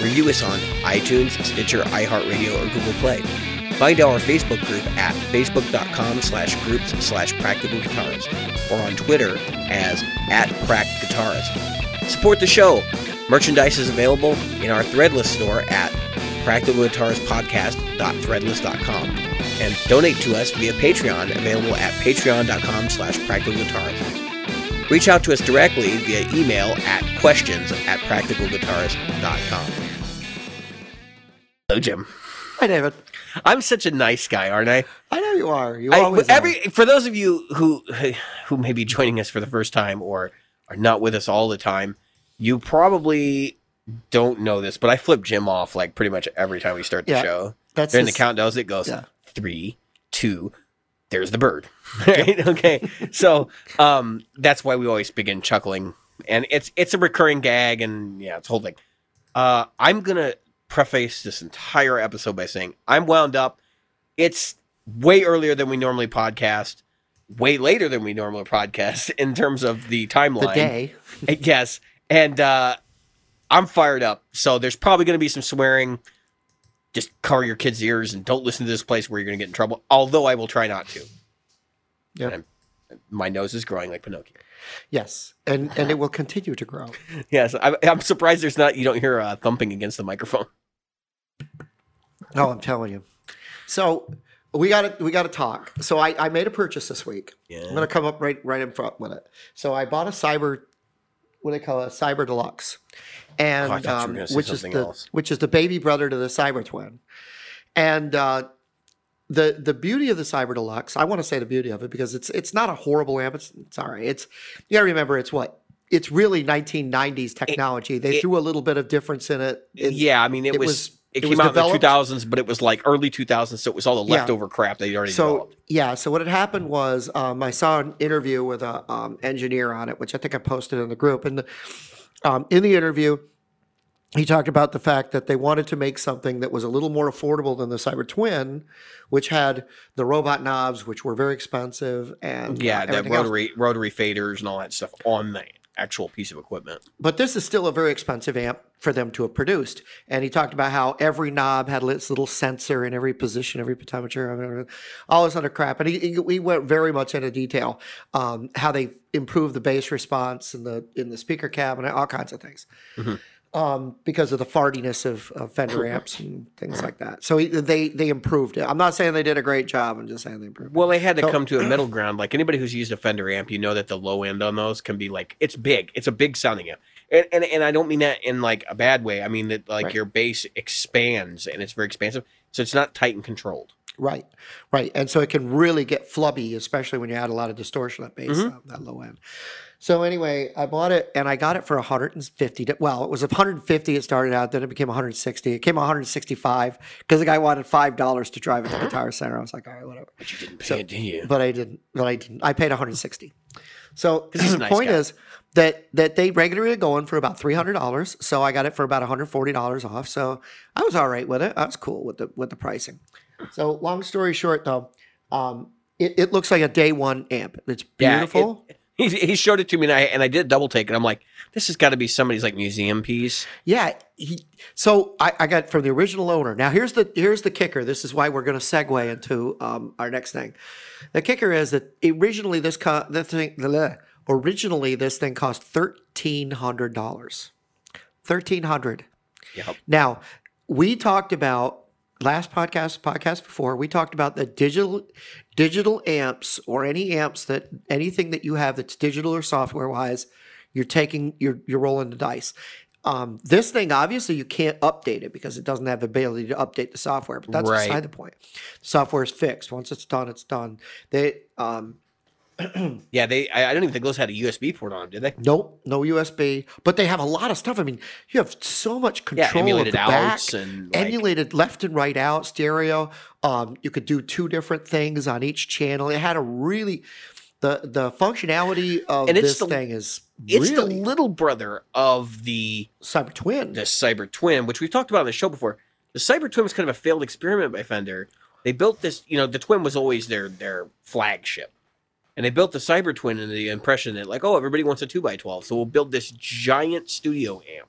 Review us on iTunes, Stitcher, iHeartRadio, or Google Play. Find our Facebook group at facebook.com slash groups slash practical guitarist or on Twitter as at cracked guitarist. Support the show. Merchandise is available in our Threadless store at practicalguitaristpodcast.threadless.com and donate to us via Patreon available at patreon.com slash practicalguitarist. Reach out to us directly via email at questions at practicalguitarist.com. Hello, Jim. Hi, David. I'm such a nice guy, aren't I? I know you are. You I- always every are. for those of you who who may be joining us for the first time or are not with us all the time, you probably don't know this, but I flip Jim off like pretty much every time we start the Yeah. show. That's During the his- countdowns, it goes yeah. three, two. There's the bird. Right? okay. So um, that's why we always begin chuckling, and it's it's a recurring gag, and yeah, it's a whole thing. Uh, I'm gonna preface this entire episode by saying I'm wound up. It's way earlier than we normally podcast, way later than we normally podcast in terms of the timeline. the day. Yes, and uh, I'm fired up. So there's probably going to be some swearing. Just cover your kids' ears and don't listen to this place where you're going to get in trouble. Although I will try not to. Yeah. And my nose is growing like Pinocchio. Yes, and and it will continue to grow. Yes, I, I'm surprised there's not. You don't hear uh, thumping against the microphone. Oh, I'm telling you. So we got to we got to talk. So I, I made a purchase this week. Yeah. I'm gonna come up right right in front with it. So I bought a cyber, what do they call it, a cyber deluxe, and Oh, I thought you were um, gonna say which is something the else. which is the baby brother to the cyber twin, and uh, the the beauty of the cyber deluxe. I want to say the beauty of it because it's it's not a horrible amp. It's, sorry. It's you got to remember it's what. It's really 1990s technology. they it- threw a little bit of difference in it. in- yeah, I mean, it, it was, was- it, it came out developed- in the 2000s, but it was like early 2000s, so it was all the Yeah. leftover crap that you already So developed. yeah, so what had happened was um, I saw an interview with a um, engineer on it, which I think I posted in the group. And the, um, in the interview, he talked about the fact that they wanted to make something that was a little more affordable than the Cyber Twin, which had the robot knobs, which were very expensive, and uh, Yeah, the else. rotary rotary faders and all that stuff on the actual piece of equipment. But this is still a very expensive amp for them to have produced. And he talked about how every knob had its little sensor in every position, every potentiometer, all this other crap. And he, he, went very much into detail um, how they improved the bass response in the in the speaker cabinet, all kinds of things. Um, because of the fartiness of, of Fender amps and things like that. So he, they they improved it. I'm not saying they did a great job. I'm just saying they improved. it. Well, they had to So- come to a middle ground. Like anybody who's used a Fender amp, you know that the low end on those can be like it's big. It's a big sounding amp, and and, and I don't mean that in like a bad way. I mean that like Right. your bass expands and it's very expansive, so it's not tight and controlled. Right, right, and so it can really get flubby, especially when you add a lot of distortion at bass Mhm. uh, that low end. So anyway, I bought it and I got it for 150. Well, it was 150. It started out, then it became 160. It came 165 because the guy wanted five dollars to drive it to the tire Center. I was like, all right, whatever. But you didn't pay So- it, did you? But I didn't. But I didn't. I paid 160. So the nice point guy. is that that they regularly go in for about three hundred dollars. So I got it for about 140 dollars off. So I was all right with it. I was cool with the with the pricing. So long story short, though, um, it, it looks like a day one amp. It's Yeah, it- beautiful. He, he showed it to me, and I and I did a double take, and I'm like, this has got to be somebody's like museum piece. Yeah. He, so I, I got from the original owner. Now here's the here's the kicker. This is why we're going to segue into um, our next thing. The kicker is that originally this co- the thing bleh, originally this thing cost thirteen hundred dollars. Thirteen hundred. Yep. Now we talked about last podcast, podcast before, we talked about the digital digital amps or any amps that anything that you have that's digital or software wise, you're taking you're you're rolling the dice. Um, this thing obviously you can't update it because it doesn't have the ability to update the software, but that's Right. beside the point. The software is fixed. Once it's done, it's done. They um, Yeah, they. I, I don't even think those had a USB port on them, did they? Nope, no USB. But they have a lot of stuff. I mean, you have so much Yeah, control emulated of the back, and like, emulated left and right out stereo. Um, you could do two different things on each channel. It had a really the the functionality of And it's this the- thing is it's really the little brother of the Cyber Twin. the Cyber Twin, which we've talked about on the show before. The Cyber Twin was kind of a failed experiment by Fender. They built this, you know, the Twin was always their their flagship, and they built the Cyber Twin in the impression that like, oh, everybody wants a two x twelve, so we'll build this giant studio amp,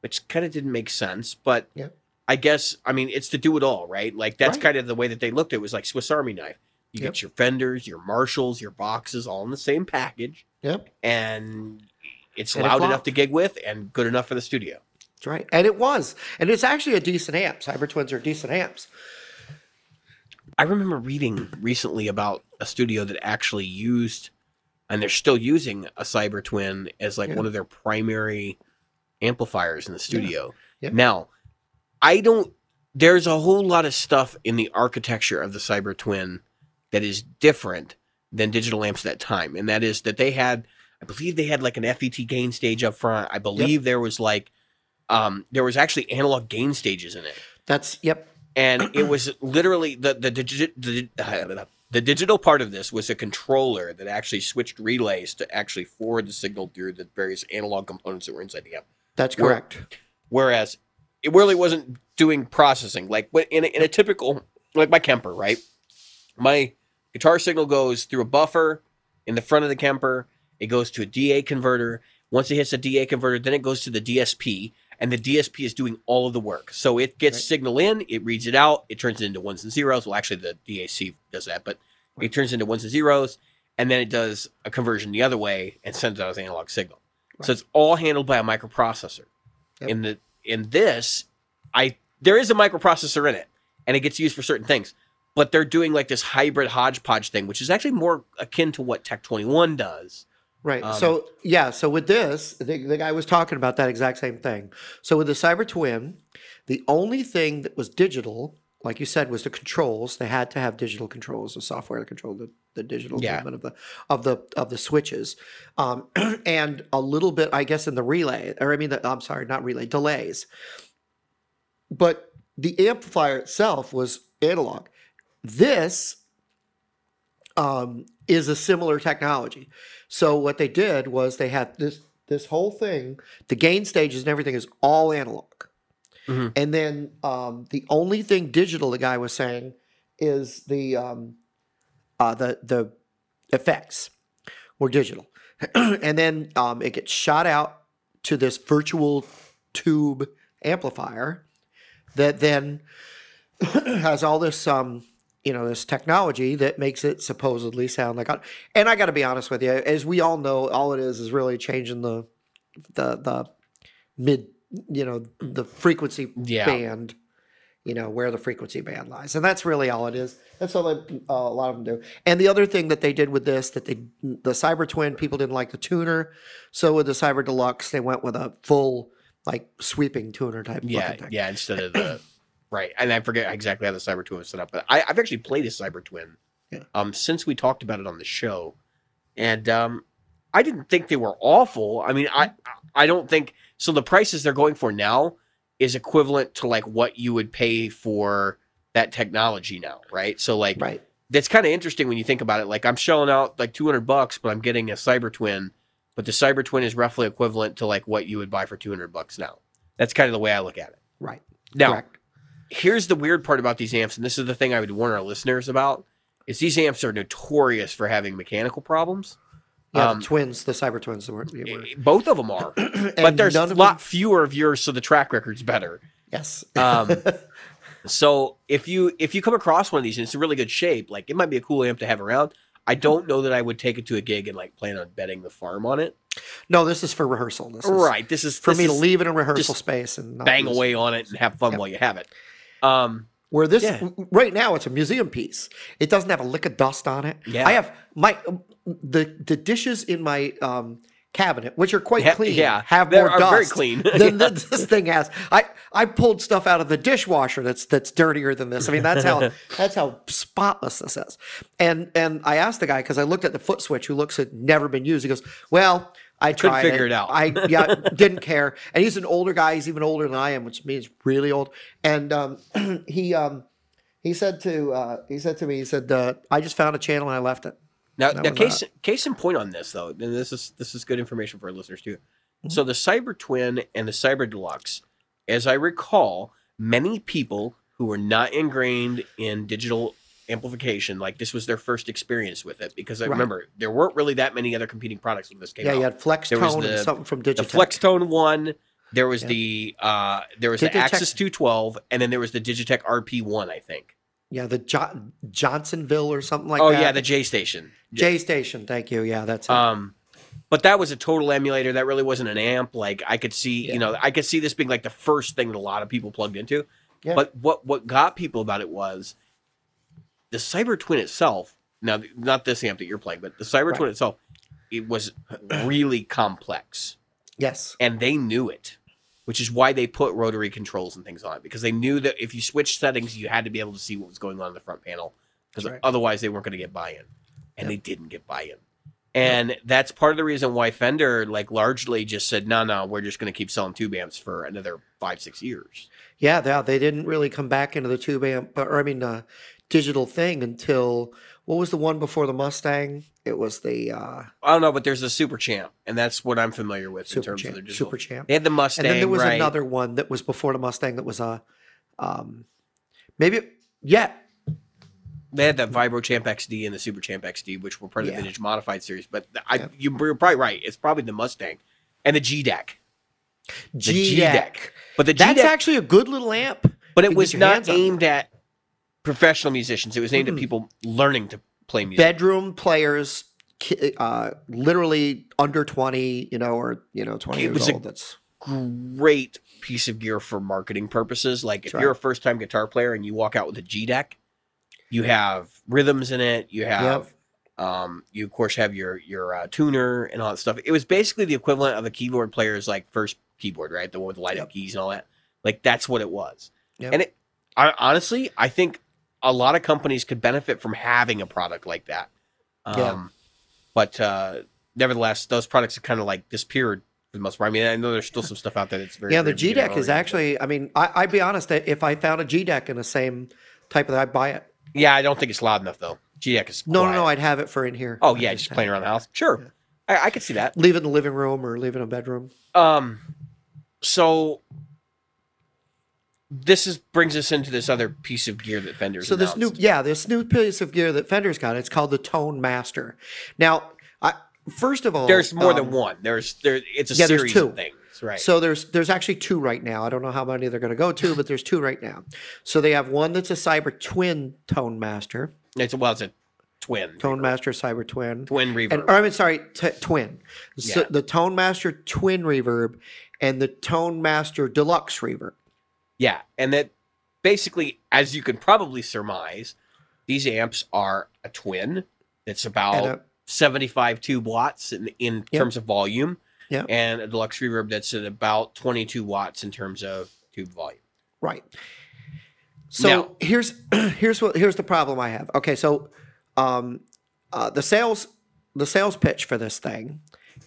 which kind of didn't make sense, but Yeah. I guess I mean it's to do it all, right? Like that's Right. kind of the way that they looked at it was like Swiss Army knife. You Yep. get your Fenders, your Marshalls, your boxes, all in the same package, Yep, and it's And it loud enough to gig with and good enough for the studio. that's right. And it was, and it's actually a decent amp. Cyber Twins are decent amps. I remember reading recently about a studio that actually used, and they're still using a Cyber Twin as like Yeah. one of their primary amplifiers in the studio. Yeah. Now, I don't. There's a whole lot of stuff in the architecture of the Cyber Twin that is different than digital amps at that time, and that is that they had, I believe they had like an FET gain stage up front. I believe there was like, um, there was actually analog gain stages in it That's yep. And it was literally the the, digi- the the digital part of this was a controller that actually switched relays to actually forward the signal through the various analog components that were inside the amp. That's Where- correct. Whereas it really wasn't doing processing like in a, in a typical like my Kemper, right? My guitar signal goes through a buffer in the front of the Kemper. It goes to a DA converter. Once it hits the DA converter, then it goes to the DSP, and the DSP is doing all of the work. So it gets Right. signal in, it reads it out, it turns it into ones and zeros. Well, actually, the DAC does that, but it turns into ones and zeros, and then it does a conversion the other way and sends out as analog signal. So it's all handled by a microprocessor. Yep. In the in this, I there is a microprocessor in it, and it gets used for certain things. But they're doing like this hybrid hodgepodge thing, which is actually more akin to what Tech Twenty One does. Right. Um, so yeah. So with this, the, the guy was talking about that exact same thing. So with the Cyber Twin, the only thing that was digital, like you said, was the controls. They had to have digital controls, the software to control the, the digital Yeah. movement of the of the of the switches, um, and a little bit, I guess, in the relay, or I mean, the, I'm sorry, not relay, delays. But the amplifier itself was analog. This um, is a similar technology. So what they did was they had this this whole thing, the gain stages and everything is all analog. Mhm. And then um, the only thing digital the guy was saying is the um, uh, the the effects were digital, and then um, it gets shot out to this virtual tube amplifier that then has all this um, you know this technology that makes it supposedly sound like and i got to be honest with you as we all know all it is is really changing the the the mid you know the frequency Yeah. band you know where the frequency band lies and that's really all it is that's all that, uh, a lot of them do and the other thing that they did with this that they the cyber twin people didn't like the tuner so with the cyber deluxe they went with a full like sweeping tuner type Yeah, thing. yeah. Instead of the right, and I forget exactly how the Cyber Twin was set up, but I, I've actually played a Cyber Twin. Yeah. Um, since we talked about it on the show, and um, I didn't think they were awful. I mean, I I don't think so. The prices they're going for now is equivalent to like what you would pay for that technology now, right? So like right that's kind of interesting when you think about it. Like I'm shelling out like 200 bucks, but I'm getting a Cyber Twin, but the Cyber Twin is roughly equivalent to like what you would buy for 200 bucks now. That's kind of the way I look at it. right Now, correct here's the weird part about these amps, and this is the thing I would warn our listeners about: is these amps are notorious for having mechanical problems. yeah um, the twins the cyber twins were, were Eh, Both of them are, but there's a lot them- fewer of yours, so the track record's better. yes Um, So if you if you come across one of these and it's in really good shape, like it might be a cool amp to have around. I don't know that I would take it to a gig and like plan on betting the farm on it. no this is for rehearsal this is Right. This is for this me to leave it in rehearsal space and not bang away on it and have fun Yep. while you have it. Um, Where this Yeah. right now, it's a museum piece. It doesn't have a lick of dust on it. Yeah. I have my the the dishes in my um, cabinet, which are quite Yeah, clean, yeah. have They more are dust very clean. than th- this thing has. I I pulled stuff out of the dishwasher that's that's dirtier than this. I mean, that's how that's how spotless this is. And and I asked the guy because I looked at the foot switch, who looks had never been used. He goes, "Well." I tried figure it out. I yeah didn't care, and he's an older guy. He's even older than I am, which means really old. And um, he um, he said to uh, he said to me, he said, uh, "I just found a channel and I left it." Now, now case case in point on this though, and this is this is good information for our listeners too. Mm-hmm. So the Cyber Twin and the Cyber Deluxe, as I recall, many people who were not ingrained in digital amplification, like this was their first experience with it, because I Right. remember there weren't really that many other competing products when this came Yeah, out. you had Flex There was Tone the- and something from the Digitech. Flextone one, there was Yeah. the uh there was the Digitech- Axis 212, and then there was the Digitech RP one, I think. yeah, the jo- Johnsonville or something like oh that. Oh yeah, the J Station. J Station. Thank you. Yeah, that's it. Um, but that was a total emulator. That really wasn't an amp. Like I could see, Yeah. you know, I could see this being like the first thing that a lot of people plugged into. Yeah. But what what got people about it was the Cyber Twin itself. Now, not this amp that you're playing, but the Cyber Right. Twin itself, it was really complex, yes. and they knew it, which is why they put rotary controls and things on it because they knew that if you switched settings, you had to be able to see what was going on in the front panel because right. otherwise they weren't going to get buy-in, and Yep. they didn't get buy-in. And that's part of the reason why Fender, like, largely just said, "No, no, we're just going to keep selling tube amps for another five, six years." Yeah, they, they didn't really come back into the tube amp, or I mean, uh, digital thing until what was the one before the Mustang? It was the uh, I don't know, but there's the Super Champ, and that's what I'm familiar with in terms Champ. of their digital. Super Champ. They had the Mustang, and then there was right? another one that was before the Mustang that was a, um, maybe yeah, They had the Vibro Champ XD and the Super Champ XD, which were part of Yeah. the Vintage Modified series. But I, Yeah. you, you're probably right. It's probably the Mustang and the G-DEC. G G-DEC. But the G That's actually a good little amp. but it was not aimed at professional musicians. It was aimed Mm-mm. at people learning to play music. Bedroom players, uh, literally under twenty, you know, or you know, twenty It years was a- old. That's Great piece of gear for marketing purposes. Like if That's you're a first time guitar player and you walk out with a G-DEC, you have rhythms in it. You have Um, you of course have your your uh, tuner and all that stuff. It was basically the equivalent of a keyboard player's like first keyboard, right? The one with the light up Yep. keys and all that. Like that's what it was. Yep. And it, I, honestly, I think a lot of companies could benefit from having a product like that. Um, Yeah. But uh, nevertheless, those products have kind of like disappeared for the most part. I mean, I know there's still some stuff out there that's very yeah. The G-DEC is actually. I mean, I, I'd be honest. If I found a G-DEC in the same type of, I'd buy it. Yeah, I don't think it's loud enough though. G-DEC is No, no, quiet. no. I'd have it for in here. Oh yeah, just have playing around the house. Sure, I, I could see that. Leave it in the living room or leave it in a bedroom. Um, so this is brings us into this other piece of gear that Fender's So this new, yeah, this new piece of gear that Fender's got, it's called the Tone Master. Now, I, first of all, There's more than um, one. There's there. It's a yeah, series two. of things, right? So there's there's actually two right now. I don't know how many they're going to go to, but there's two right now. So they have one that's a Cyber Twin Tone Master, it's well, it's a twin, Tone reverb. Master Cyber Twin, twin reverb. and or I mean, sorry, t- Twin. So Yeah. the Tone Master Twin Reverb and the Tone Master Deluxe Reverb. Yeah, and that basically, as you can probably surmise, these amps are a twin. It's about a, 75 tube watts in, in Yep. terms of volume, Yep. and a deluxe reverb that's at about 22 watts in terms of tube volume. Right. So Now- here's here's what here's the problem I have. Okay, so um, uh, the sales the sales pitch for this thing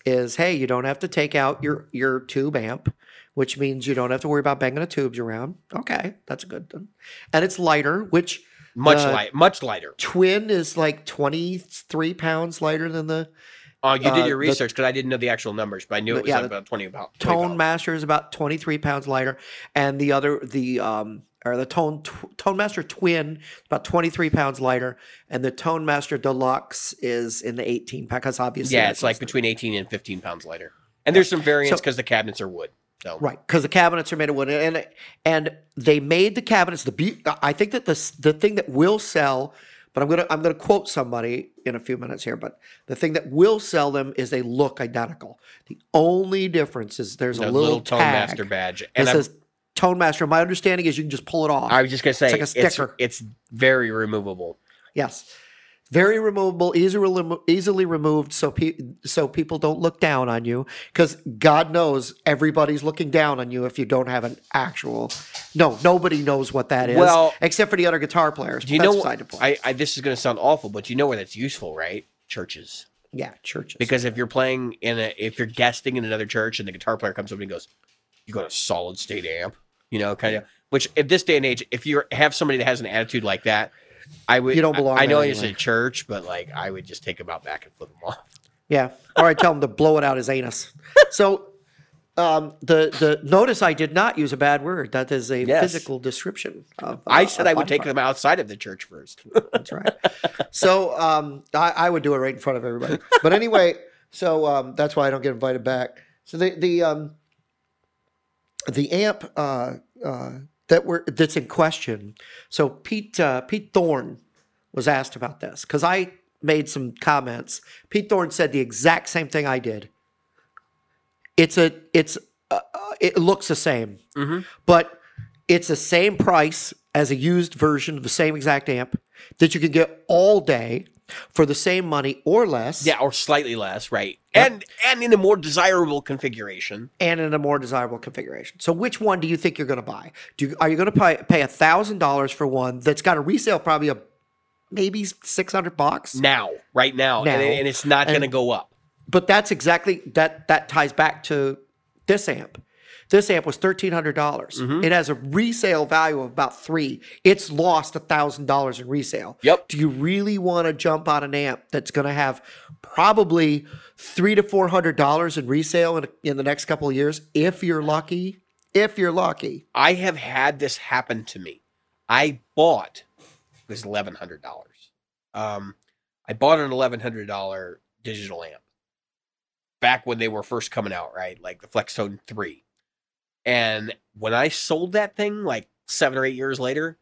is, hey, you don't have to take out your your tube amp, which means you don't have to worry about banging the tubes around. Okay, that's a good thing. And it's lighter, which Much The- light, much lighter. twin is like twenty three pounds lighter than the Oh, you did Uh, your research because I didn't know the actual numbers, but I knew it was yeah, like about 20 about Tone pounds. Master is about 23 pounds lighter, and the other the um or the Tone tw- Tone Master Twin about 23 pounds lighter, and the Tone Master Deluxe is in the 18 pound because obviously Yeah, it's like between 18 and 15 pounds lighter. And there's some variants So- because the cabinets are wood. So right because the cabinets are made of wood, and and they made the cabinets. The be- I think that the the thing that will sell. But I'm gonna I'm gonna quote somebody in a few minutes here. But the thing that will sell them is they look identical. The only difference is there's the a little, little, Tone Master badge. that I'm, says Tone Master. My understanding is you can just pull it off. I was just gonna say it's like a it's, sticker. it's very removable. yes, very removable, easily easily removed, so pe- so people don't look down on you. Because God knows everybody's looking down on you if you don't have an actual. No, nobody knows what that is. Well- except for the other guitar players. Do you know? that's beside the point. I, I this is gonna sound awful, but you know where that's useful, right? Churches. yeah, churches. Because if you're playing in a, if you're guesting in another church and the guitar player comes up and goes, "You got a solid state amp," you know, kind of. Which, in this day and age, if you have somebody that has an attitude like that, I would. You don't belong I, I know there it's a anyway. church, but like, I would just take him out back and flip him off. Yeah. Or I tell him to blow it out his anus. So um, the the notice I did not use a bad word. That is a Yes. physical description of. uh, I said I would take part. them outside of the church first. That's right. So um, I, I would do it right in front of everybody. But anyway, so um, that's why I don't get invited back. So the the um, the amp uh, uh, that were that's in question. So Pete uh, Pete Thorne was asked about this because I made some comments. Pete Thorne said the exact same thing I did. It's a it's uh, uh, it looks the same, Mhm. but it's the same price as a used version of the same exact amp that you can get all day for the same money or less. yeah, or slightly less, right? And and in a more desirable configuration. and in a more desirable configuration. So, which one do you think you're going to buy? Do you, are you going to pay pay a thousand dollars for one that's got a resale probably of maybe six hundred bucks? now, right now, Now. And, and it's not going to go up. But that's exactly that. That ties back to this amp. This amp was thirteen hundred dollars. Mm-hmm. It has a resale value of about three. It's lost a thousand dollars in resale. Yep. Do you really want to jump on an amp that's going to have probably three to four hundred dollars in resale in, in the next couple of years, if you're lucky? If you're lucky. I have had this happen to me. I bought it was eleven hundred dollars. Um, I bought an eleven hundred dollar digital amp back when they were first coming out, right? Like the Flextone three. And when I sold that thing, like seven or eight years later,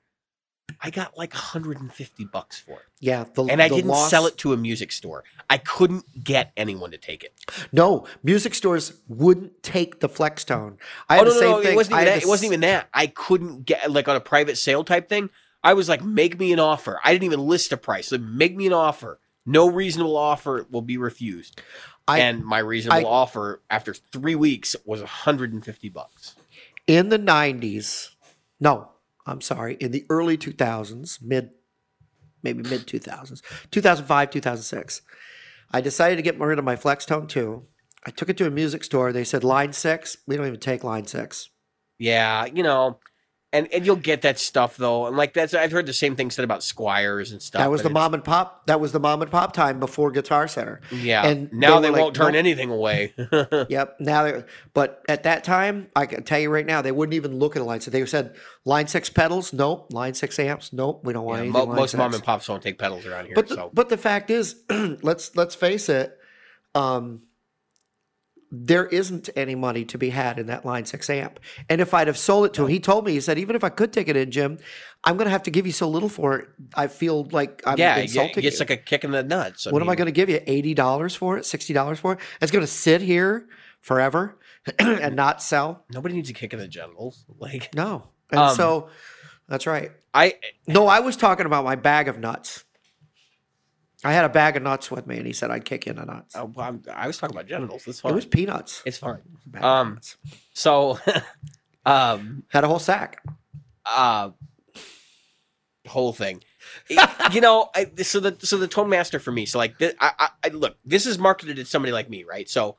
I got like 150 bucks for it. Yeah, the, And I didn't loss- sell it to a music store. I couldn't get anyone to take it. No, music stores wouldn't take the Flextone. I Oh had no, the no, thing. It wasn't even that. It wasn't even that. I couldn't get like on a private sale type thing. I was like, make me an offer. I didn't even list a price. Like, make me an offer. No reasonable offer will be refused. I- and my reasonable I- offer after three weeks was 150 bucks. in the 90s no i'm sorry in the early 2000s mid maybe mid 2000s 2005 2006 i decided to get rid of my flextone 2 i took it to a music store. They said line 6 we don't even take line 6 Yeah, you know, and and you'll get that stuff though. And like that's I've heard the same thing said about Squiers and stuff. that was the mom and pop that was the mom and pop time before guitar center Yeah, and now they they, like, won't turn "Nope." anything away. Yep. Now, they but at that time, I can tell you right now, they wouldn't even look at a line six. They said line six pedals, nope. Line six amps, nope. We don't want Yeah, anything mo- most mom and pops don't take pedals around here. But the, so but the fact is, let's let's face it, um, there isn't any money to be had in that line six amp. And if I'd have sold it to him, he told me he said even if I could take it in, Jim, I'm going to have to give you so little for it. I feel like I'm yeah, insulting you. like a kick in the nuts. what am I going to give you? Eighty dollars for it? Sixty dollars for it? It's going to sit here forever and not sell. Nobody needs a kick in the genitals. Like No. And Um, so that's right. I No, I was talking about my bag of nuts. I had a bag of nuts with me, and he said I'd kick in the nuts. I, I'm- I was talking about genitals. That's it was peanuts. it's fine. Bag of um, nuts. So, um, Had a whole sack. uh, whole thing. You know, I, so the so the tone master for me. So like, thi- I, I, I look. This is marketed to somebody like me, right? So.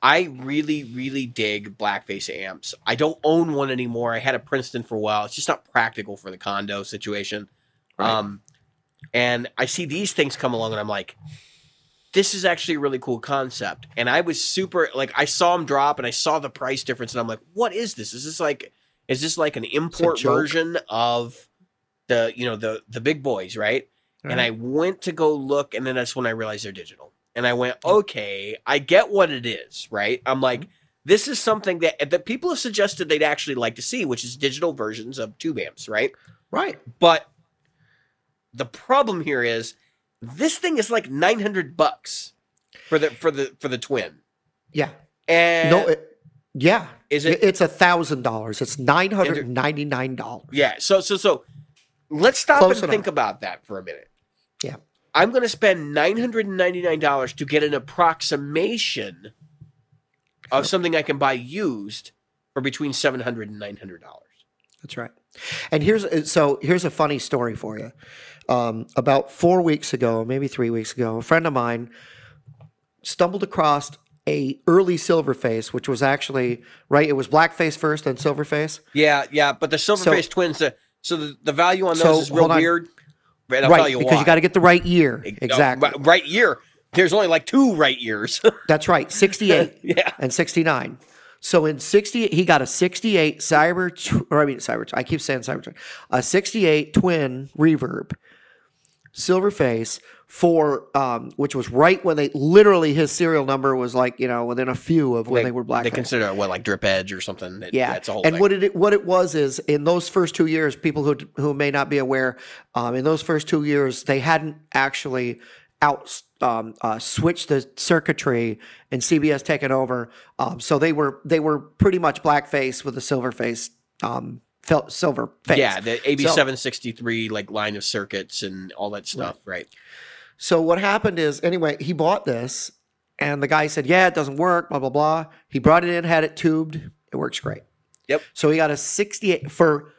I really, really dig blackface amps. I don't own one anymore. I had a Princeton for a while. It's just not practical for the condo situation. Right. Um, and I see these things come along, and I'm like, this is actually a really cool concept. And I was super like, I saw them drop, and I saw the price difference, and I'm like, what is this? Is this like, is this like an import version of the, you know, the the big boys, right? And I went to go look, and then that's when I realized they're digital. And I went, okay, I get what it is, right? I'm like, this is something that that people have suggested they'd actually like to see, which is digital versions of tube amps, right? right. But the problem here is this thing is like 900 bucks for the for the for the twin. Yeah. And no, it, Yeah. Is it- It's a thousand dollars. It's nine hundred and ninety nine dollars. Yeah. So so so let's stop Close and enough. think about that for a minute. Yeah. I'm going to spend $999 to get an approximation of something I can buy used for between $700 and $900. That's right. And here's so here's a funny story for you. Um, about four weeks ago, maybe three weeks ago, a friend of mine stumbled across a early Silverface, which was actually right. It was Blackface first, then Silverface. Yeah, yeah, but the Silverface So- twins, uh, so the, the value on those So, is real weird. And I'll right, tell you because why. you got to get the right year. Uh, Exactly. right- right year. There's only like two right years. That's right. Sixty eight. yeah. and 69. So in 60, he got a 68 Cyber, tw- or I mean Cyber, I keep saying Cyber, a 68 twin reverb, Silverface for, um, which was right when they literally his serial number was like you know within a few of when they, were black. They consider it what like drip edge or something. That, Yeah, that's a whole and thing. what it what it was is in those first two years, people who who may not be aware, um, in those first two years, they hadn't actually out um, uh, switched the circuitry and CBS taken over, um, so they were they were pretty much blackface with a silver face, um, silver face. yeah, the AB So- seven sixty three like line of circuits and all that stuff, right? So what happened is, anyway, he bought this, and the guy said, "Yeah, it doesn't work." Blah blah blah. He brought it in, had it tubed. It works great. Yep. So he got a sixty-eight for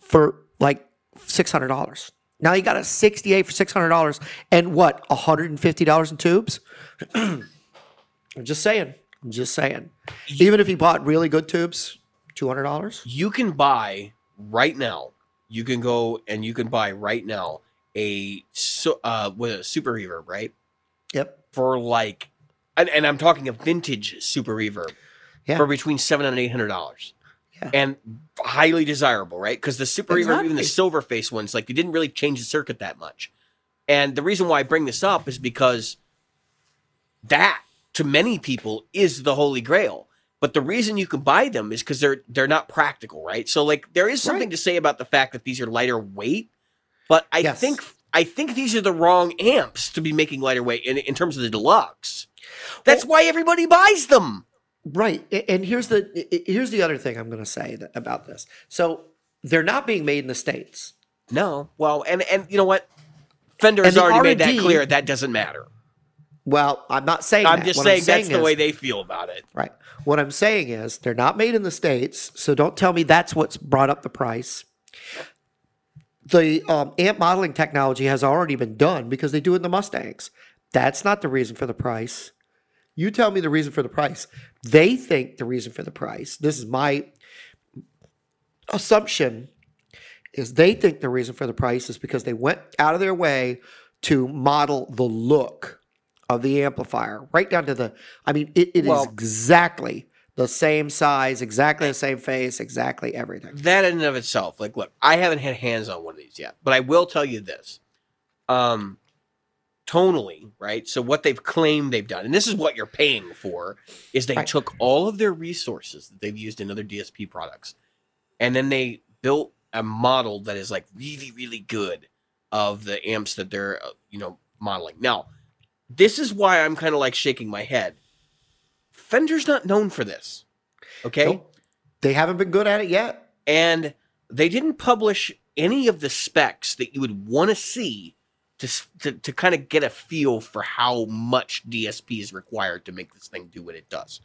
for like six hundred dollars. Now he got a sixty-eight for six hundred dollars, and what? One hundred and fifty dollars in tubes. I'm just saying. I'm just saying. Even if he bought really good tubes, two hundred dollars. You can buy right now. You can go and you can buy right now a so uh with a super reverb, right? Yep. For like, and, and I'm talking a vintage super reverb Yeah. for between seven and eight hundred dollars. Yeah. And highly desirable, right? Because the super reverb, even the silver face ones, like they didn't really change the circuit that much. And the reason why I bring this up is because that to many people is the holy grail. But the reason you can buy them is because they're they're not practical, right? So like there is something Right. to say about the fact that these are lighter weight, but I Yes. think I think these are the wrong amps to be making lighter weight in, in terms of the deluxe. That's why everybody buys them. Right. And here's the here's the other thing I'm going to say that, about this. So they're not being made in the states. No, well, and and you know what? Fender has already made that R&D clear. That doesn't matter. Well, I'm not saying I'm that. just What saying that's the way they feel about it. Right. What I'm saying is they're not made in the states, so don't tell me that's what's brought up the price. The um, amp modeling technology has already been done because they do it in the Mustangs. That's not the reason for the price. You tell me the reason for the price. They think the reason for the price. This is my assumption is they think the reason for the price is because they went out of their way to model the look of the amplifier right down to the i mean it, it is Well- exactly the same size exactly the same face exactly everything That in and of itself, like, look, I haven't had hands on one of these yet, but I will tell you this. Um, tonally, right? So what they've claimed they've done, and this is what you're paying for, is they Right. took all of their resources that they've used in other DSP products, and then they built a model that is like really, really good of the amps that they're, uh, you know, modeling. Now, this is why I'm kind of like shaking my head. Fender's not known for this. Okay. Nope. they haven't been good at it yet and they didn't publish any of the specs that you would want to see to, to to kind of get a feel for how much DSP is required to make this thing do what it does.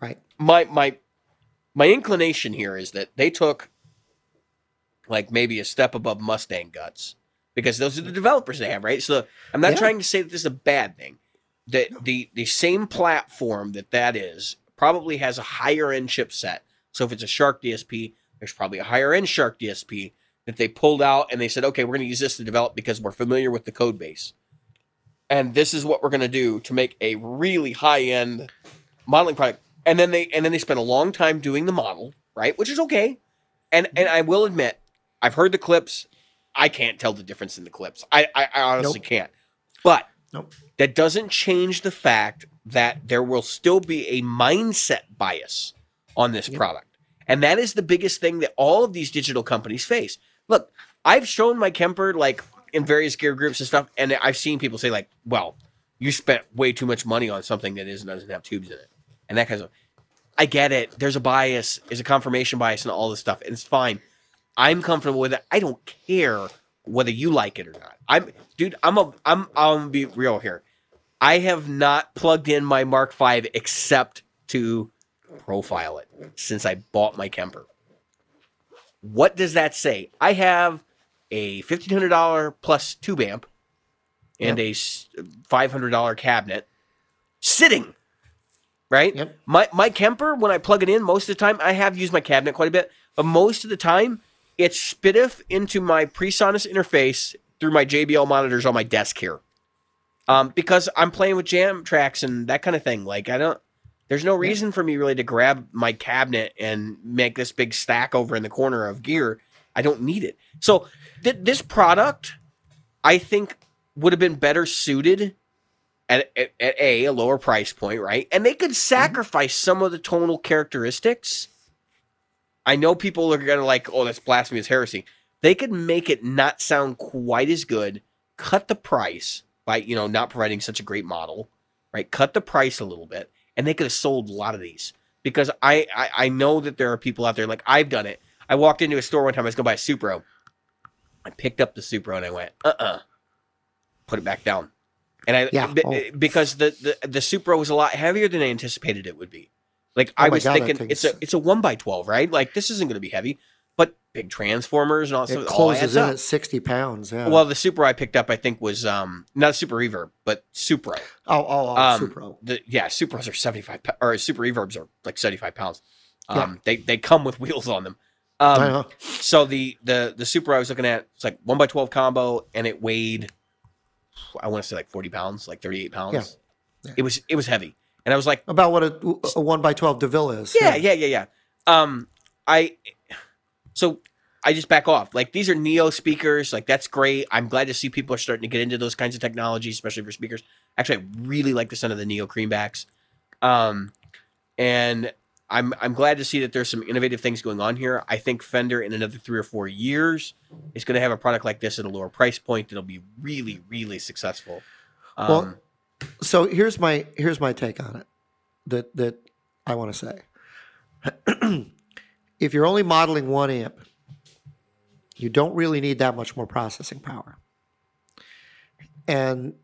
right My my my inclination here is that they took like maybe a step above Mustang guts because those are the developers they have, right? So I'm not Yeah. trying to say that this is a bad thing. That the the same platform that that is probably has a higher end chipset. So if it's a SHARC DSP, there's probably a higher end SHARC DSP that they pulled out and they said, okay, we're going to use this to develop because we're familiar with the code base. And this is what we're going to do to make a really high end modeling product. And then they and then they spent a long time doing the model, right? Which is okay. And and mm-hmm. I will admit, I've heard the clips. I can't tell the difference in the clips. I I, I honestly Nope. can't. But Nope. that doesn't change the fact that there will still be a mindset bias on this Yep. product. And that is the biggest thing that all of these digital companies face. Look, I've shown my Kemper like in various gear groups and stuff, and I've seen people say, like, well, you spent way too much money on something that isn't doesn't have tubes in it. And that kind of I get it. There's a bias, there's a confirmation bias, and all this stuff, and it's fine. I'm comfortable with it. I don't care whether you like it or not. I'm, dude. I'm a. I'm. I'm gonna be real here. I have not plugged in my Mark V except to profile it since I bought my Kemper. What does that say? I have a fifteen hundred dollar plus tube amp and a five hundred dollar cabinet sitting. Right. Yep. My my Kemper when I plug it in, most of the time I have used my cabinet quite a bit, but most of the time it's S/PDIF into my PreSonus interface through my JBL monitors on my desk here. Um, because I'm playing with jam tracks and that kind of thing. Like I don't there's no reason for me really to grab my cabinet and make this big stack over in the corner of gear. I don't need it. So th- this product, I think, would have been better suited at, at, at a a lower price point, right? And they could sacrifice some of the tonal characteristics. I know people are gonna like, oh, that's blasphemous heresy. They could make it not sound quite as good, cut the price by you know not providing such a great model, right? Cut the price a little bit, and they could have sold a lot of these because I, I I know that there are people out there like I've done it. I walked into a store one time. I was going to buy a Supro. I picked up the Supro and I went, uh uh put it back down. And I Yeah. be- Oh. because the, the the Supro was a lot heavier than I anticipated it would be. Like Oh I was God, thinking, it's a it's a one by twelve, right? Like this isn't going to be heavy, but big transformers and all It stuff. all closes adds in up. at 60 pounds. Yeah. Well, the Super I picked up, I think was um not a Super Reverb, but Supro. oh, oh, oh, um, Supro. The yeah, Supros are seventy five or Super Reverbs are like seventy five pounds. Um, Yeah. they they come with wheels on them. Um, know. so the the the Super I was looking at, it's like one by twelve combo, and it weighed, I want to say like forty pounds, like thirty eight pounds. Yeah. It was it was heavy, and I was like, About what a, a 1 by 12 DeVille is. yeah, yeah, yeah, yeah. Um, I so I just back off. Like these are Neo speakers, like that's great. I'm glad to see people are starting to get into those kinds of technologies, especially for speakers. Actually, I really like the sound of the Neo creambacks. Um, and I'm I'm glad to see that there's some innovative things going on here. I think Fender in another three or four years is going to have a product like this at a lower price point that'll be really, really successful. Um, Well, So here's my here's my take on it that that I want to say. if you're only modeling one amp, you don't really need that much more processing power. And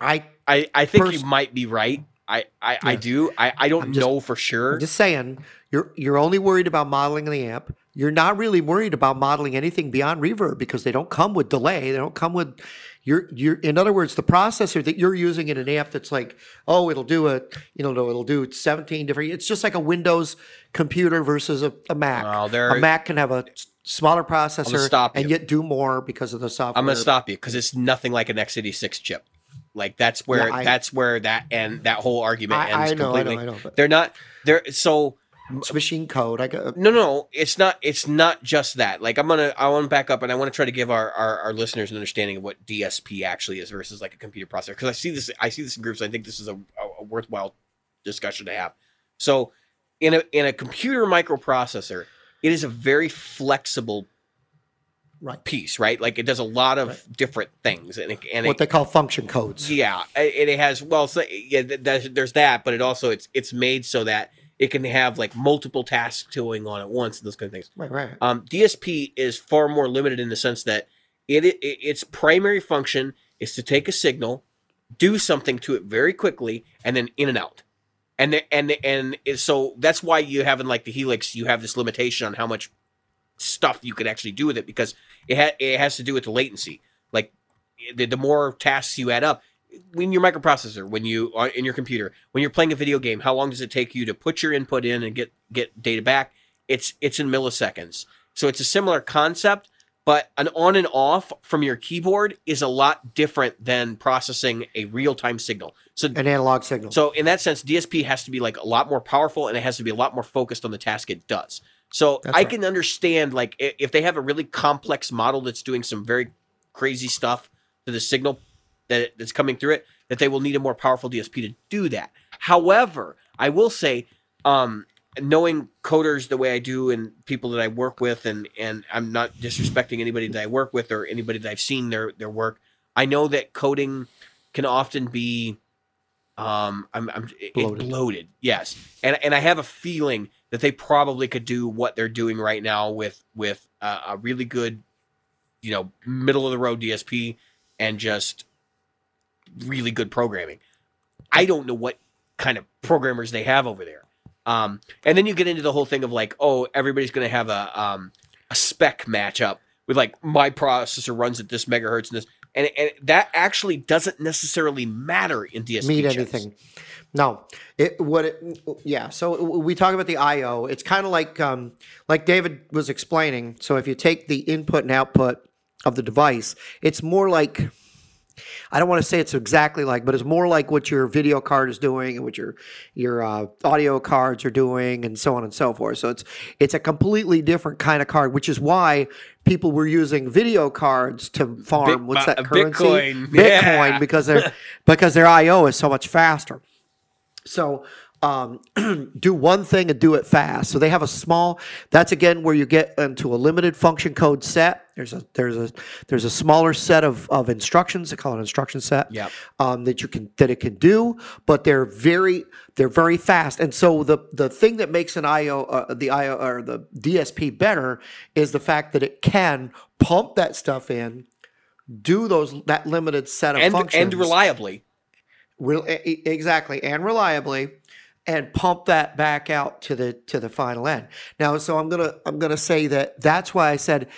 I I, I think pers- you might be right. I, I, I do. I, I don't just- know for sure. I'm just saying, you're you're only worried about modeling the amp. You're not really worried about modeling anything beyond reverb because they don't come with delay. They don't come with you're you're in other words, the processor that you're using in an app that's like, oh, it'll do a you know, it'll do 17 different it's just like a Windows computer versus a, a Mac. Well, a Mac can have a smaller processor and yet do more because of the software. I'm gonna stop you because it's nothing like an x86 chip. Like that's where Yeah, I- that's where that and that whole argument I, ends I know, I completely. know, know, They're not. They're so machine code. I got no, no. It's not. It's not just that. Like I'm gonna. I want to back up and I want to try to give our, our our listeners an understanding of what DSP actually is versus like a computer processor. Because I see this. I see this in groups. I think this is a, a worthwhile discussion to have. So in a in a computer microprocessor, it is a very flexible right. piece, right? Like it does a lot of Right. different things, and it, and What it, they call function codes. yeah, it, it has well, so, yeah, there's, there's that, but it also it's it's made so that it can have like multiple tasks going on at once and those kind of things. Right, right. Um, DSP is far more limited in the sense that it, it its primary function is to take a signal, do something to it very quickly, and then in and out. And the, and the, and it, so that's why you have in like the Helix, you have this limitation on how much stuff you could actually do with it because it ha- it has to do with the latency. Like the, the more tasks you add up, when your microprocessor, when you are in your computer, when you're playing a video game, how long does it take you to put your input in and get get data back? It's it's in milliseconds. So it's a similar concept, but an on and off from your keyboard is a lot different than processing a real time signal. So An analog signal. so in that sense, DSP has to be like a lot more powerful and it has to be a lot more focused on the task it does. So That's I right. can understand like if they have a really complex model that's doing some very crazy stuff to the signal that that's coming through it, that they will need a more powerful DSP to do that. However, I will say, um, knowing coders the way I do and people that I work with, and and I'm not disrespecting anybody that I work with or anybody that I've seen their their work. I know that coding can often be Um, I'm, I'm Bloated. Bloated. Yes, and and I have a feeling that they probably could do what they're doing right now with with uh, a really good, you know, middle of the road DSP and just really good programming. I don't know what kind of programmers they have over there. Um, and then you get into the whole thing of like, oh, everybody's going to have a um, a spec matchup with like my processor runs at this megahertz and this, and, and that actually doesn't necessarily matter in DSP. mean chips. anything. No, it what it yeah. So we talk about the I/O. It's kind of like um, like David was explaining. So if you take the input and output of the device, it's more like I don't want to say it's exactly like, but it's more like what your video card is doing and what your your uh, audio cards are doing, and so on and so forth. So it's it's a completely different kind of card, which is why people were using video cards to farm. Bit- what's that currency? Bitcoin. Bitcoin, Yeah. because their because their I/O is so much faster. So um, do one thing and do it fast. So they have a small. That's again where you get into a limited function code set. There's a there's a there's a smaller set of, of instructions. They call it an instruction set. Yep. Um, that you can that it can do, but they're very they're very fast. And so the the thing that makes an IO uh, the IO or the DSP better is the fact that it can pump that stuff in, do those that limited set of and functions and reliably. Real, e- e- exactly, and reliably, and pump that back out to the to the final end. Now, so I'm gonna I'm gonna say that that's why I said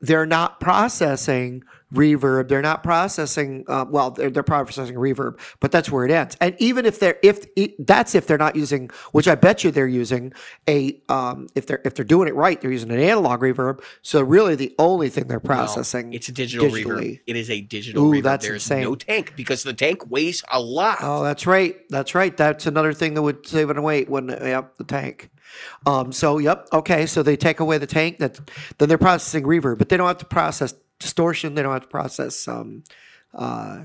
they're not processing reverb. They're not processing. Uh, well, they're, they're processing reverb, but that's where it ends. And even if they're if e- that's if they're not using, which I bet you they're using a um, if they're if they're doing it right, they're using an analog reverb. So really, the only thing they're No, processing it's a digital reverb. It is a digital Ooh, reverb. that's There's insane. no tank because the tank weighs a lot. Oh, that's right. That's right. That's another thing that would save it weight, wouldn't it? Yep, the tank. Um, so, yep. Okay. So they take away the tank. That then they're processing reverb, but they don't have to process distortion. They don't have to process. Um, uh,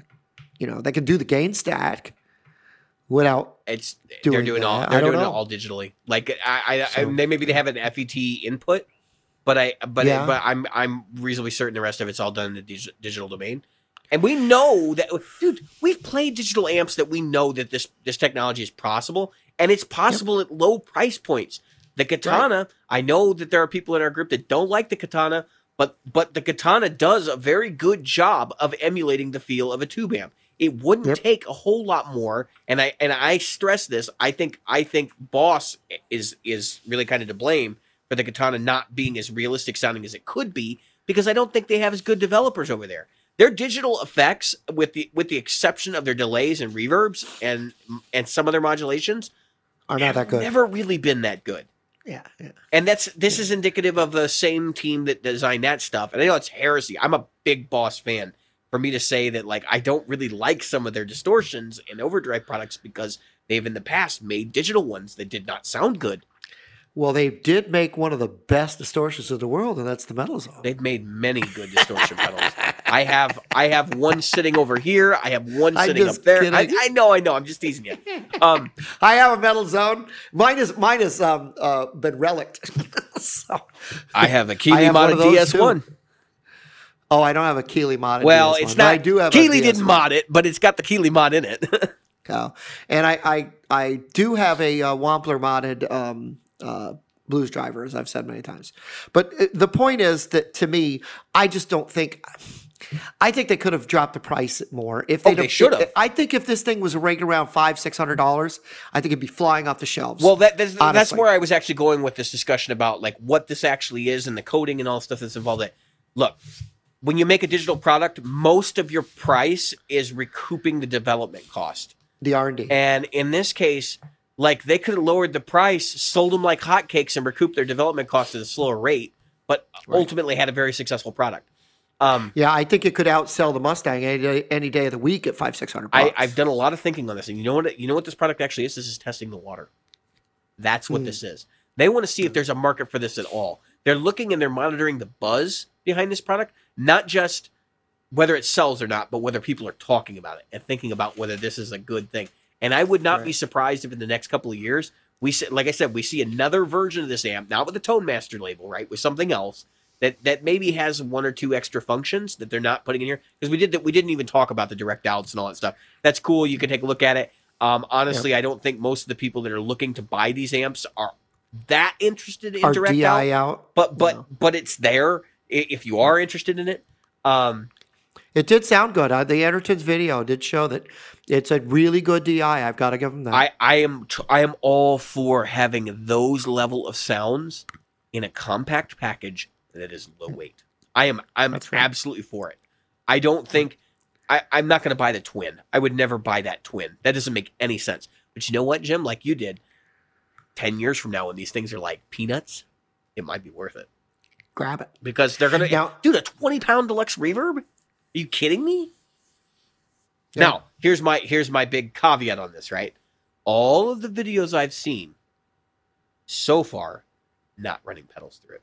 you know, they can do the gain stack without. It's they're doing doing all they're doing it all digitally. Like I, I, I they maybe they have an FET input, but I but Yeah. but I'm I'm reasonably certain the rest of it's all done in the dig- digital domain. And we know that, dude. We've played digital amps that we know that this this technology is possible, and it's possible at low price points. The katana, I know that there are people in our group that don't like the katana, but but the katana does a very good job of emulating the feel of a tube amp. It wouldn't Yep. take a whole lot more, and I and I stress this. I think I think Boss is is really kind of to blame for the katana not being as realistic sounding as it could be because I don't think they have as good developers over there. Their digital effects, with the with the exception of their delays and reverbs and and some of their modulations, Are not that good. Never really been that good. yeah, yeah. And that's this is indicative of the same team that designed that stuff. And I know it's heresy. I'm a big boss fan. For me to say that like I don't really like some of their distortions and overdrive products because they've in the past made digital ones that did not sound good. Well, they did make one of the best distortions in the world, and that's the metal zone. They've made many good distortion pedals. I have I have one sitting over here. I have one I'm sitting up there. I. I know, I know. I'm just teasing you. Um, I have a metal zone. Mine is mine has um, uh, been relicked. so, I have a Keeley modded DS1. oh, I don't have a Keeley mod. Well, DS1, it's not. I do have. Keeley didn't DS1. mod it, but it's got the Keeley mod in it. Oh. And I, I, I do have a uh, Wampler modded um, uh, blues driver, as I've said many times. But uh, the point is that to me, I just don't think. I think they could have dropped the price more if Oh, they should have. I think if this thing was ranked around five, six hundred dollars, I think it'd be flying off the shelves. Well, that, that's, that's where I was actually going with this discussion about like what this actually is and the coding and all the stuff that's involved. In it. Look, when you make a digital product, most of your price is recouping the development cost. the R and D. And in this case, like they could have lowered the price, sold them like hotcakes, and recouped their development costs at a slower rate, but ultimately had a very successful product. Um, Yeah, I think it could outsell the Mustang any day, any day of the week at five, six hundred. I, I've done a lot of thinking on this, and you know what? You know what this product actually is. This is testing the water. That's what Hmm. this is. They want to see if there's a market for this at all. They're looking and they're monitoring the buzz behind this product, not just whether it sells or not, but whether people are talking about it and thinking about whether this is a good thing. And I would not be surprised if in the next couple of years we see, like I said, we see another version of this amp, not with the Tone Master label, right, with something else that that maybe has one or two extra functions that they're not putting in here because we did that. We didn't even talk about the direct outs and all that stuff. That's cool. You can take a look at it. Um, honestly, I don't think most of the people that are looking to buy these amps are that interested in Our direct DI out. out. But but No. but it's there if you are interested in it. Um, It did sound good. Uh, the Andertons video did show that it's a really good DI. I've got to give them that. I I am tr- I am all for having those level of sounds in a compact package that is low weight. I am I'm right. absolutely for it. I don't think I, I'm not going to buy the twin. I would never buy that twin. That doesn't make any sense. But you know what, Jim? Like you did, ten years from now, when these things are like peanuts, it might be worth it Grab it. because they're gonna. Now- dude, a twenty pound deluxe reverb? Are you kidding me? Yeah. Now, here's my here's my big caveat on this, right? All of the videos I've seen so far, not running pedals through it.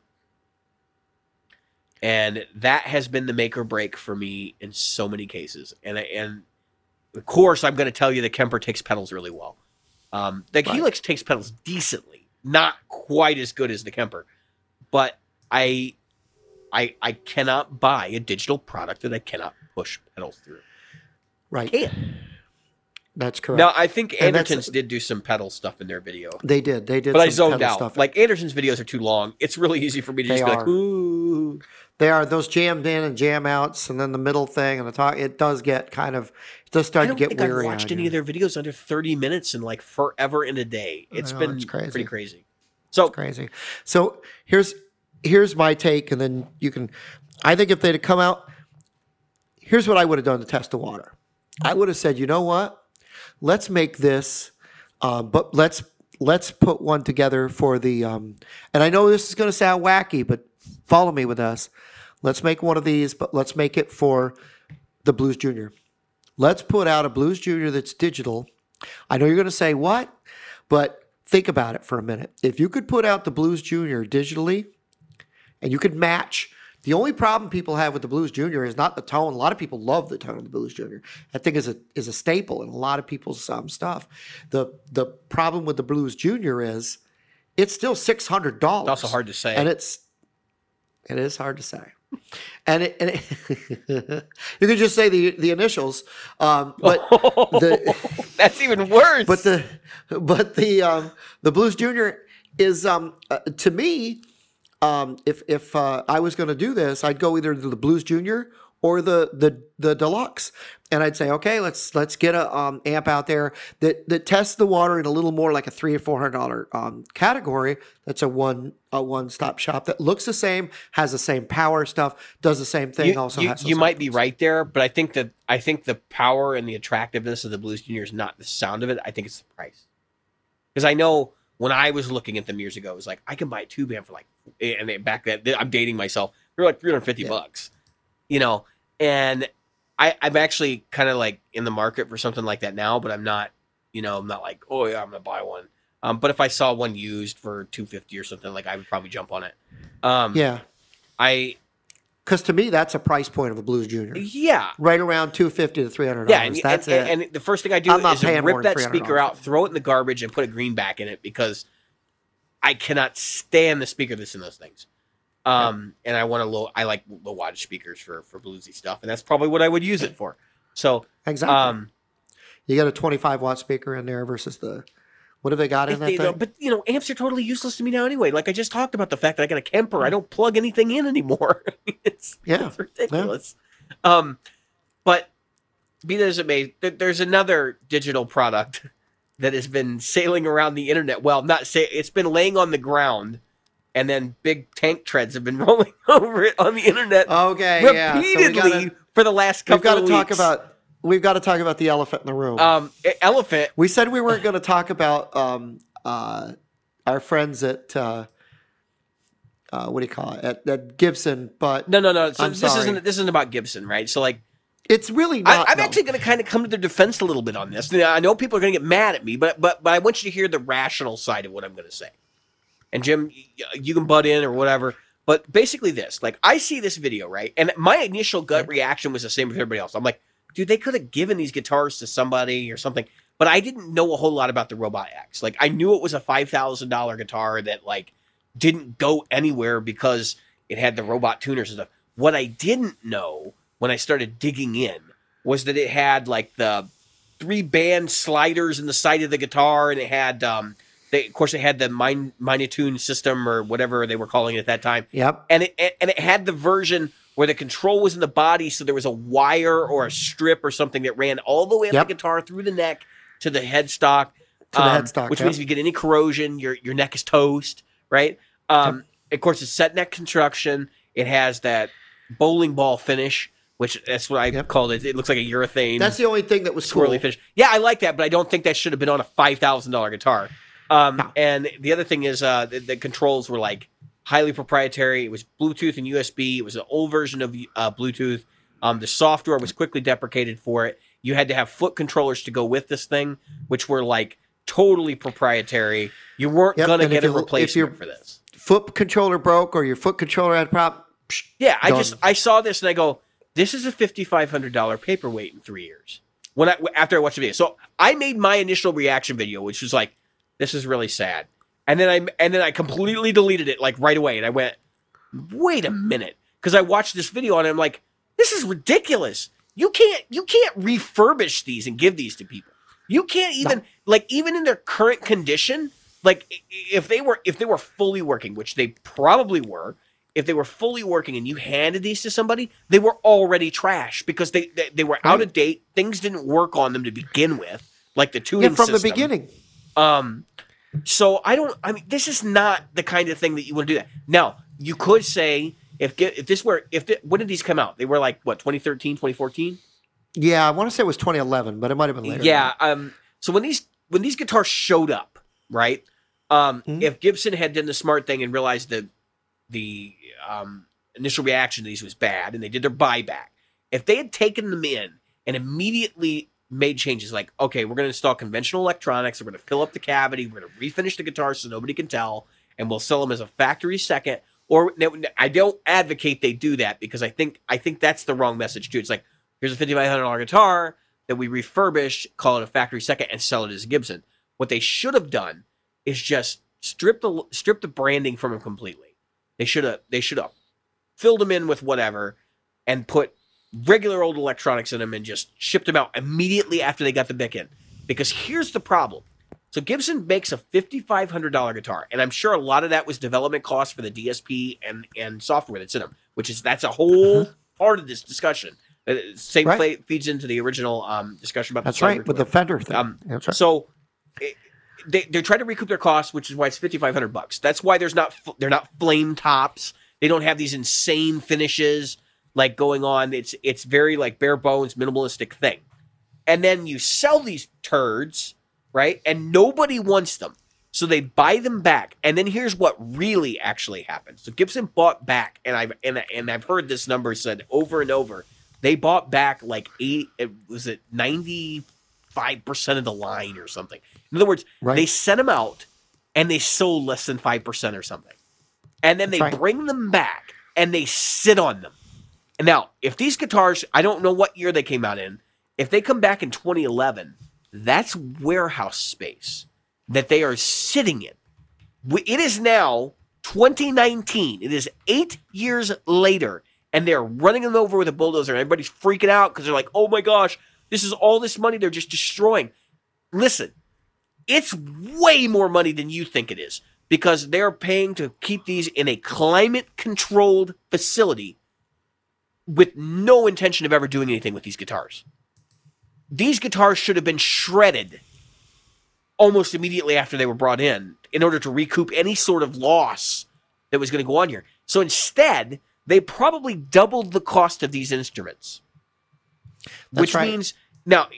And that has been the make or break for me in so many cases. And I- and of course, I'm going to tell you the Kemper takes pedals really well. Um, the Right. Helix takes pedals decently, not quite as good as the Kemper, but I, I, I cannot buy a digital product that I cannot push pedals through. Right. Can't. That's correct. Now, I think And Andertons did do some pedal stuff in their video, they did. They did. but I zoned pedal out. Stuff. Like Andertons' videos are too long. It's really easy for me to They just be like, ooh. they are those jammed in and jam outs, and then the middle thing and the talk. It does get kind of. It does start to get think I've weary. watched any you. of their videos under 30 minutes in like forever in a day. I It's know, been it's crazy. pretty crazy. So crazy. So here's here's my take, and then you can. I think if they'd have come out, here's what I would have done to test the water. I would have said, you know what? Let's make this, um, but let's let's put one together for the. Um, and I know this is going to sound wacky, but follow me with us. Let's make one of these, but let's make it for the Blues Junior. Let's put out a Blues Junior that's digital. I know you're going to say what, but think about it for a minute. If you could put out the Blues Junior digitally and you could match, the only problem people have with the Blues Junior is not the tone. A lot of people love the tone of the Blues Junior. That thing is a is a staple in a lot of people's um, stuff. The the problem with the Blues Junior is it's still six hundred dollars. it's also hard to say. and it's it is hard to say. And it, and it you could just say the the initials, um, but the That's even worse. but the but the um, the Blues Junior is um, uh, to me um, if if uh, I was going to do this, I'd go either to the Blues Junior or the the the deluxe, and I'd say, okay, let's let's get a um, amp out there that that tests the water in a little more like a three or four hundred dollar um, category. That's a one a one stop shop that looks the same, has the same power stuff, does the same thing. you, also, you, has you might be right there, but I think that I think the power and the attractiveness of the Blues Junior is not the sound of it. I think it's the price. Because I know when I was looking at them years ago, it was like I can buy a tube amp for like, and they, back then I'm dating myself. They're like 350 Yeah. bucks, you know. And I, I'm actually kind of like in the market for something like that now, but I'm not, you know, I'm not like, oh yeah, I'm gonna buy one. Um, but if I saw one used for 250 or something, like I would probably jump on it. Um, Yeah, I because to me that's a price point of a Blues Junior. yeah, right around two fifty to three hundred Yeah, and, That's and, it. and the first thing I do I'm is rip that speaker out, throw it in the garbage, and put a greenback in it because I cannot stand the speaker that's in those things. Um, and I want to low. I like low wattage speakers for for bluesy stuff, and that's probably what I would use it for. So, exactly. um, you got a twenty-five watt speaker in there versus the what have they got in that they, thing? but you know, amps are totally useless to me now anyway. Like I just talked about the fact that I got a Kemper, I don't plug anything in anymore. it's Yeah, it's ridiculous. Um, but be that as it may, there's another digital product that has been sailing around the internet. Well, not say it's been laying on the ground, and then big tank treads have been rolling over it on the internet okay, yeah. So repeatedly gotta, for the last couple. we've got to talk about we've got to talk about the elephant in the room. um elephant. we said we weren't going to talk about um, uh, our friends at uh, uh, what do you call it at, at Gibson, but No, no, no. So I'm this sorry. isn't this isn't about Gibson, right? So like. It's really I, not. I'm though. actually going to kind of come to their defense a little bit on this. Now, I know people are going to get mad at me, but but but I want you to hear the rational side of what I'm going to say. And Jim, you can butt in or whatever. But basically, this like I see this video right, and my initial gut reaction was the same with everybody else. I'm like, dude, they could have given these guitars to somebody or something. But I didn't know a whole lot about the Robot X. Like I knew it was a five thousand dollar guitar that like didn't go anywhere because it had the robot tuners and stuff. What I didn't know when I started digging in was that it had like the three band sliders in the side of the guitar, and it had um, they of course it had the Min- Minitune system or whatever they were calling it at that time, Yep. and it and it had the version where the control was in the body, so there was a wire or a strip or something that ran all the way up Yep. the guitar through the neck to the headstock. To the headstock, which yep. means if you get any corrosion, your your neck is toast, right? Um, Of course, it's set neck construction. It has that bowling ball finish, which that's what I Yep. called it. It looks like a urethane That's the only thing that was swirly cool. finish. Yeah, I like that, but I don't think that should have been on a five thousand dollar guitar. Um, No. And the other thing is, uh, the, the controls were like highly proprietary. It was Bluetooth and USB. It was an old version of uh, Bluetooth. Um, the software was quickly deprecated for it. You had to have foot controllers to go with this thing, which were like totally proprietary. You weren't Yep, gonna get a replacement for this. Foot controller broke or your foot controller had a problem. Yeah, I Done. just I saw this and I go, this is a fifty five hundred dollar paperweight in three years. When I after I watched the video, so I made my initial reaction video, which was like, this is really sad, and then I and then I completely deleted it like right away, and I went, wait a minute, because I watched this video and I'm like, this is ridiculous. You can't you can't refurbish these and give these to people. You can't even like even in their current condition, like if they were if they were fully working, which they probably were, if they were fully working and you handed these to somebody, they were already trash because they they, they were out of date. Things didn't work on them to begin with, like the tuning Yeah, from the beginning. Um, so I don't. I mean, this is not the kind of thing that you want to do. That now you could say if if this were if the, when did these come out? They were like what 2013, 2014. Yeah, I want to say it was 2011, but it might have been later. Yeah. Um. So when these when these guitars showed up, right? Um. Mhm. If Gibson had done the smart thing and realized the the um initial reaction to these was bad, and they did their buyback, if they had taken them in and immediately made changes like, okay, we're going to install conventional electronics, we're going to fill up the cavity, we're going to refinish the guitar so nobody can tell, and we'll sell them as a factory second. Or I don't advocate they do that because I think I think that's the wrong message too. It's like here's a fifty five hundred dollar guitar that we refurbish, call it a factory second, and sell it as a Gibson. What they should have done is just strip the strip the branding from them completely. They should have they should have filled them in with whatever and put regular old electronics in them and just shipped them out immediately after they got the bic in. Because here's the problem. So Gibson makes a fifty-five hundred dollar guitar, and I'm sure a lot of that was development costs for the DSP and and software that's in them, which is that's a whole part of this discussion. Uh, Same Uh-huh. Right. fla- feeds into the original um, discussion about That's the right, with the Fender thing. Um, That's right. so it, they they're trying to recoup their costs, which is why it's fifty five hundred bucks. That's why there's not they're not flame tops. They don't have these insane finishes like going on. It's it's very like bare bones minimalistic thing. And then you sell these turds, right? And nobody wants them. So they buy them back. And then here's what really actually happened. So Gibson bought back and I've and, and I've heard this number said over and over. They bought back like eight was it 95% of the line or something. In other words, Right. they sent them out and they sold less than 5% or something. And then they right. bring them back and they sit on them. And now, if these guitars, I don't know what year they came out in, if they come back in 2011, that's warehouse space that they are sitting in. It is now 2019. It is eight years later, and they're running them over with a bulldozer, and everybody's freaking out because they're like, oh my gosh, this is all this money they're just destroying. Listen, it's way more money than you think it is because they're paying to keep these in a climate controlled facility with no intention of ever doing anything with these guitars. These guitars should have been shredded almost immediately after they were brought in in order to recoup any sort of loss that was going to go on here. So instead, they probably doubled the cost of these instruments. That's which right. means now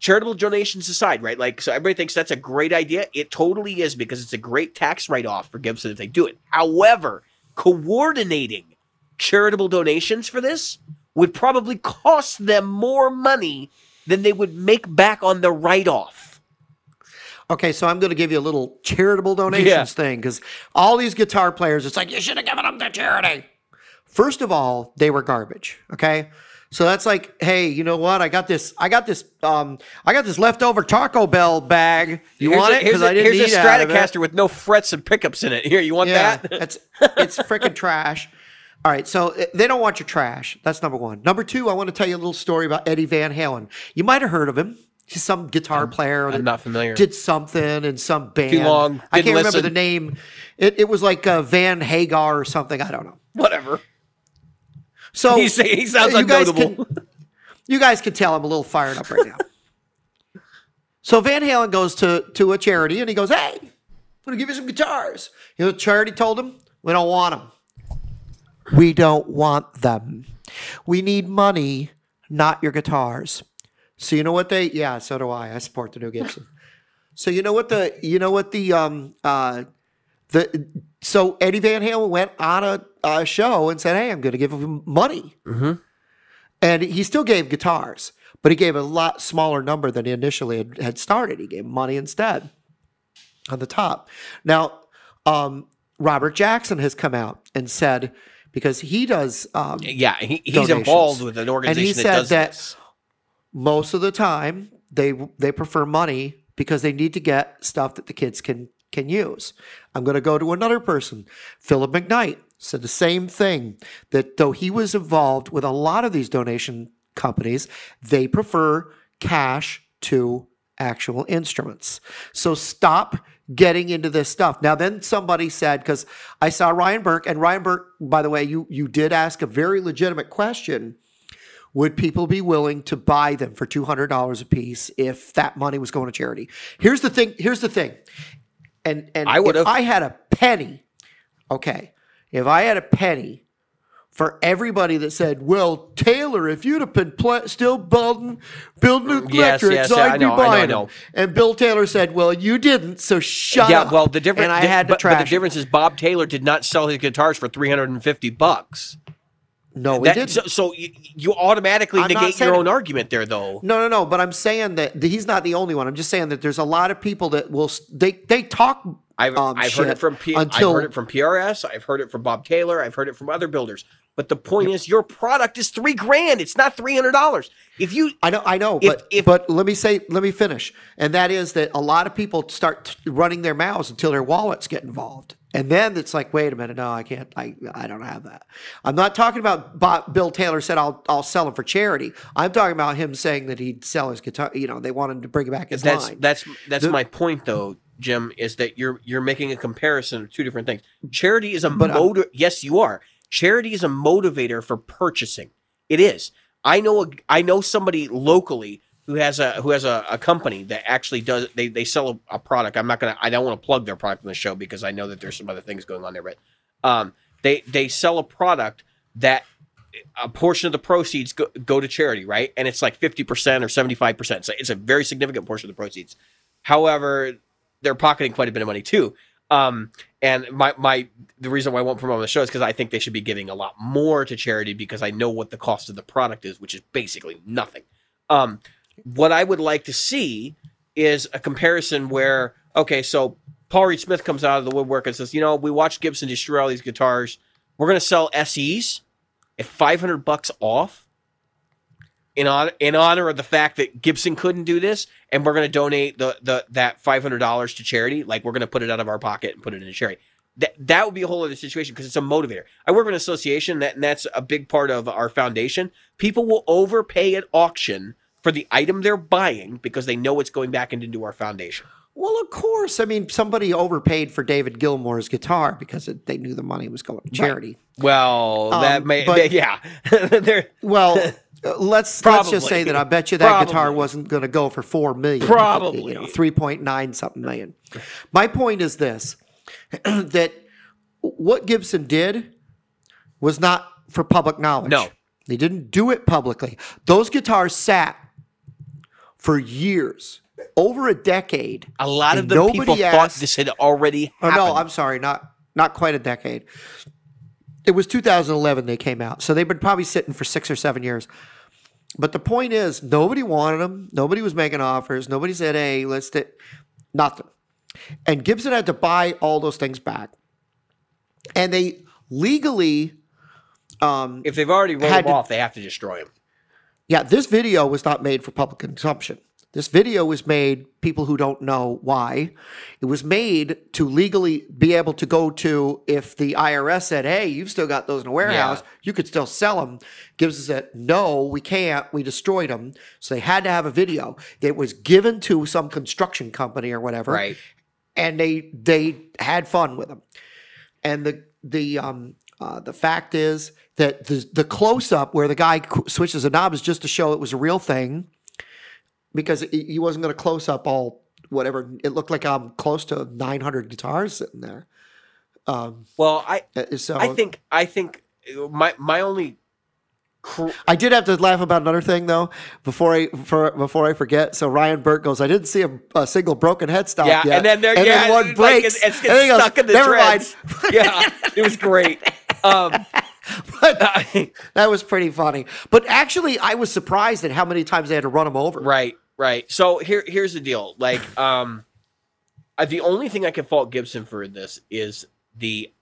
charitable donations aside, right? Like so everybody thinks that's a great idea. It totally is because it's a great tax write-off for Gibson if they do it. However, coordinating charitable donations for this would probably cost them more money than they would make back on the write-off. Okay, so I'm going to give you a little charitable donations Yeah. thing because all these guitar players, it's like you should have given them to charity. First of all, they were garbage. Okay, so that's like, hey, you know what? I got this. I got this. Um, I got this leftover Taco Bell bag. You Here's want it? Here's Because a, I didn't here's eat a out of it. Stratocaster with no frets and pickups in it. Here, you want Yeah, that? it's it's freaking trash. All right, so uh, they don't want your trash. That's number one. Number two, I want to tell you a little story about Eddie Van Halen. You might have heard of him. He's some guitar player that I'm not familiar. did something in some band. Too long, I can't remember the name. It, it was like uh, Van Hagar or something. I don't know. Whatever. So He say- he sounds you guys. Can, you guys can tell I'm a little fired up right now. so Van Halen goes to to a charity and he goes, "Hey, I'm gonna give you some guitars." You know, the charity told him, "We don't want them. We don't want them. We need money, not your guitars." So you know what they? Yeah, so do I. I support the new Gibson. so you know what the you know what the um uh the so Eddie Van Halen went on a, a show and said, "Hey, I'm going to give him money," and he still gave guitars, but he gave a lot smaller number than he initially had, had started. He gave money instead on the top. Now, um, Robert Jackson has come out and said because he does um, Yeah, he, he's Donations. involved with an organization that said does that- this. most of the time they they prefer money because they need to get stuff that the kids can can use. I'm going to go to another person. Philip McKnight said the same thing that though he was involved with a lot of these donation companies, they prefer cash to actual instruments. So stop getting into this stuff. Now then somebody said cuz I saw Ryan Burke and Ryan Burke by the way you you did ask a very legitimate question would people be willing to buy them for $200 a piece if that money was going to charity here's the thing here's the thing and and I would've. if i had a penny okay if i had a penny for everybody that said, "Well, Taylor, if you'd have been pl- still building building Yes, electrics, yes, I'd I be know, I know, I buying know. them." And Bill Taylor said, "Well, you didn't, so shut yeah, up." Yeah, well, the difference, and I the- had to but, but the difference is Bob Taylor did not sell his guitars for 350 bucks. No, we That, didn't. so, so you, you automatically I'm negate your own argument there, though. No, no, no. But I'm saying that he's not the only one. I'm just saying that there's a lot of people that will they they talk. I've, um, I've heard it from P- until I've heard it from PRS. I've heard it from Bob Taylor. I've heard it from other builders. But the point is, your product is three grand. It's not three hundred dollars. If you I know, I know, If- but if- but let me say, let me finish, and that is that a lot of people start running their mouths until their wallets get involved, and then it's like, wait a minute, no, I can't, I I don't have that. I'm not talking about Bob, Bill Taylor said I'll I'll sell them for charity. I'm talking about him saying that he'd sell his guitar. You know, they want him to bring it back in that's line. that's that's The- my point, though, Jim. Is that you're you're making a comparison of two different things. Charity is a motor. yes, you are. Charity is a motivator for purchasing. It is. I know. A, I know somebody locally who has a who has a, a company that actually does. They they sell a, a product. I'm not gonna. I don't want to plug their product on the show because I know that there's some other things going on there. But um, they they sell a product that a portion of the proceeds go, go to charity, right? And it's like 50% or 75%. So it's a very significant portion of the proceeds. However, they're pocketing quite a bit of money too. Um, and my, my the reason why I won't promote on the show is because I think they should be giving a lot more to charity because I know what the cost of the product is, which is basically nothing. Um, what I would like to see is a comparison where, okay, so Paul Reed Smith comes out of the woodwork and says, you know, we watched Gibson destroy all these guitars. We're going to sell SEs at 500 bucks off in honor in honor of the fact that Gibson couldn't do this and we're going to donate the the that $500 to charity like we're going to put it out of our pocket and put it in a charity. That that would be a whole other situation because it's a motivator. I work in an association that and that's a big part of our foundation. People will overpay at auction for the item they're buying because they know it's going back into our foundation. Well, of course. I mean, somebody overpaid for David Gilmour's guitar because it, they knew the money was going to charity. well that Um, may but- yeah. They're- Well, uh, let's let's just say that I bet you that guitar wasn't going to go for four million. Probably. you know, three point nine something million. My point is this: that what Gibson did was not for public knowledge. No. they didn't do it publicly. Those guitars sat for years, over a decade. a lot of the people thought this had already Oh happened no, I'm sorry, not not quite a decade. It was 2011 they came out, so they've been probably sitting for six or seven years. But the point is, nobody wanted them. Nobody was making offers. Nobody said, "Hey, let's do nothing." And Gibson had to buy all those things back, and they legally, um, if they've already had them to- off, they have to destroy them. yeah, this video was not made for public consumption. This video was made, people who don't know why, it was made to legally be able to go to, if the IRS said, hey, you've still got those in a warehouse, you could still sell them. Gibbs said, no, we can't. We destroyed them. So they had to have a video that was given to some construction company or whatever. Right. And they they had fun with them. And the the um uh, the fact is that the the close up where the guy switches a knob is just to show it was a real thing, because he wasn't going to close up all whatever. It looked like I'm close to 900 guitars sitting there. Um, Well, I uh, so I think I think my my only cr- I did have to laugh about another thing though before I for, before I forget. So Ryan Burt goes, I didn't see a, a single broken headstock yeah, yet. and then there and yeah, then one like, breaks. it's, it's and he goes, in the Never mind." yeah, it was great. Um, But that was pretty funny. But actually, I was surprised at how many times they had to run him over. Right, right. So here, here's the deal. Like, um, uh, the only thing I can fault Gibson for in this is the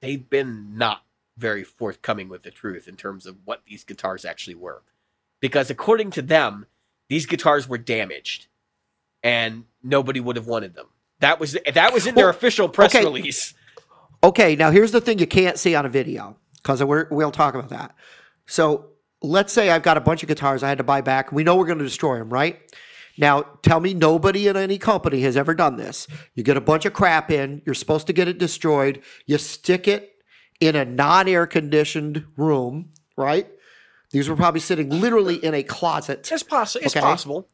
they've been not very forthcoming with the truth in terms of what these guitars actually were, because according to them, these guitars were damaged, and nobody would have wanted them. That was that was in their Well, official press okay. release. Okay, now here's the thing you can't see on a video because we'll talk about that. So let's say I've got a bunch of guitars I had to buy back. We know we're going to destroy them, right? Now, tell me nobody in any company has ever done this. You get a bunch of crap in, you're supposed to get it destroyed, you stick it in a non air conditioned room, right? These were probably sitting literally in a closet. It's possible. It's Okay. possible.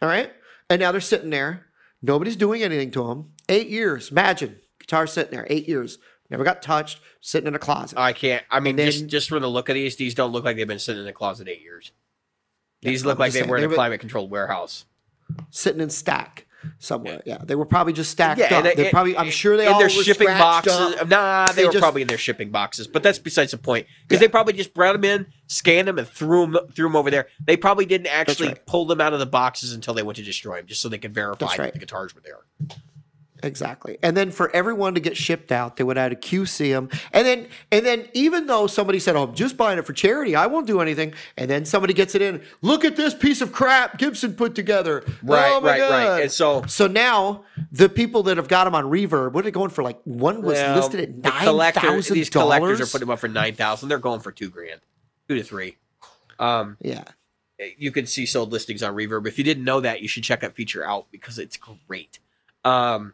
All right. And now they're sitting there. Nobody's doing anything to them. Eight years. Imagine guitar sitting there. Eight years. Never got touched. Sitting in a closet. I can't. I mean, And just just from the look of these, these don't look like they've been sitting in a closet eight years. These I'm look like they saying, were in they a were- climate controlled warehouse. sitting in stack somewhere. Yeah. They were probably just stacked Yeah, up. They probably. I'm sure they in all their shipping boxes. up. Nah, they, They were just- probably in their shipping boxes, but that's besides the point because Yeah. they probably just brought them in, scanned them, and threw them threw them over there. They probably didn't actually right. pull them out of the boxes until they went to destroy them, just so they could verify That's that the guitars were there. Exactly. And then for everyone to get shipped out, they would have to QC them. And then and then even though somebody said, "Oh, I'm just buying it for charity. I won't do anything." And then somebody gets it in. Look at this piece of crap Gibson put together. Right, oh my right, right. God. And so- so now the people that have got them on Reverb, what are they going for? Like one was Well, listed at nine collector- thousand These collectors are putting them up for nine thousand. They're going for two grand, two to three. Um, Yeah. you can see sold listings on Reverb. If you didn't know that, you should check that feature out because it's great. Um,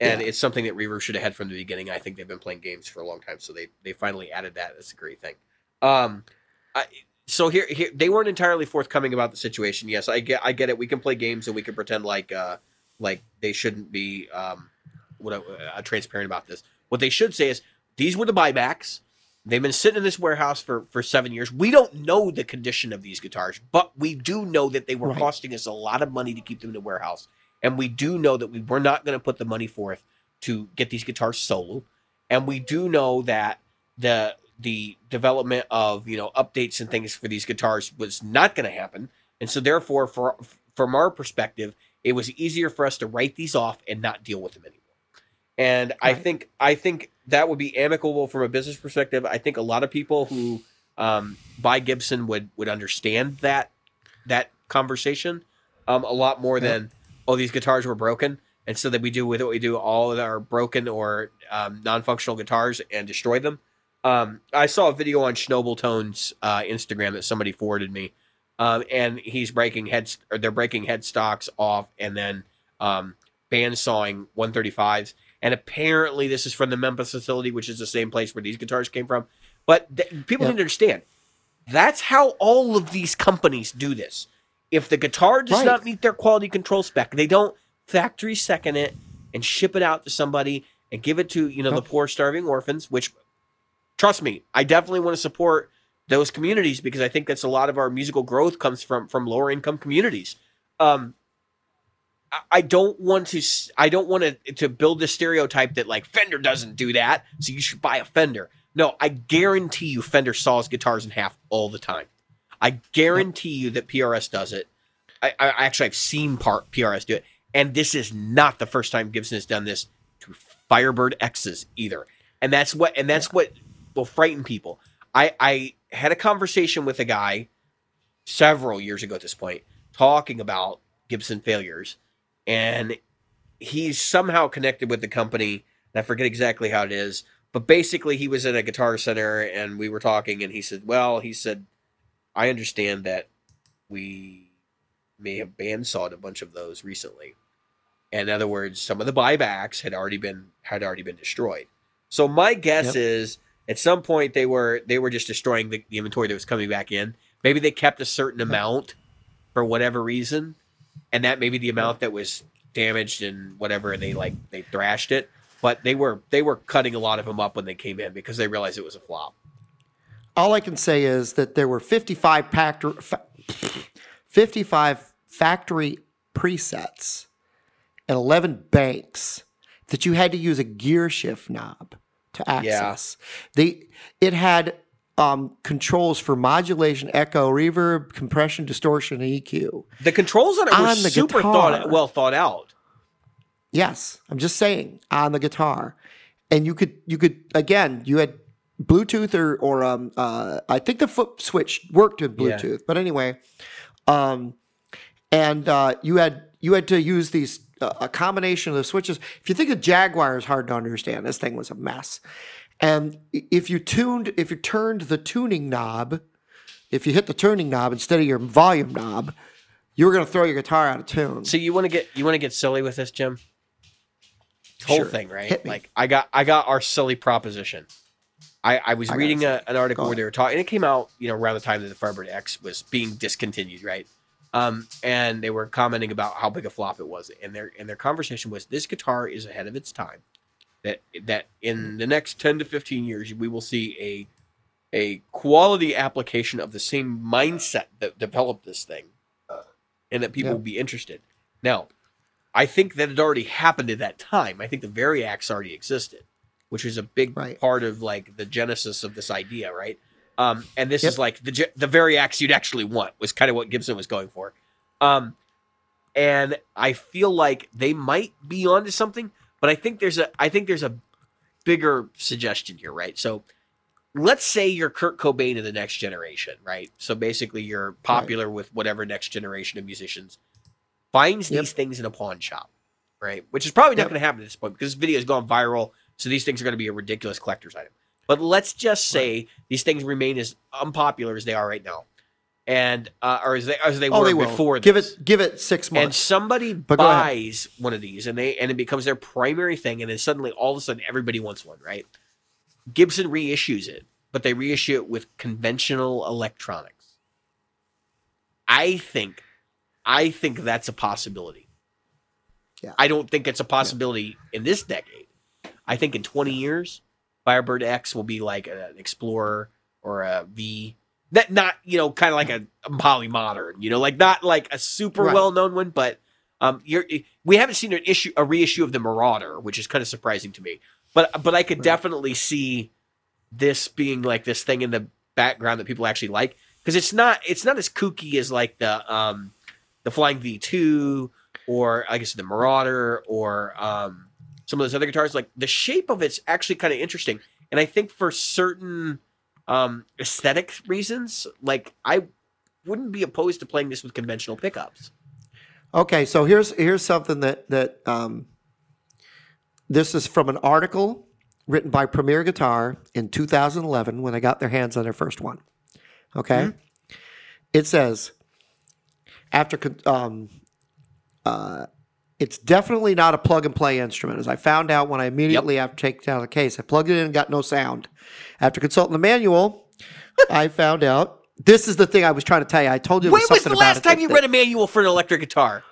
and Yeah. it's something that Reverb should have had from the beginning. I think they've been playing games for a long time, so they they finally added that. That's a great thing. Um, I, so here, here they weren't entirely forthcoming about the situation. Yes, I get I get it. We can play games and we can pretend like uh like they shouldn't be um what uh, transparent about this. What they should say is these were the buybacks. They've been sitting in this warehouse for for seven years. We don't know the condition of these guitars, but we do know that they were Right. costing us a lot of money to keep them in the warehouse, and we do know that we were not going to put the money forth to get these guitars sold, and we do know that the the development of you know updates and things for these guitars was not going to happen, and so therefore, for from our perspective, it was easier for us to write these off and not deal with them anymore. And I think I think that would be amicable from a business perspective. I think a lot of people who um, buy Gibson would would understand that that conversation um, a lot more than oh these guitars were broken, and so that we do with what we do all of our broken or um, non-functional guitars and destroy them. Um, I saw a video on Schnobeltone's uh, Instagram that somebody forwarded me, um, and he's breaking heads or they're breaking headstocks off and then um, bandsawing 135s. And apparently, this is from the Memphis facility, which is the same place where these guitars came from. But th- people Yep. need to understand that's how all of these companies do this. If the guitar does Right. not meet their quality control spec, they don't factory second it and ship it out to somebody and give it to you know the poor starving orphans. Which, trust me, I definitely want to support those communities because I think that's a lot of our musical growth comes from from lower income communities. Um, I- don't want to. s- I don't want to to build this stereotype that like Fender doesn't do that, so you should buy a Fender. No, I guarantee you, Fender saws guitars in half all the time. I guarantee you that PRS does it. I, I actually I've seen part PRS do it, and this is not the first time Gibson has done this to Firebird X's either. And that's what and that's what will frighten people. I I had a conversation with a guy several years ago at this point talking about Gibson failures, and he's somehow connected with the company. And I forget exactly how it is, but basically, he was in a guitar center, and we were talking, and he said, "Well, he said, I understand that we may have bandsawed a bunch of those recently." In other words, some of the buybacks had already been had already been destroyed. So my guess Yep. is at some point they were they were just destroying the, the inventory that was coming back in. Maybe they kept a certain amount for whatever reason, and that maybe the amount that was damaged and whatever, and they like they thrashed it. But they were they were cutting a lot of them up when they came in because they realized it was a flop. All I can say is that there were 55 factor, fa- 55 factory presets and 11 banks that you had to use a gear shift knob to access. They it had um, controls for modulation, echo, reverb, compression, distortion, and EQ. The controls on it were On the super guitar. thought well thought out. Yes, I'm just saying on the guitar, and you could you could again you had Bluetooth or or um uh I think the foot switch worked with Yeah. Bluetooth, but anyway, um, and uh, you had you had to use these uh, a combination of the switches. If you think a Jaguar is hard to understand, this thing was a mess. And if you tuned if you turned the tuning knob, if you hit the tuning knob instead of your volume knob, you were going to throw your guitar out of tune. So you want to get you want to get silly with this, Jim? Whole Sure. thing, right? Like I got I got our silly proposition. I, I was I reading a, an article where they were talking, and it came out, you know, around the time that the Firebird X was being discontinued, right? Um, and they were commenting about how big a flop it was, and their and their conversation was, this guitar is ahead of its time. That that in the next ten to fifteen years, we will see a a quality application of the same mindset that developed this thing, and that people Yeah. will be interested. Now, I think that it already happened at that time. I think the Variax already existed, which is a big Right. part of like the genesis of this idea, right? Um, and this Yep. is like the the Variax you'd actually want was kind of what Gibson was going for. Um, and I feel like they might be onto something, but I think there's a I think there's a bigger suggestion here, right? So let's say you're Kurt Cobain of the next generation, right? So basically you're popular with whatever next generation of musicians finds Yep. these things in a pawn shop, right? Which is probably not Yep. going to happen at this point because this video has gone viral, so these things are going to be a ridiculous collector's item. But let's just say these things remain as unpopular as they are right now, and uh, or as they as they oh, were they will. before. give this. it give it six months, And somebody But buys one of these, and they and it becomes their primary thing, and then suddenly all of a sudden everybody wants one, right? Gibson reissues it, but they reissue it with conventional electronics. I think, I think that's a possibility. Yeah. I don't think it's a possibility in this decade. I think in 20 years, Firebird X will be like an Explorer or a V. That not you know kind of like a, a poly modern, you know, like not like a super Right. well known one, but um, you're we haven't seen an issue a reissue of the Marauder, which is kind of surprising to me. But but I could Right. definitely see this being like this thing in the background that people actually like because it's not it's not as kooky as like the um the Flying V2 or I guess the Marauder or um some of those other guitars like the shape of it's actually kind of interesting and I think for certain um aesthetic reasons like I wouldn't be opposed to playing this with conventional pickups. Okay, so here's here's something that that um, this is from an article written by Premier Guitar in 2011 when they got their hands on their first one. Okay, it says after um, uh, it's definitely not a plug and play instrument. As I found out when I immediately after taking down the case, I plugged it in and got no sound. After consulting the manual, I found out. This is the thing I was trying to tell you. I told you When was something the last time you read a manual for an electric guitar?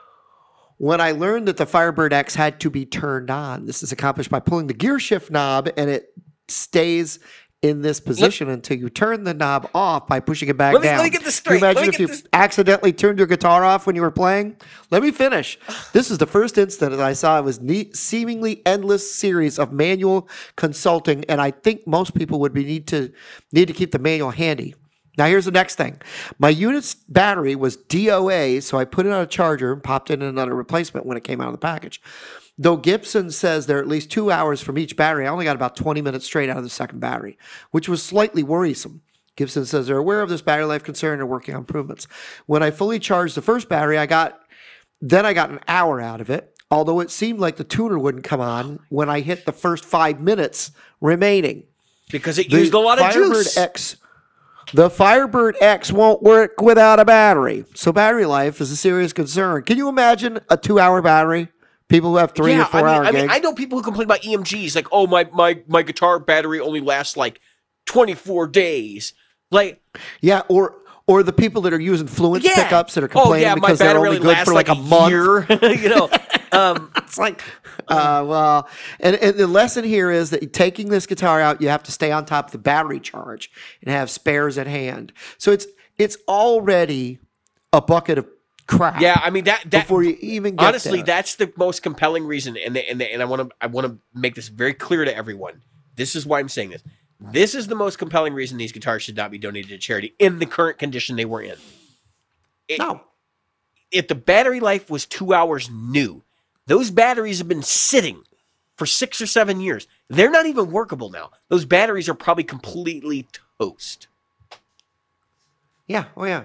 when I learned that the Firebird X had to be turned on. This is accomplished by pulling the gear shift knob and it stays in this position until you turn the knob off by pushing it back Let me- let me get this Can you straight. Let imagine me if you this- accidentally turned your guitar off when you were playing? Let me finish. This is the first instant that I saw it was neat, seemingly endless series of manual consulting, and I think most people would be need to need to keep the manual handy. Now here's the next thing. My unit's battery was DOA, so I put it on a charger and popped in another replacement when it came out of the package. Though Gibson says they're at least two hours from each battery, I only got about 20 minutes straight out of the second battery, which was slightly worrisome. Gibson says they're aware of this battery life concern and are working on improvements. When I fully charged the first battery, I got then I got an hour out of it. Although it seemed like the tuner wouldn't come on when I hit the first five minutes remaining. because it The used a lot of Firebird juice. X, the Firebird X won't work without a battery. So battery life is a serious concern. Can you imagine a two-hour battery? People who have three yeah, or four I mean, hour I mean, gigs. I know people who complain about EMGs, like, oh, my my my guitar battery only lasts like 24 days. Like, yeah, or or the people that are using Fluence yeah, pickups that are oh complaining yeah, my because they're only good lasts for like, a month. year. you know, um, It's like, uh, well, and, and the lesson here is that taking this guitar out, you have to stay on top of the battery charge and have spares at hand. So it's it's already a bucket of crap. yeah. I mean that that before you even get honestly, there. that's the most compelling reason, and the, and the, and I want to I want to make this very clear to everyone. This is why I'm saying this. This is the most compelling reason these guitars should not be donated to charity in the current condition they were in. It- no. if the battery life was two hours new, those batteries have been sitting for six or seven years. They're not even workable now. Those batteries are probably completely toast. Yeah. Oh, yeah.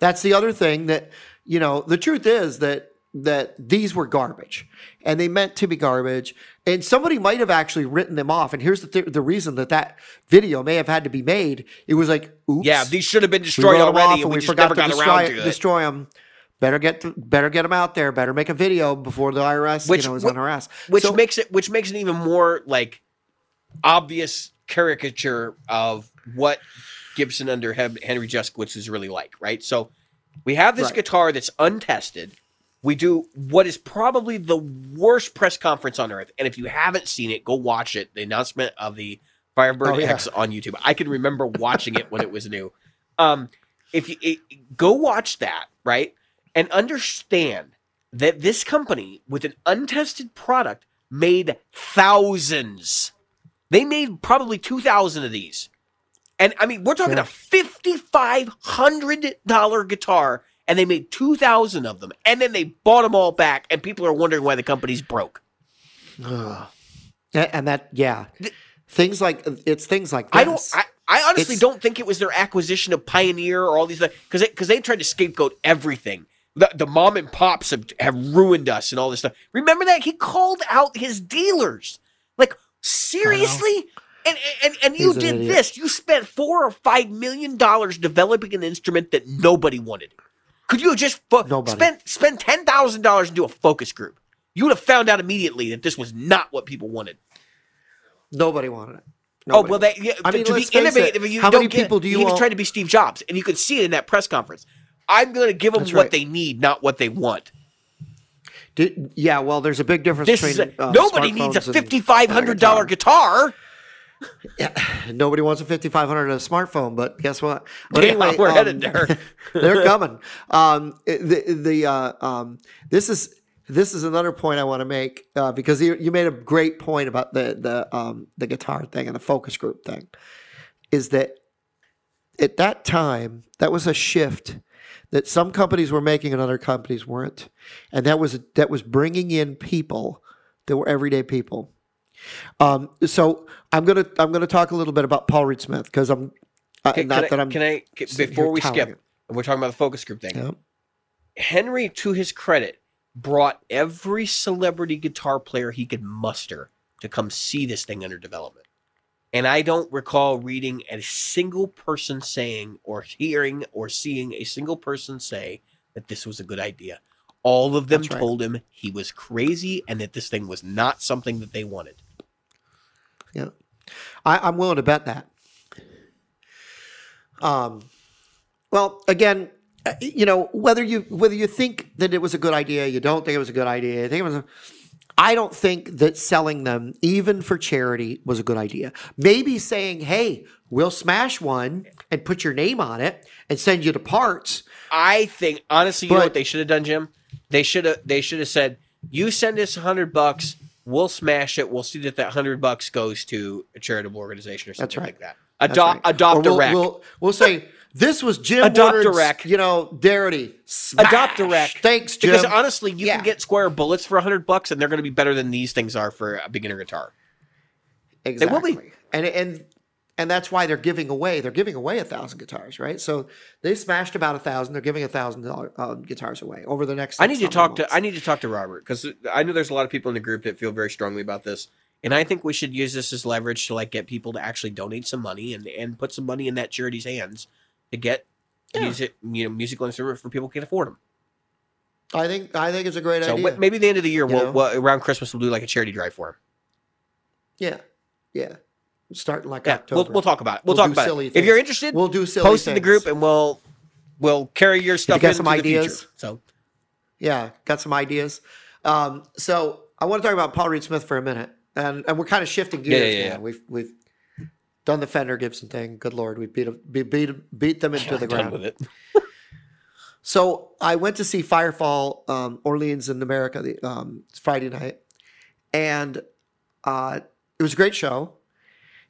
That's the other thing that you know. The truth is that that these were garbage, and they meant to be garbage. And somebody might have actually written them off. And here's the th- the reason that that video may have had to be made. It was like, oops. Yeah, these should have been destroyed wrote 'em off already, and we, just never got destroy, around to destroy them. Better get th- better get them out there. Better make a video before the IRS Which- you know is on our ass. which So- makes it which makes it even more like obvious caricature of what Gibson under Henry Juszkiewicz is really like, right? So we have this Right. guitar that's untested. We do what is probably the worst press conference on earth, and if you haven't seen it, go watch it. The announcement of the Firebird Oh, yeah. X on YouTube. I can remember watching it when it was new. Um, if you it, go watch that, right, and understand that this company with an untested product made thousands. They made probably 2,000 of these. And I mean, we're talking Yeah. a $5,500 guitar, and they made 2,000 of them. And then they bought them all back, and people are wondering why the company's broke. Ugh. And that yeah, things like it's things like this. I don't. I, I honestly It's- don't think it was their acquisition of Pioneer or all these because because they, tried to scapegoat everything. The, the mom and pops have, have ruined us and all this stuff. Remember that he called out his dealers. Like seriously, and and and you did idiot. this. You spent four or five million dollars developing an instrument that nobody wanted. Could you have just fo- Nobody. spent spend ten thousand dollars and do a focus group? You would have found out immediately that this was not what people wanted. nobody wanted it. Oh well, that, yeah, I mean, to be let's it, innovative, you how don't many get, people do you He was trying to be Steve Jobs, and you could see it in that press conference. I'm going to give them That's what right. they need, not what they want. Did, yeah, well, there's a big difference This between a, uh, nobody needs a fifty five hundred dollar guitar. guitar. Nobody wants a 5500 a smartphone, but guess what? But Yeah, we're headed there. they're coming. Um, the the uh, um, this is this is another point I want to make uh, because you, you made a great point about the the um, the guitar thing and the focus group thing. Is that at that time that was a shift that some companies were making and other companies weren't, and that was that was bringing in people that were everyday people. Um, so I'm gonna I'm gonna talk a little bit about Paul Reed Smith because I'm uh, Can, not I, that I'm can I can- before we skip, it. we're talking about the focus group thing. Yeah. Henry, to his credit, brought every celebrity guitar player he could muster to come see this thing under development. And I don't recall reading a single person saying or hearing or seeing a single person say that this was a good idea. All of them right. told him he was crazy and that this thing was not something that they wanted. Yeah, I, I'm willing to bet that. Um, well, again, uh, you know whether you whether you think that it was a good idea, you don't think it was a good idea. I think it was. A, I don't think that selling them, even for charity, was a good idea. Maybe saying, "Hey, we'll smash one and put your name on it and send you the parts." I think honestly, you know what they should have done, Jim? They should have they should have said, "You send us a hundred bucks, we'll smash it. We'll see that that hundred bucks goes to a charitable organization or something right. like that. That's Adopt right. adopt a we'll, wreck. We'll, we'll say this was Jim Adopt a wreck. You know, Darity. adopt a wreck. Thanks, Jim. Because honestly, you Yeah. can get Squier Bullets for a hundred bucks, and they're going to be better than these things are for a beginner guitar. exactly. will be. And and and that's why they're giving away. They're giving away a thousand guitars, right? So they smashed about a thousand. They're giving a thousand uh, guitars away over the next. I need to talk to. I need to talk to Robert because I know there's a lot of people in the group that feel very strongly about this, and I think we should use this as leverage to like get people to actually donate some money and and put some money in that charity's hands to get Yeah. music you know musical instruments for people who can afford them. I think I think it's a great So idea. maybe the end of the year, we'll, we'll around Christmas we'll do like a charity drive for him. yeah, yeah. Starting like Yeah, we'll, October. we'll talk about it. We'll, We'll talk about silly it. If you're interested, We'll do silly post in the group and we'll we'll carry your stuff got into some ideas? future. So Yeah, got some ideas. Um, so I want to talk about Paul Reed Smith for a minute, and and we're kind of shifting Yeah, gears yeah, now. yeah. We've we've done the Fender Gibson thing. Good lord, we beat 'em- beat beat, beat them into the done ground. with it. So I went to see Firefall um, Orleans in America the um, Friday night, and uh, it was a great show.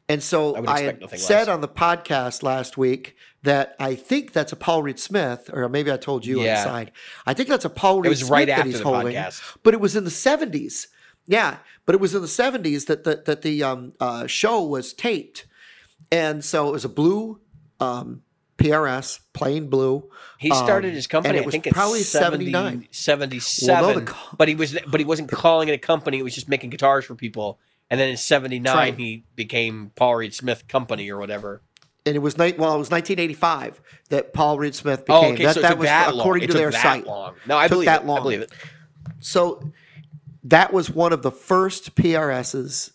And so I I, expect had nothing said on the podcast last week that I think that's a Paul Reed Smith, or maybe I told you Yeah. on the side. I think that's a Paul Reed It was Smith right that he's the holding, podcast. but it was in the seventies. Yeah, but it was in the seventies that that that the um, uh, show was taped, and so it was a blue um, PRS, plain blue. He started Um, his company. it I was think it's probably 70 79. 77. Well, no, co- but he was but he wasn't calling it a company. He was just making guitars for people. And then in '79, right. he became Paul Reed Smith Company or whatever. and it was night. Well, it was 1985 that Paul Reed Smith became. Oh, okay. that, so that was that long. according It to took their that site. long. No, I believe that it. long. I believe it. So that was one of the first PRSs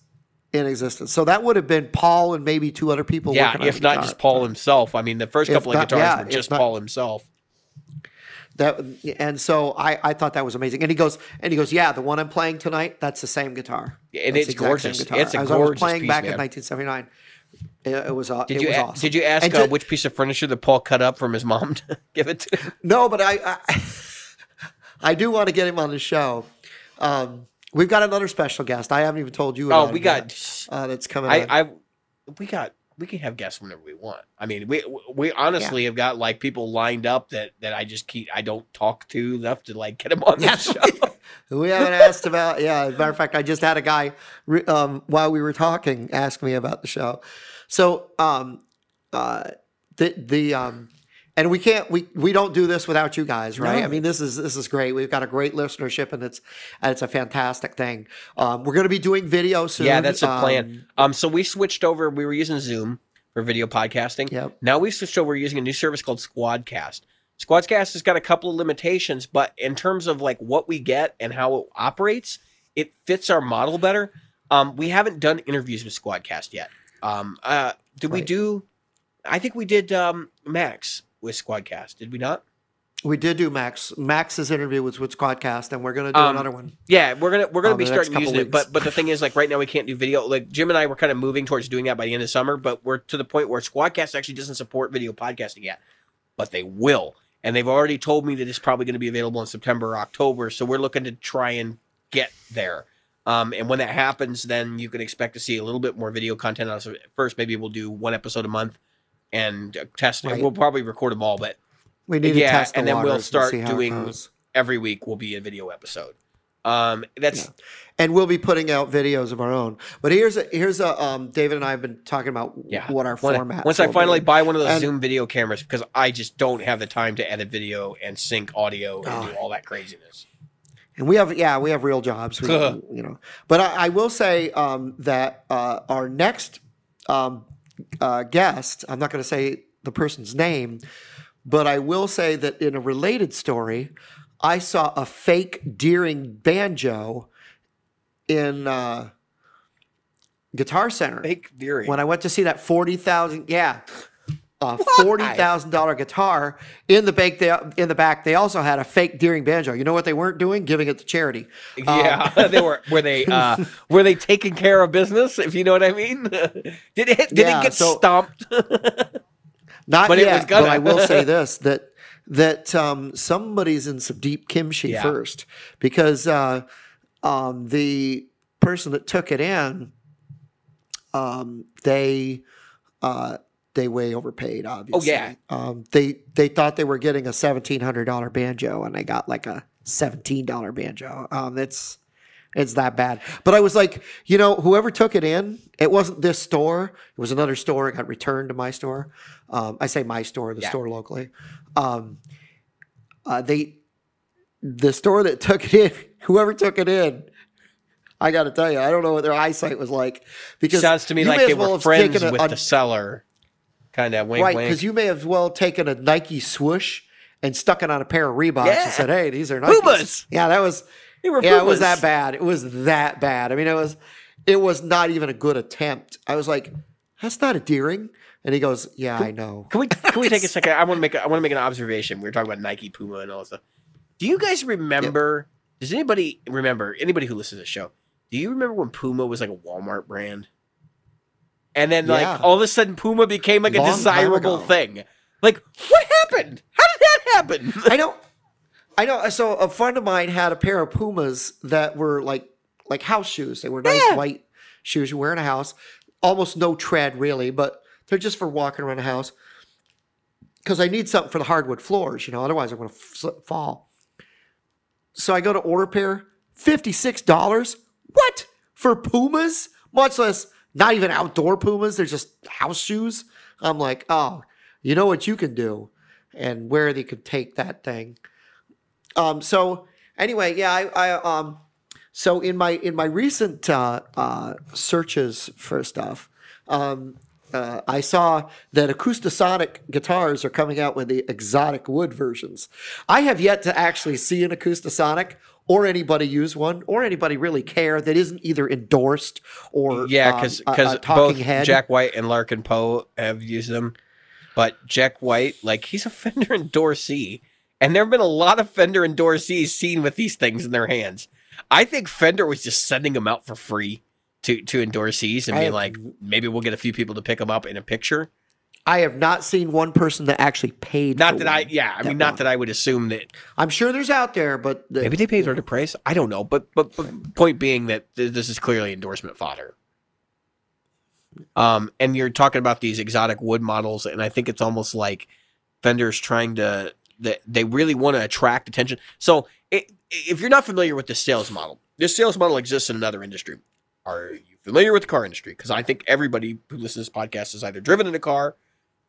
in existence. So that would have been Paul and maybe two other people. Yeah, if not guitar. just Paul himself. I mean, the first If couple of not- guitars yeah, were just not- Paul himself. That and so I, I thought that was amazing. And he goes and he goes, yeah, the one I'm playing tonight, that's the same guitar. Yeah, And That's it's gorgeous. guitar. It's a As I was playing piece, back man. in 1979. It, it was uh, Did it you was a- awesome. did you ask And uh, which piece of furniture that Paul cut up from his mom to give it to? No, but I, I, I do want to get him on the show. Um, we've got another special guest. I haven't even told you. Oh, about we him yet, got. uh, that's coming. I. I, we got, we can have guests whenever we want. I mean, we we honestly have got like people lined up that that I just keep I don't talk to enough to like get them on the show. we haven't asked about. Yeah, as a matter of fact, I just had a guy um, while we were talking ask me about the show. So, um, uh, the the um, and we can't we we don't do this without you guys, right? No. I mean, this is this is great. We've got a great listenership, and it's and it's a fantastic thing. Um, we're going to be doing video soon. yeah, that's the Um, plan. Um, so we switched over. We were using Zoom for video podcasting. Yep. Now we switched over. Using a new service called Squadcast. Squadcast has got a couple of limitations, but in terms of like what we get and how it operates, it fits our model better. Um, we haven't done interviews with Squadcast yet. Um, uh, did we do? I think we did um, Max with Squadcast. Did we not? We did do Max. Max's interview was with Squadcast, and we're going to do Um, another one. Yeah, we're gonna we're gonna Um, be starting using it, but but the thing is, like right now we can't do video. Like Jim and I were kind of moving towards doing that by the end of summer, but we're to the point where Squadcast actually doesn't support video podcasting yet, but they will, and they've already told me that it's probably going to be available in September or October. So we're looking to try and get there. Um, and when that happens, then you can expect to see a little bit more video content. First, maybe we'll do one episode a month and uh, test. Right. We'll probably record them all, but We need yeah, to test the and then we'll start see how it doing- every week will be a video episode. Um, that's Yeah. and we'll be putting out videos of our own. But here's a here's a um, David and I have been talking about Yeah. what our When- format. once I finally buy one of those And- Zoom video cameras because I just don't have the time to edit video and sync audio and Oh. do all that craziness. and we have yeah we have real jobs, we, you know. But I, I will say um, that uh, our next um, uh, guest, I'm not going to say the person's name, but I will say that in a related story, I saw a fake Deering banjo in uh, Guitar Center. Fake Deering. when I went to see that forty thousand, yeah, a forty thousand dollar guitar in the back. They in the back they also had a fake Deering banjo. You know what they weren't doing? Giving it to charity. yeah, they were. Were they? Uh, were they taking care of business? If you know what I mean. did it? Did Yeah, it get so- stomped? Not But it yet, was gonna. but I will say this that that um, somebody's in some deep kimchi Yeah. first because uh, um, the person that took it in, um, they uh, they way overpaid. Obviously, oh yeah. Um, they they thought they were getting a seventeen hundred dollar banjo and they got like a seventeen dollar banjo. Um, it's It's that bad. But I was like, you know, whoever took it in, it wasn't this store. It was another store. It got returned to my store. Um, I say my store, the Yeah. store locally. Um, uh, they, the store that took it in, whoever took it in, I got to tell you, I don't know what their eyesight was like because Sounds to me like they well were friends with a- the seller. Kind of wink, right because you may have well taken a Nike swoosh and stuck it on a pair of Reeboks Yeah. and said, "Hey, these are Nikes." Pumas. Yeah, that was They were yeah, it was that bad. It was that bad. I mean, it was it was not even a good attempt. I was like, "That's not endearing," and he goes, "Yeah, I know." Can we can we take a second? I want to make a, I want to make an observation. We were talking about Nike, Puma, and all that stuff. Do you guys remember? Does anybody remember? Anybody who listens to the show, do you remember when Puma was like a Walmart brand? And then like Yeah. all of a sudden Puma became like a Long time desirable thing. Like what happened? How did that happen? I don't. I know. So a friend of mine had a pair of Pumas that were like like house shoes. They were nice Yeah. white shoes you wear in a house. Almost no tread really, but they're just for walking around the house. Because I need something for the hardwood floors, you know. Otherwise, I'm going to slip, fall. So I go to order pair, fifty six dollars. What for Pumas? Much less not even outdoor Pumas. They're just house shoes. I'm like, oh, you know what you can do, and where they could take that thing. Um, so anyway, yeah, I, I um, so in my in my recent uh, uh, searches for stuff, um, uh, I saw that Acoustasonic guitars are coming out with the exotic wood versions. I have yet to actually see an Acoustasonic or anybody use one or anybody really care that isn't either endorsed or yeah, um, because a- a both head. Jack White and Larkin Poe have used them, but Jack White, like he's a Fender endorsee, and there have been a lot of Fender endorsees seen with these things in their hands. I think Fender was just sending them out for free to to endorsees and I being like, maybe we'll get a few people to pick them up in a picture. I have not seen one person that actually paid. Not for that I, yeah, I that mean, not one. that I would assume that I'm sure there's out there, but the, maybe they paid for the price. I don't know, but but, but point being that th- this is clearly endorsement fodder. Um, and you're talking about these exotic wood models, and I think it's almost like Fender's trying to that they really want to attract attention. So i if you're not familiar with the sales model, this sales model exists in another industry. Are you familiar with the car industry? Because I think everybody who listens to this podcast has either driven in a car,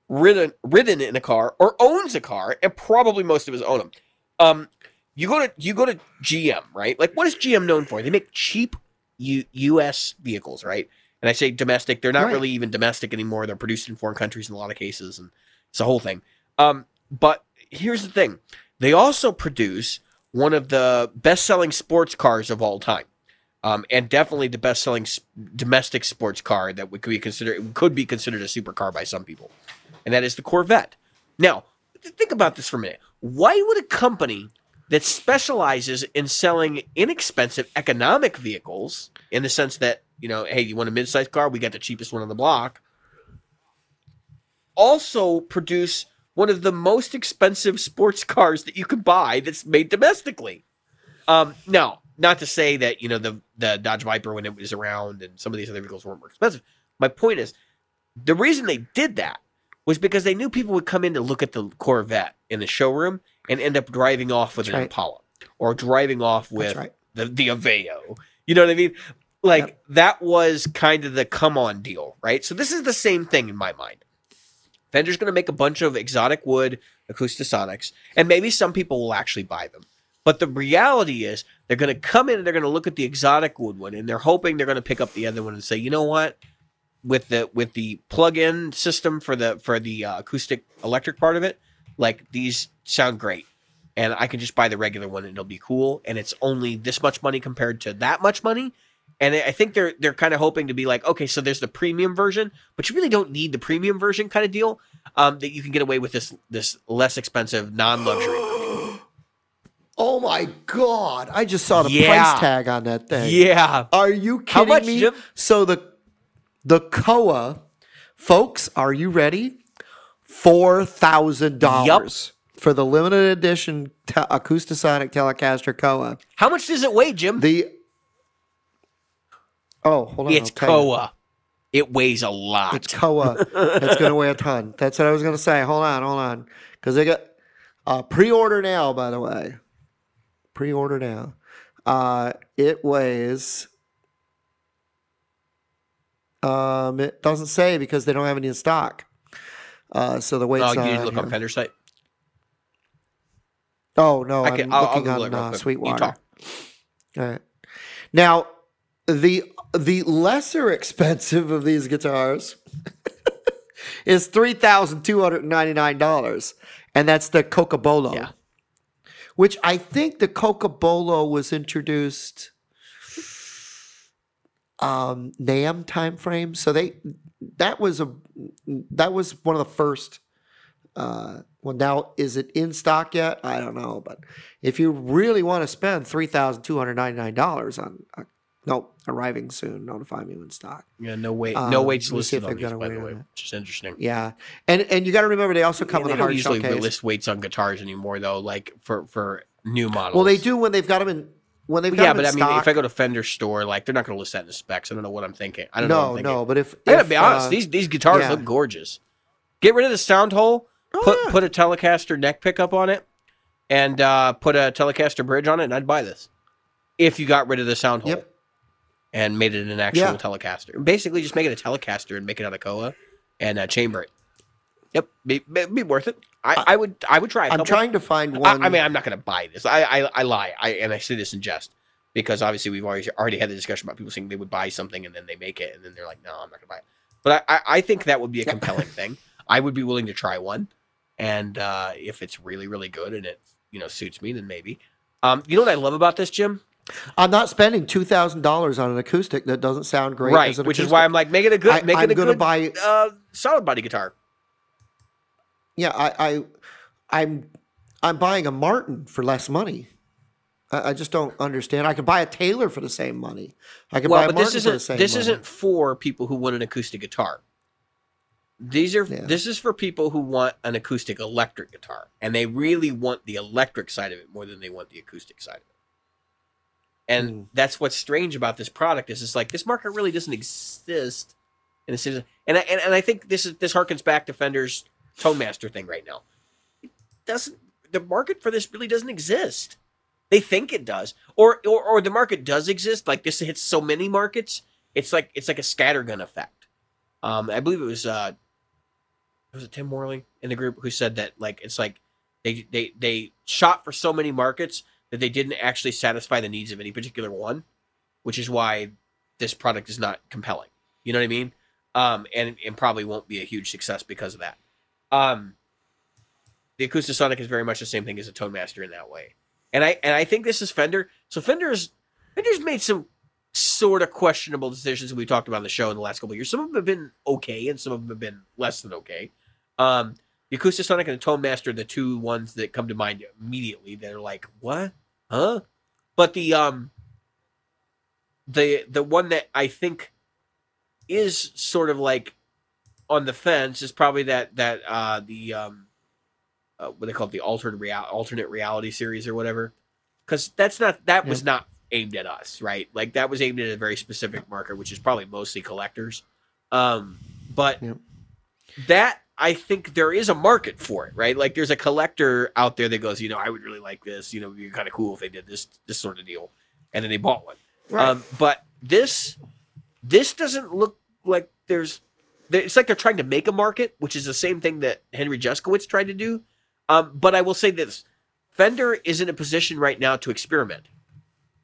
ridden ridden in a car, or owns a car, and probably most of us own them. Um, you go to you go to GM, right? Like, what is GM known for? They make cheap U- U.S. vehicles, right? And I say domestic; they're not Right. really even domestic anymore. They're produced in foreign countries in a lot of cases, and it's a whole thing. Um, but here's the thing: they also produce one of the best-selling sports cars of all time, um, and definitely the best-selling s- domestic sports car that would could be considered could be considered a supercar by some people, and that is the Corvette. Now, th- think about this for a minute. Why would a company that specializes in selling inexpensive economic vehicles, in the sense that you know, hey, you want a mid-sized car? We got the cheapest one on the block. Also, produce one of the most expensive sports cars that you can buy that's made domestically. Um, now, not to say that you know the the Dodge Viper when it was around and some of these other vehicles weren't more expensive. My point is, the reason they did that was because they knew people would come in to look at the Corvette in the showroom and end up driving off with That's an right. Impala or driving off with right. the the Aveo. You know what I mean? Like Yep. that was kind of the come on deal, right? So this is the same thing in my mind. Fender's going to make a bunch of exotic wood acoustasonics, and maybe some people will actually buy them. But the reality is, they're going to come in and they're going to look at the exotic wood one, and they're hoping they're going to pick up the other one and say, you know what, with the with the plug-in system for the for the uh, acoustic electric part of it, like these sound great, and I can just buy the regular one and it'll be cool, and it's only this much money compared to that much money. And I think they're they're kind of hoping to be like, okay, so there's the premium version, but you really don't need the premium version kind of deal. Um, that you can get away with this this less expensive non-luxury. Oh my god! I just saw the Yeah. price tag on that thing. Yeah, Are you kidding How much, me? Jim? So the the Koa, folks, are you ready? Four thousand dollars for the limited edition te- Acoustasonic Telecaster Koa. how much does it weigh, Jim? The oh, hold on, it's you. Koa. It weighs a lot. It's Koa. It's going to weigh a ton. That's what I was going to say. Hold on, hold on, because they got uh, pre-order now. By the way, pre-order now. Uh, it weighs. Um, it doesn't say because they don't have any in stock. Uh, so the weight's Oh, you not need to on look on here. Fender site. Oh no, I I'll- I'll looking it on uh, Sweetwater. All right. Now, the the lesser expensive of these guitars is three thousand two hundred ninety nine dollars, and that's the Cocobolo. Yeah. Which I think the Cocobolo was introduced um NAMM time frame. So they that was a that was one of the first uh well now is it in stock yet? I don't know, but if you really want to spend three thousand two hundred ninety nine dollars on uh, no arriving soon, notify me when stock. Yeah, no no Um, weights let me see listed on these, by the way, which is interesting. Yeah, and and you got to remember they also come they with a hard shell usually case. list weights on guitars anymore, though. Like for for new models. Well, they do when they've got them in when they've got Yeah, but I mean, stock. if I go to Fender store, like they're not going to list that in the specs. I don't know what I'm thinking. I don't know. I'm no, no, but if, I gotta be honest. uh, these these guitars yeah. look gorgeous. Get rid of the sound hole. Oh, put yeah. put a Telecaster neck pickup on it, and uh, put a Telecaster bridge on it, and I'd buy this. If you got rid of the sound hole Yep. And made it an actual Yeah. Telecaster, basically just make it a Telecaster and make it out of Koa and uh, chamber it. Yep, be, be, be worth it. I, I would I would try. A I'm trying to find one. I mean, I'm not going to buy this. I, I I lie. I and I say this in jest because obviously we've already already had the discussion about people saying they would buy something and then they make it and then they're like, no, I'm not going to buy it. But I, I, I think that would be a compelling thing. I would be willing to try one, and uh, if it's really really good and it you know suits me, then maybe. Um, you know what I love about this, Jim? I'm not spending two thousand dollars on an acoustic that doesn't sound great. right, which is why I'm like, make it a good, I, make I'm it a gonna good buy. uh, solid body guitar. Yeah, I, I, I'm, I'm buying a Martin for less money. I, I just don't understand. I could buy a Taylor for the same money. I could buy Well, a but Martin this for the isn't same this money. isn't for people who want an acoustic guitar. These are Yeah. this is for people who want an acoustic electric guitar, and they really want the electric side of it more than they want the acoustic side of it. And Mm. that's what's strange about this product is it's like this market really doesn't exist, and this is and I, and, and I think this is this harkens back to Fender's Tone Master thing right now. It doesn't the market for this really doesn't exist. They think it does, or or, or the market does exist. Like this hits so many markets, it's like it's like a scattergun effect. Um, I believe it was uh, was it Tim Morley in the group who said that like it's like they they they shot for so many markets that they didn't actually satisfy the needs of any particular one, which is why this product is not compelling. You know what I mean? Um, and and probably won't be a huge success because of that. Um, the Acoustasonic is very much the same thing as a Tone Master in that way, and I and I think this is Fender. So Fender's Fender's made some sort of questionable decisions we talked about on the show in the last couple years. Some of them have been okay, and some of them have been less than okay. Um, the Acoustasonic and the Tone Master are the two ones that come to mind immediately. That are like, what, huh? But the um, the the one that I think is sort of like on the fence is probably that that uh the um uh, what they call it the altered real alternate reality series or whatever because that's not that was not aimed at us right like that was aimed at a very specific market which is probably mostly collectors um but Yep. that i think there is a market for it right like there's a collector out there that goes you know i would really like this you know it'd be kind of cool if they did this this sort of deal and then they bought one Right. um, but this this doesn't look like there's it's like they're trying to make a market, which is the same thing that Henry Juszkiewicz tried to do. Um, but I will say this: Fender is in a position right now to experiment,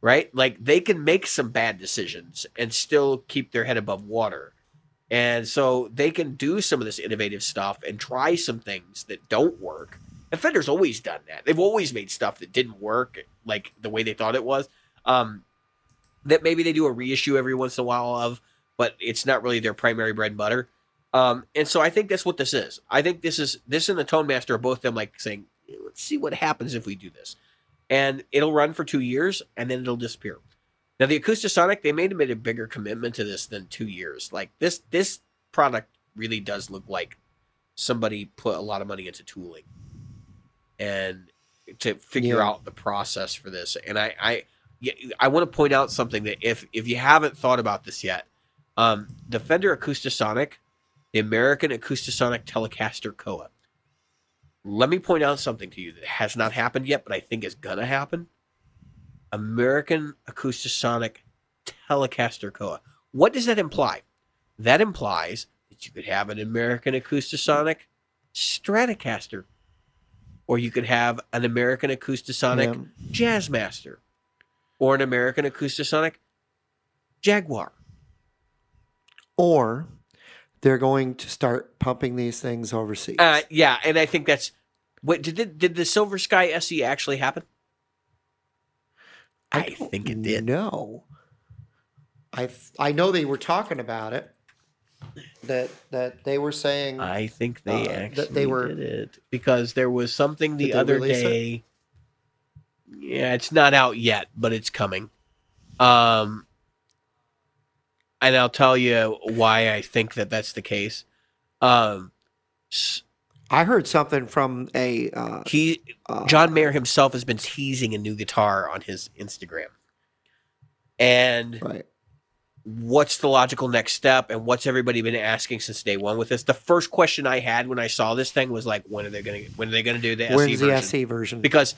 right? Like they can make some bad decisions and still keep their head above water, and so they can do some of this innovative stuff and try some things that don't work. And Fender's always done that; they've always made stuff that didn't work like the way they thought it was. Um, that maybe they do a reissue every once in a while of, but it's not really their primary bread and butter. Um, and so I think that's what this is. I think this is this and the Tone Master are both them like saying, let's see what happens if we do this, and it'll run for two years and then it'll disappear. Now the Acoustasonic, they made made a bigger commitment to this than two years. Like this this product really does look like somebody put a lot of money into tooling and to figure Yeah. out the process for this. And I I I want to point out something that if if you haven't thought about this yet, um, the Fender Acoustasonic, the American Acoustasonic Telecaster Koa. Let me point out something to you that has not happened yet, but I think is gonna happen. American Acoustasonic Telecaster Koa. What does that imply? That implies that you could have an American Acoustasonic Stratocaster, or you could have an American Acoustasonic Yeah. Jazzmaster, or an American Acoustasonic Jaguar. Or they're going to start pumping these things overseas. Uh, yeah, and I think that's what did the, did the Silver Sky SE actually happen? I, don't think it did. No. I I know they were talking about it. That that they were saying I think they Uh, that actually they were- did it because there was something the other release it? day. Yeah, it's not out yet, but it's coming. Um, and I'll tell you why I think that that's the case. Um, s- I heard something from a uh, he uh, John Mayer himself has been teasing a new guitar on his Instagram, and Right. what's the logical next step and what's everybody been asking since day one with this the first question i had when i saw this thing was like when are they gonna when are they gonna do the SE When's the version? SE version? because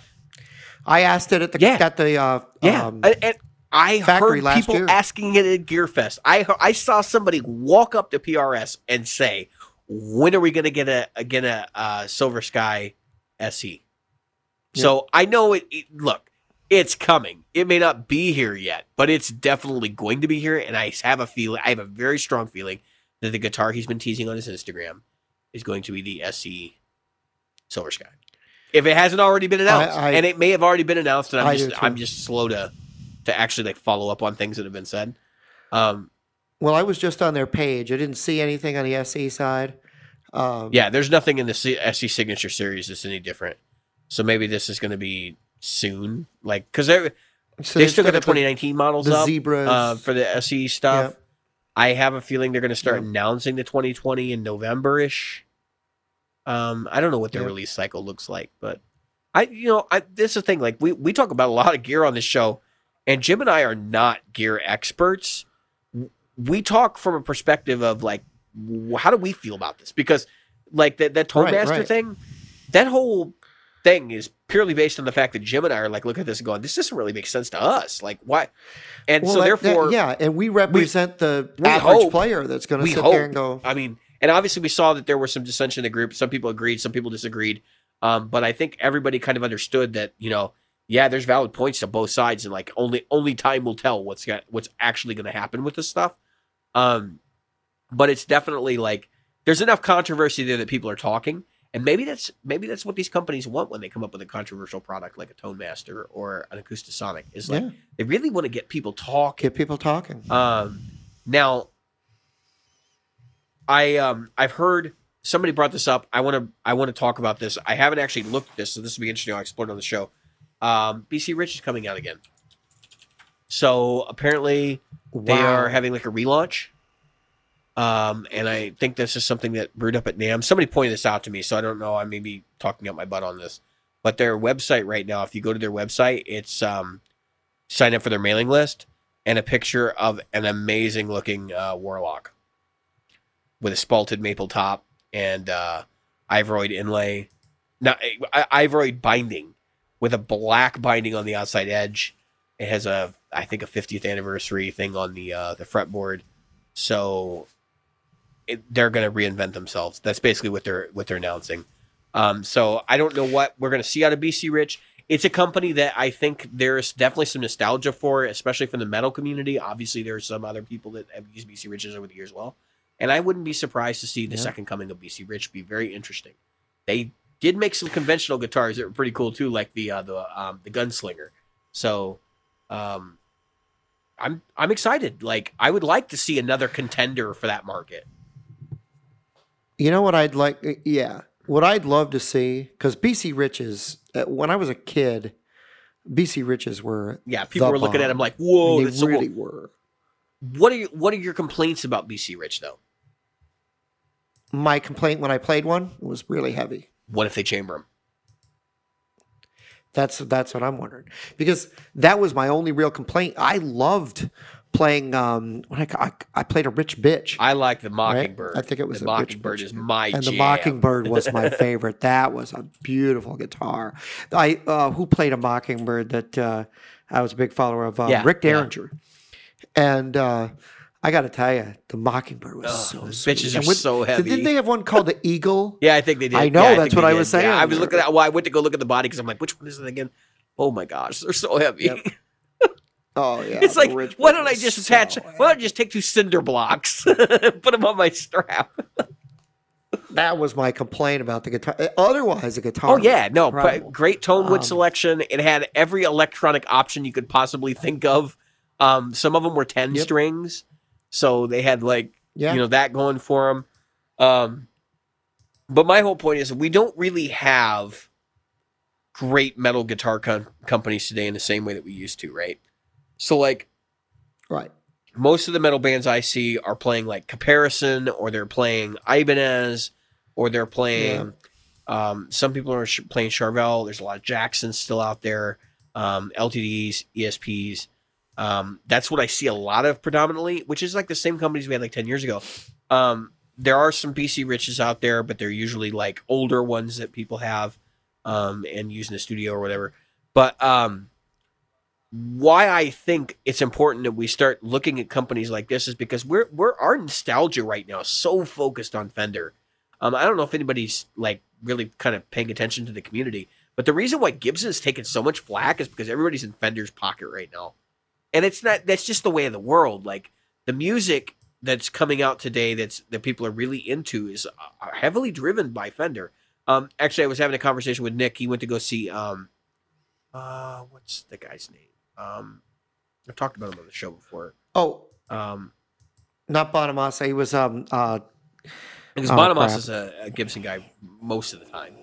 I asked it at the Yeah. at the uh, yeah um, and, and i factory heard last people year. asking it at gearfest i i saw somebody walk up to prs and say when are we gonna get a, a get a uh, silver sky se so i know it, it look it's coming. It may not be here yet, but it's definitely going to be here. And I have a feeling, I have a very strong feeling that the guitar he's been teasing on his Instagram is going to be the SE Silver Sky. If it hasn't already been announced, I- and it may have already been announced, and I'm I just. I'm just slow to to actually like follow up on things that have been said. Um, well, I was just on their page. I didn't see anything on the SE side. Um, yeah, there's nothing in the C- SE Signature series that's any different. So maybe this is going to be soon, like because they so they they're still got the gonna put 2019 models the up. zebras. uh, for the SE stuff. Yep. I have a feeling they're going to start Yep. announcing the 2020 in November ish. Um, I don't know what their Yep. release cycle looks like, but I, you know, I, this is the thing. Like we we talk about a lot of gear on this show, and Jim and I are not gear experts. We talk from a perspective of like, how do we feel about this? Because like that that Right, Toadmaster right. thing, that whole thing is purely based on the fact that Jim and I are like, look at this and going, this doesn't really make sense to us. Like why? And Well, so that- that- therefore, yeah, and we represent the we average hope- player that's going to sit hope. there and go. I mean, and obviously we saw that there was some dissension in the group. Some people agreed, some people disagreed. Um, but I think everybody kind of understood that, you know, yeah, there's valid points to both sides, and like only only time will tell what's got, what's actually going to happen with this stuff. Um, but it's definitely like there's enough controversy there that people are talking, and maybe that's maybe that's what these companies want when they come up with a controversial product like a Tone Master or an Acoustasonic. Is like Yeah, they really want to get people talking. get people talking. Um, now, I um I've heard somebody brought this up. I want to I want to talk about this. I haven't actually looked at this, so this will be interesting. I'll explore it on the show. Um, BC Rich is coming out again. So apparently they Wow. are having like a relaunch. Um, and I think this is something that brewed up at NAMM. Somebody pointed this out to me, so I don't know. I may be talking out my butt on this, but their website right now, if you go to their website, it's um, sign up for their mailing list and a picture of an amazing looking uh, warlock with a spalted maple top and uh, ivoroid inlay, not I- ivoroid binding with a black binding on the outside edge. It has a I think a 50th anniversary thing on the uh, the fretboard, so it, they're going to reinvent themselves. That's basically what they're what they're announcing. Um, so I don't know what we're going to see out of BC Rich. It's a company that I think there's definitely some nostalgia for, especially from the metal community. Obviously, there are some other people that have used BC Riches over the years, as well. And I wouldn't be surprised to see the Yeah. second coming of BC Rich be very interesting. They did make some conventional guitars that were pretty cool too, like the uh, the um, the Gunslinger. So, um, I'm I'm excited. Like I would like to see another contender for that market. You know what I'd like? Yeah, what I'd love to see because BC Riches. Uh, when I was a kid, BC Riches were Yeah, people were looking at bomb. him like, "Whoa, they that's so cool." really were. What are you, what are your complaints about BC Rich though? My complaint when I played one was really heavy. What if they chamber him? That's that's what I'm wondering because that was my only real complaint. I loved playing. Um, when I, I I played a Rich Bich. I like the right? Mockingbird. I think it was the a Mockingbird is my and the. Mockingbird was my favorite. That was a beautiful guitar. I uh, who played a Mockingbird that uh, I was a big follower of uh, Yeah, Rick yeah. Derringer, and uh, I got to tell you, the Mockingbird was Oh, so sweet. bitches And are when- so heavy. Didn't they have one called the Eagle? Yeah, I think they did. I know, Yeah, that's think what I was did. Yeah, saying. I was looking at. Well, I went to go look at the body because I'm like, which one is it again? Oh my gosh, they're so heavy. Yep. Oh yeah, it's like, why don't I just so attach? Why don't I just take two cinder blocks, put them on my strap? That was my complaint about the guitar. Otherwise, the guitar. Oh yeah, no, but great tone wood Um, selection. It had every electronic option you could possibly think of. Um, some of them were ten Yep. strings, so they had like yeah, you know that going for them. Um, but my whole point is we don't really have great metal guitar com- companies today in the same way that we used to, right? So like right. most of the metal bands I see are playing like Caparison or they're playing Ibanez or they're playing. Um, some people are sh- playing Charvel. There's a lot of Jacksons still out there, um, LTDs, ESPs. Um, that's what I see a lot of predominantly, which is like the same companies we had like 10 years ago. Um, there are some BC Riches out there, but they're usually like older ones that people have um, and use in the studio or whatever. But um, why I think it's important that we start looking at companies like this is because we're we're our nostalgia right now is so focused on Fender. Um, I don't know if anybody's like really kind of paying attention to the community, but the reason why Gibson Gibson's taken so much flack is because everybody's in Fender's pocket right now, and it's not. That's just the way of the world. Like the music that's coming out today, that's that people are really into, is uh, heavily driven by Fender. Um, actually, I was having a conversation with Nick. He went to go see um, uh, what's the guy's name? Um, I've talked about him on the show before. Oh, Um, not Bonamassa. He was um uh because Oh, Bonamassa crap. is a, a Gibson guy most of the time.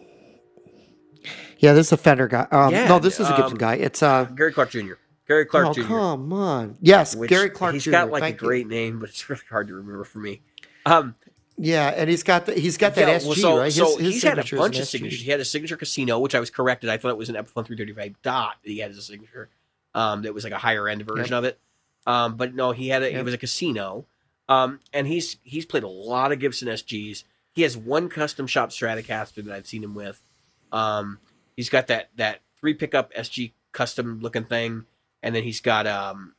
yeah. This is a Fender guy. Um, Yeah, no, this is a Gibson um, guy. It's uh. Gary Clark Jr. Gary Clark oh Jr. come on. Yes, which Gary Clark He's Jr. got like a Thank you. great name, but it's really hard to remember for me. Um, Yeah, and he's got the, he's got that yeah, SG well, so, right. His, so his he's had a bunch of signatures. He had a signature casino, which I was corrected. I thought it was an Epiphone 335 dot that he had as a signature. Um, that was like a higher end version of it. Um, but no, he had a, it was a casino. Um, and he's he's played a lot of Gibson SGs. He has one custom shop Stratocaster that I've seen him with. Um, he's got that that three pickup SG custom looking thing, and then he's got um,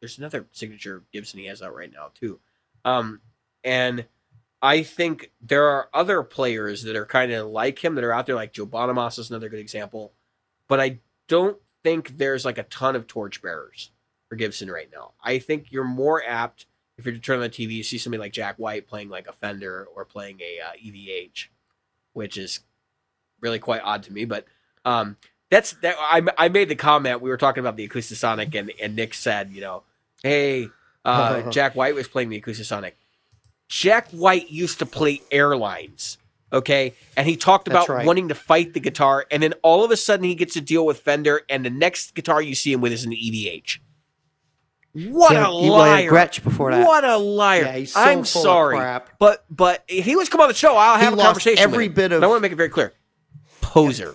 there's another signature Gibson he has out right now too. Um, and I think there are other players that are kind of like him that are out there, like Joe Bonamassa is another good example. But I don't think there's like a ton of torchbearers for Gibson right now. I think you're more apt if you're to turn on the TV, you see somebody like Jack White playing like a Fender or playing a uh, EVH, which is really quite odd to me. But um, that's that. I, I made the comment we were talking about the Acoustasonic, and and Nick said, you know, hey, uh, Jack White was playing the Acoustasonic. Jack White used to play airlines, okay? And he talked about right. wanting to fight the guitar, and then all of a sudden he gets to deal with Fender, and the next guitar you see him with is an EVH. What Yeah, a he liar! Gretsch before that. What a liar! Yeah, so I'm sorry, crap. but but he was come on the show, I'll He have a lost conversation. every bit of- I want to make it very clear. Poser.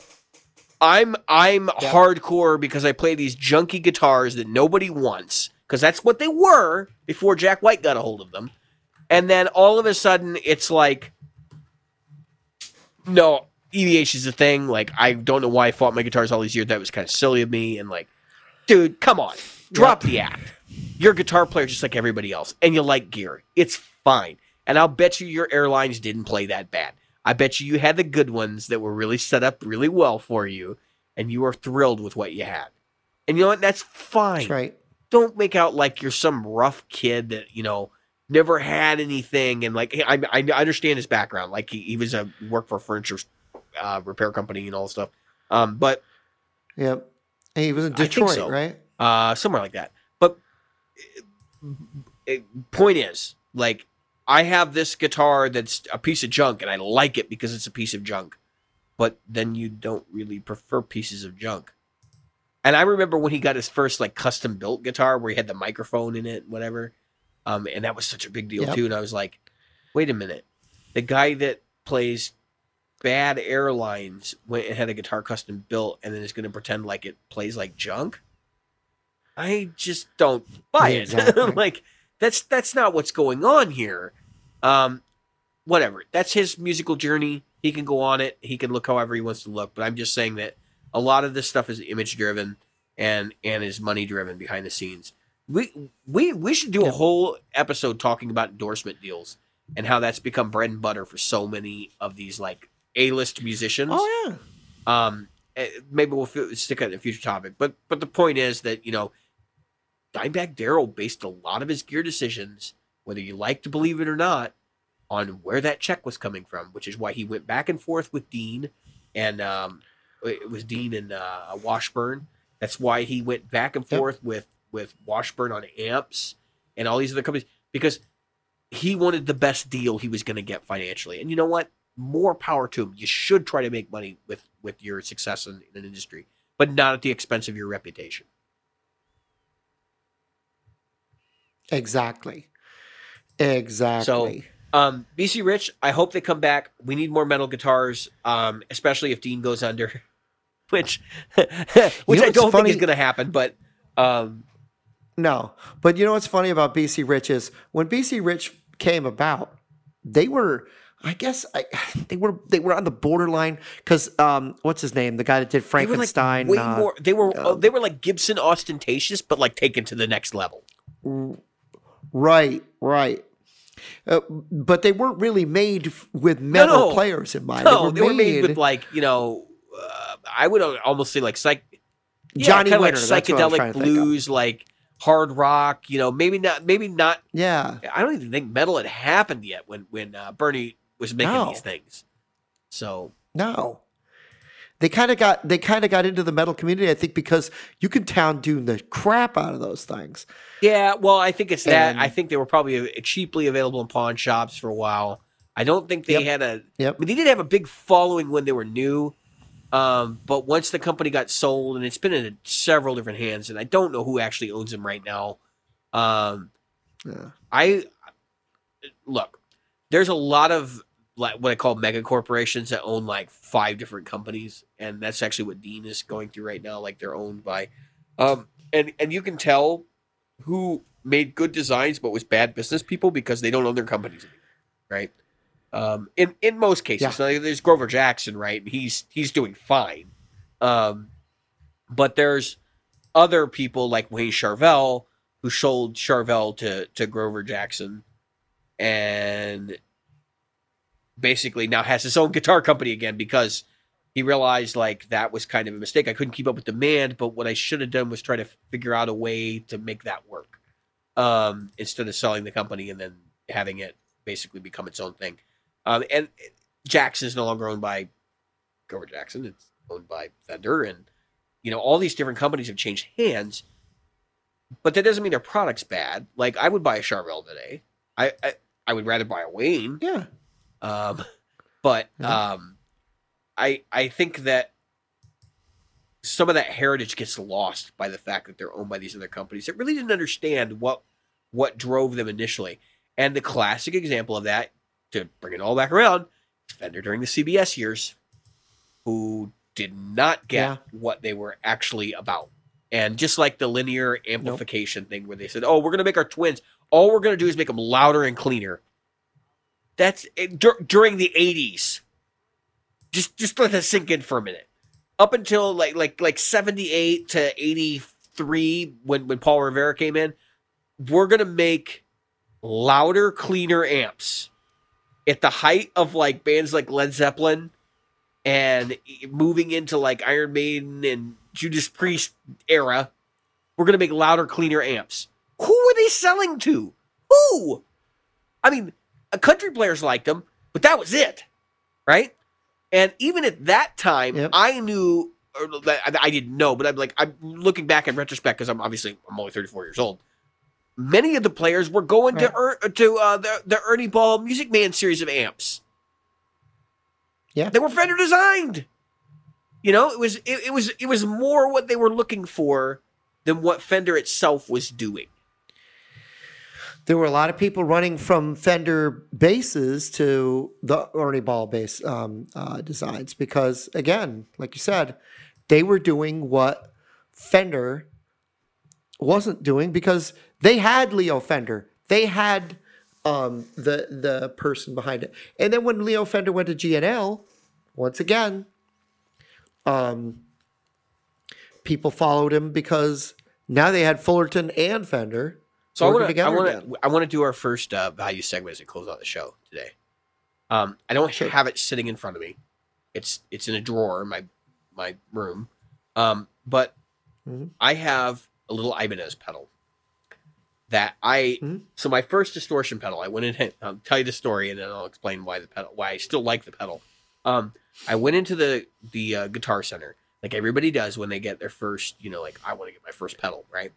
I'm I'm hardcore because I play these junky guitars that nobody wants because that's what they were before Jack White got a hold of them. And then all of a sudden it's like no, EVH is a thing. Like I don't know why I fought my guitars all these years. That was kind of silly of me and like dude, come on. Drop the act. You're a guitar player just like everybody else and you like gear. It's fine. And I'll bet you your airlines didn't play that bad. I bet you you had the good ones that were really set up really well for you, and you were thrilled with what you had. And you know what? That's fine. That's right. Don't make out like you're some rough kid that you know never had anything. And like, I I understand his background. Like he, he was a worked for a furniture uh, repair company and all this stuff. Um, but Yep. And he was in Detroit, so. right? uh, somewhere like that. But uh, point is, like, I have this guitar that's a piece of junk, and I like it because it's a piece of junk. But then you don't really prefer pieces of junk. And I remember when he got his first like custom built guitar where he had the microphone in it, whatever. Um, and that was such a big deal Yep. too. And I was like, wait a minute, the guy that plays bad airlines went and had a guitar custom built and then is going to pretend like it plays like junk. I just don't buy it. Exactly. like that's that's not what's going on here. Um, whatever. That's his musical journey. He can go on it. He can look however he wants to look. But I'm just saying that a lot of this stuff is image driven, and and is money driven behind the scenes. We we we should do a whole episode talking about endorsement deals and how that's become bread and butter for so many of these like A list musicians. Oh yeah. Um, eh, maybe we'll fi- stick on a future topic, but but the point is that you know, Dimebag Darrell based a lot of his gear decisions, whether you like to believe it or not, on where that check was coming from, which is why he went back and forth with Dean, and um, it was Dean and uh, Washburn. That's why he went back and Yep. forth with with Washburn on amps and all these other companies because he wanted the best deal he was going to get financially. And you know what? More power to him. You should try to make money with with your success in, in an industry, but not at the expense of your reputation. Exactly. Exactly. Um, BC Rich, I hope they come back. We need more metal guitars, um, especially if Dean goes under, which which know I don't think is going to happen. But um, No, but you know what's funny about BC Rich is when BC Rich came about, they were, I guess, I, they were they were on the borderline because um, what's his name, the guy that did they were like Frankenstein, way uh, more. They were uh, they were like Gibson ostentatious, but like taken to the next level. Right, right. Uh, but they weren't really made f- with metal no. players in mind. No, they were made, with like you know, uh, I would almost say like psych, yeah, Johnny kinda Winter. like that's what I was psychedelic trying to think of. blues, like hard rock. You know, maybe not, maybe not. Yeah, I don't even think metal had happened yet when when uh, Bernie was making No. these things. So no. They kind of got they kind of got into the metal community, I think, because you can town tune the crap out of those things. yeah, well, I think it's that. And- I think they were probably cheaply available in pawn shops for a while. I don't think they Yep. had a. Yep. I mean, they did have a big following when they were new. Um, but once the company got sold, and it's been in several different hands, and I don't know who actually owns them right now. Um, Yeah. I look. There's a lot of like what I call mega corporations that own like five different companies, and that's actually what Dean is going through right now. Like they're owned by, um, and and you can tell who made good designs but was bad business people because they don't own their companies anymore, right? Um, in in most cases, Yeah. there's Grover Jackson, right? He's he's doing fine, um, but there's other people like Wayne Charvel who sold Charvel to to Grover Jackson, and basically now has his own guitar company again because he realized like that was kind of a mistake. I couldn't keep up with demand, but what I should have done was try to figure out a way to make that work um, instead of selling the company and then having it basically become its own thing. Um, and Jackson is no longer owned by Grover Jackson; it's owned by Fender, and you know all these different companies have changed hands. But that doesn't mean their product's bad. Like I would buy a Charvel today. I I, I would rather buy a Wayne. Yeah. Um, but Mhm. um, I I think that some of that heritage gets lost by the fact that they're owned by these other companies that really didn't understand what what drove them initially. And the classic example of that, to bring it all back around, Fender during the CBS years, who did not get Yeah. what they were actually about. And just like the linear amplification thing where they said, "Oh, we're going to make our twins. All we're going to do is make them louder and cleaner." That's dur- during the '80s. Just just let that sink in for a minute. Up until like like like '78 to '83, when when Paul Rivera came in, we're gonna make louder, cleaner amps. At the height of like bands like Led Zeppelin, and moving into like Iron Maiden and Judas Priest era, we're gonna make louder, cleaner amps. Who were they selling to? Who? I mean, country players liked them, but that was it, right? And even at that time, Yep. I knew, I didn't know, but I'm like, I'm looking back in retrospect because I'm obviously I'm only 34 years old. Many of the players were going Right. to er, to uh, the the Ernie Ball Music Man series of amps. Yeah. they were Fender designed. You know, it was it, it was it was more what they were looking for than what Fender itself was doing. There were a lot of people running from Fender bases to the Ernie Ball bass um, uh, designs because, again, like you said, they were doing what Fender wasn't doing because they had Leo Fender. They had um, the the person behind it. And then when Leo Fender went to G&L, once again, um, people followed him because now they had Fullerton and Fender. So I want to I want to I want to do our first uh, value segment as we close out the show today. Um, I don't Sure. have it sitting in front of me. It's it's in a drawer in my my room. Um, but Mhm. I have a little Ibanez pedal that I Mhm. so my first distortion pedal. I went in. I'll tell you the story and then I'll explain why the pedal why I still like the pedal. Um, I went into the the uh, guitar center like everybody does when they get their first. You know, like I want to get my first pedal, right?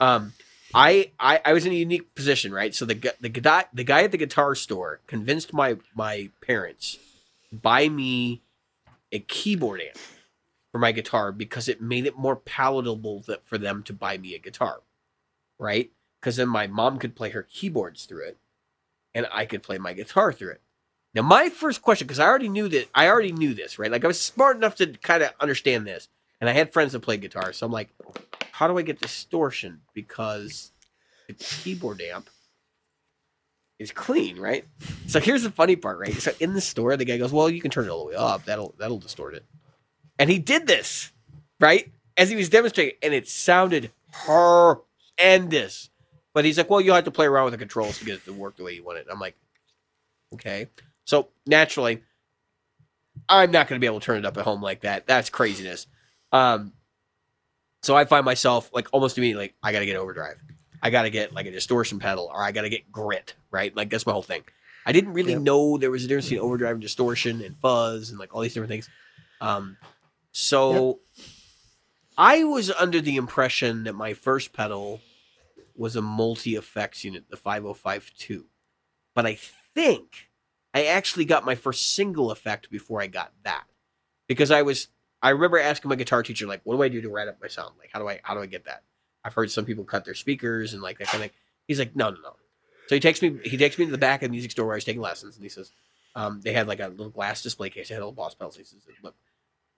Um, I, I I was in a unique position, right? So the the guy the guy at the guitar store convinced my my parents buy me a keyboard amp for my guitar because it made it more palatable that for them to buy me a guitar, right? Because then my mom could play her keyboards through it, and I could play my guitar through it. Now my first question, because I already knew that I already knew this, right? Like I was smart enough to kind of understand this, and I had friends that played guitar, so I'm like, how do I get distortion? Because the keyboard amp is clean, right? So here's the funny part, right? So in the store, the guy goes, "Well, you can turn it all the way up. That'll that'll distort it." And he did this, right? As he was demonstrating, and it sounded horrendous. But he's like, "Well, you'll have to play around with the controls to get it to work the way you want it." And I'm like, "Okay." So naturally, I'm not going to be able to turn it up at home like that. That's craziness. Um, so I find myself like almost immediately, like, I got to get overdrive. I got to get like a distortion pedal or I got to get grit, right? Like that's my whole thing. I didn't really Yep. know there was a difference between overdrive and distortion and fuzz and like all these different things. Um, so I was under the impression that my first pedal was a multi effects unit, the 5052. But I think I actually got my first single effect before I got that. Because I was I remember asking my guitar teacher, like, what do I do to write up my sound? Like, how do I how do I get that? I've heard some people cut their speakers and like that kind of thing. He's like, no, no, no. So he takes me he takes me to the back of the music store where I was taking lessons and he says, um, they had like a little glass display case, they had little boss pedals. He says, look,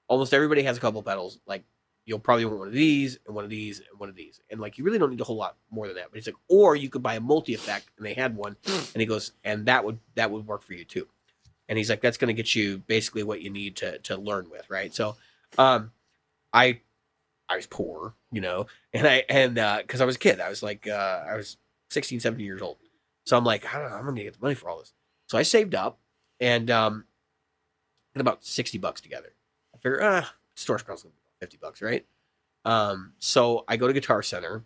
almost everybody has a couple pedals. Like you'll probably want one of these and one of these and one of these. And like you really don't need a whole lot more than that. But he's like, or you could buy a multi effect and they had one and he goes, and that would that would work for you too. And he's like, that's gonna get you basically what you need to to learn with, right? So um I I was poor, you know, and I and uh because I was a kid, I was like uh I was 16, 17 years old. So I'm like, I don't know, I'm gonna get the money for all this. So I saved up and um got about 60 bucks together. I figure, ah, store spell's gonna be 50 bucks, right? Um, so I go to Guitar Center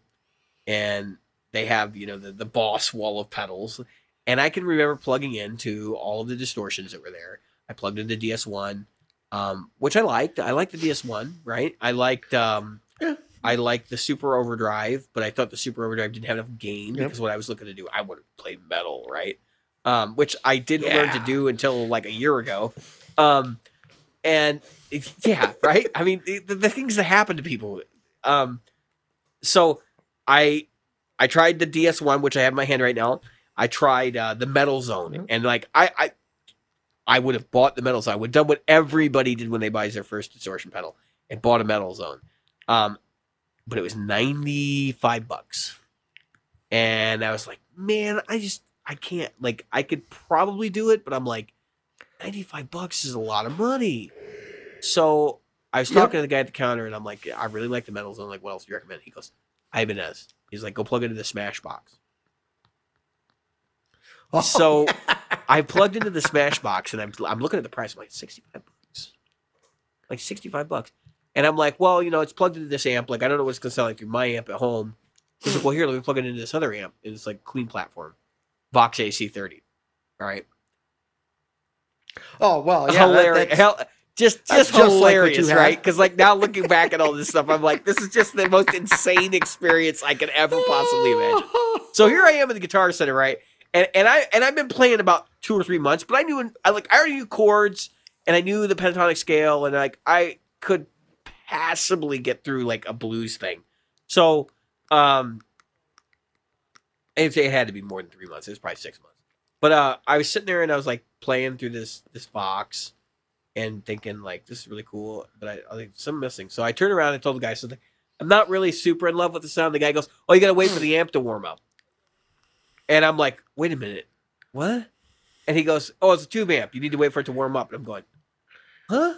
and they have, you know, the, the boss wall of pedals. And I can remember plugging into all of the distortions that were there. I plugged into DS1, um, which I liked. I liked the DS1, right? I liked um Yeah. I liked the Super Overdrive, but I thought the Super Overdrive didn't have enough gain Yep. because what I was looking to do, I would play metal, right? Um, which I didn't learn to do until like a year ago. Um, and it- yeah, right. I mean, the, the things that happen to people. Um, so I I tried the DS1, which I have in my hand right now. I tried uh, the Metal Zone, and like I I I would have bought the Metal Zone. I would have done what everybody did when they buys their first distortion pedal and bought a Metal Zone. Um, but it was ninety five bucks, and I was like, man, I just I can't. Like, I could probably do it, but I'm like, ninety five bucks is a lot of money. So I was Yep. talking to the guy at the counter, and I'm like, I really like the Metal Zone. Like, what else do you recommend? He goes, Ibanez. He's like, go plug it into the Smash box. Oh, So I plugged into the Smash box and I'm I'm looking at the price. I'm like, 65 bucks. Like 65 bucks. And I'm like, well, you know, it's plugged into this amp. Like, I don't know what's gonna sound like through my amp at home. He's like, well, here, let me plug it into this other amp. And it's like clean platform. Vox AC30. All right. oh well, yeah, hilarious. Hell, just just just like hilarious, had. right? Because like now looking back at all this stuff, I'm like, this is just the most insane experience I could ever possibly imagine. So here I am in the guitar center, right? And and I and I've been playing about two or three months, but I knew I like I already knew chords and I knew the pentatonic scale and like I could passably get through like a blues thing. So um if it had to be more than three months, it was probably six months. But uh I was sitting there and I was like playing through this this box and thinking like this is really cool, but I, I think some missing. So I turned around and told the guy, something. I'm not really super in love with the sound. The guy goes, "Oh, you gotta wait for the amp to warm up." And I'm like, "Wait a minute, what?" And he goes, "Oh, it's a tube amp. You need to wait for it to warm up." And I'm going, "Huh?"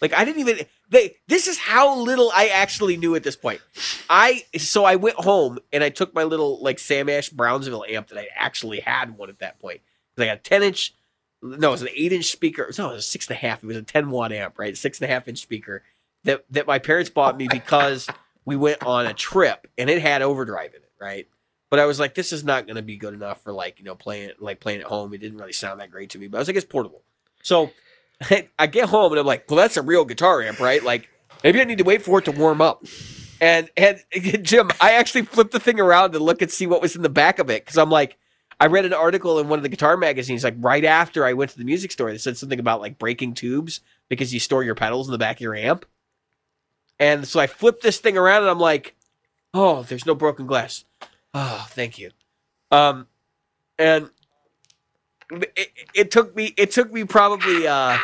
Like I didn't even they this is how little I actually knew at this point. I so I went home and I took my little like Sam Ash Brownsville amp that I actually had one at that point. 'Cause I got a 10 inch no, it was an eight inch speaker. No, it was a six and a half. It was a 10 watt amp, right? Six and a half inch speaker that that my parents bought me because we went on a trip and it had overdrive in it, right? But I was like, this is not going to be good enough for like you know playing like playing at home. It didn't really sound that great to me, but I was like, it's portable. So I get home and I'm like, well, that's a real guitar amp, right? Like maybe I need to wait for it to warm up. And and Jim, I actually flipped the thing around to look and see what was in the back of it because I'm like, I read an article in one of the guitar magazines like right after I went to the music store that said something about like breaking tubes because you store your pedals in the back of your amp. And so I flipped this thing around and I'm like, oh, there's no broken glass. Oh, thank you. Um, and it, it took me it took me probably uh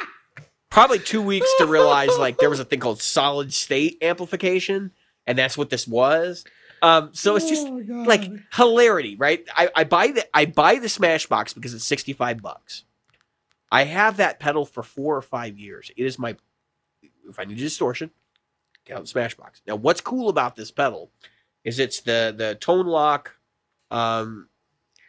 probably two weeks to realize like there was a thing called solid state amplification, and that's what this was. Um, so it's just Oh, like hilarity, right? I, I buy the I buy the Smashbox because it's sixty five bucks. I have that pedal for four or five years. It is my if I need a distortion, get out the Smashbox. Now, what's cool about this pedal is it's the the Tone-Lok um,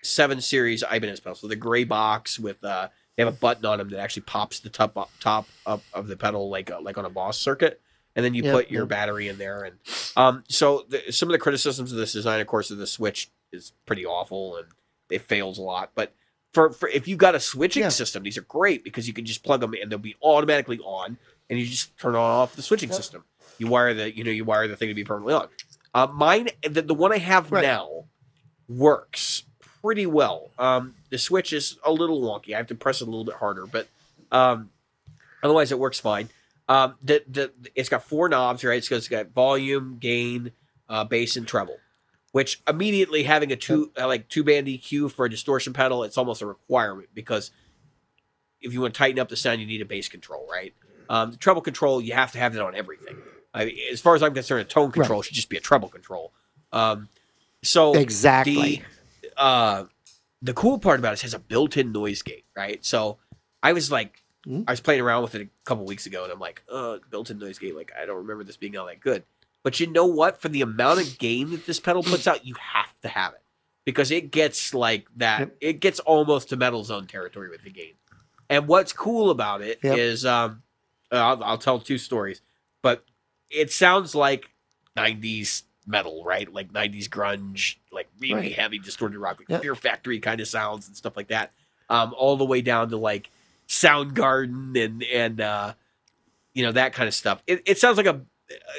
seven series Ibanez pedal. So the gray box with uh, they have a button on them that actually pops the top up, top up of the pedal like uh, like on a Boss circuit, and then you Yep, put your yep. battery in there. And um, so the, some of the criticisms of this design, of course, of the Switch is pretty awful and it fails a lot. But for, for if you've got a switching Yeah. system, these are great because you can just plug them and they'll be automatically on, and you just turn on off the switching Yep. system. You wire the you know you wire the thing to be permanently on. Uh, mine, the, the one I have Right. now, works pretty well. Um, the switch is a little wonky. I have to press it a little bit harder, but um, otherwise it works fine. Um, the, the it's got four knobs, right? So it's got volume, gain, uh, bass, and treble. Which immediately having a two uh, like two band EQ for a distortion pedal, it's almost a requirement because if you want to tighten up the sound, you need a bass control, right? Um, the treble control, you have to have that on everything. I mean, as far as I'm concerned, a tone control should just be a treble control. Um, so exactly. the uh the cool part about it is it has a built-in noise gate, right? So I was like Mhm. I was playing around with it a couple weeks ago and I'm like, uh built-in noise gate, like I don't remember this being all that good. But you know what? For the amount of gain that this pedal puts out, you have to have it. Because it gets like that Yep. it gets almost to metal zone territory with the gain. And what's cool about it is, Yep. um uh, I'll, I'll tell two stories, it sounds like 90s metal, right? Like 90s grunge, like really Right. heavy distorted rock, like Yep. Fear Factory kind of sounds and stuff like that. Um, all the way down to like Soundgarden and and uh, you know that kind of stuff. It, it sounds like a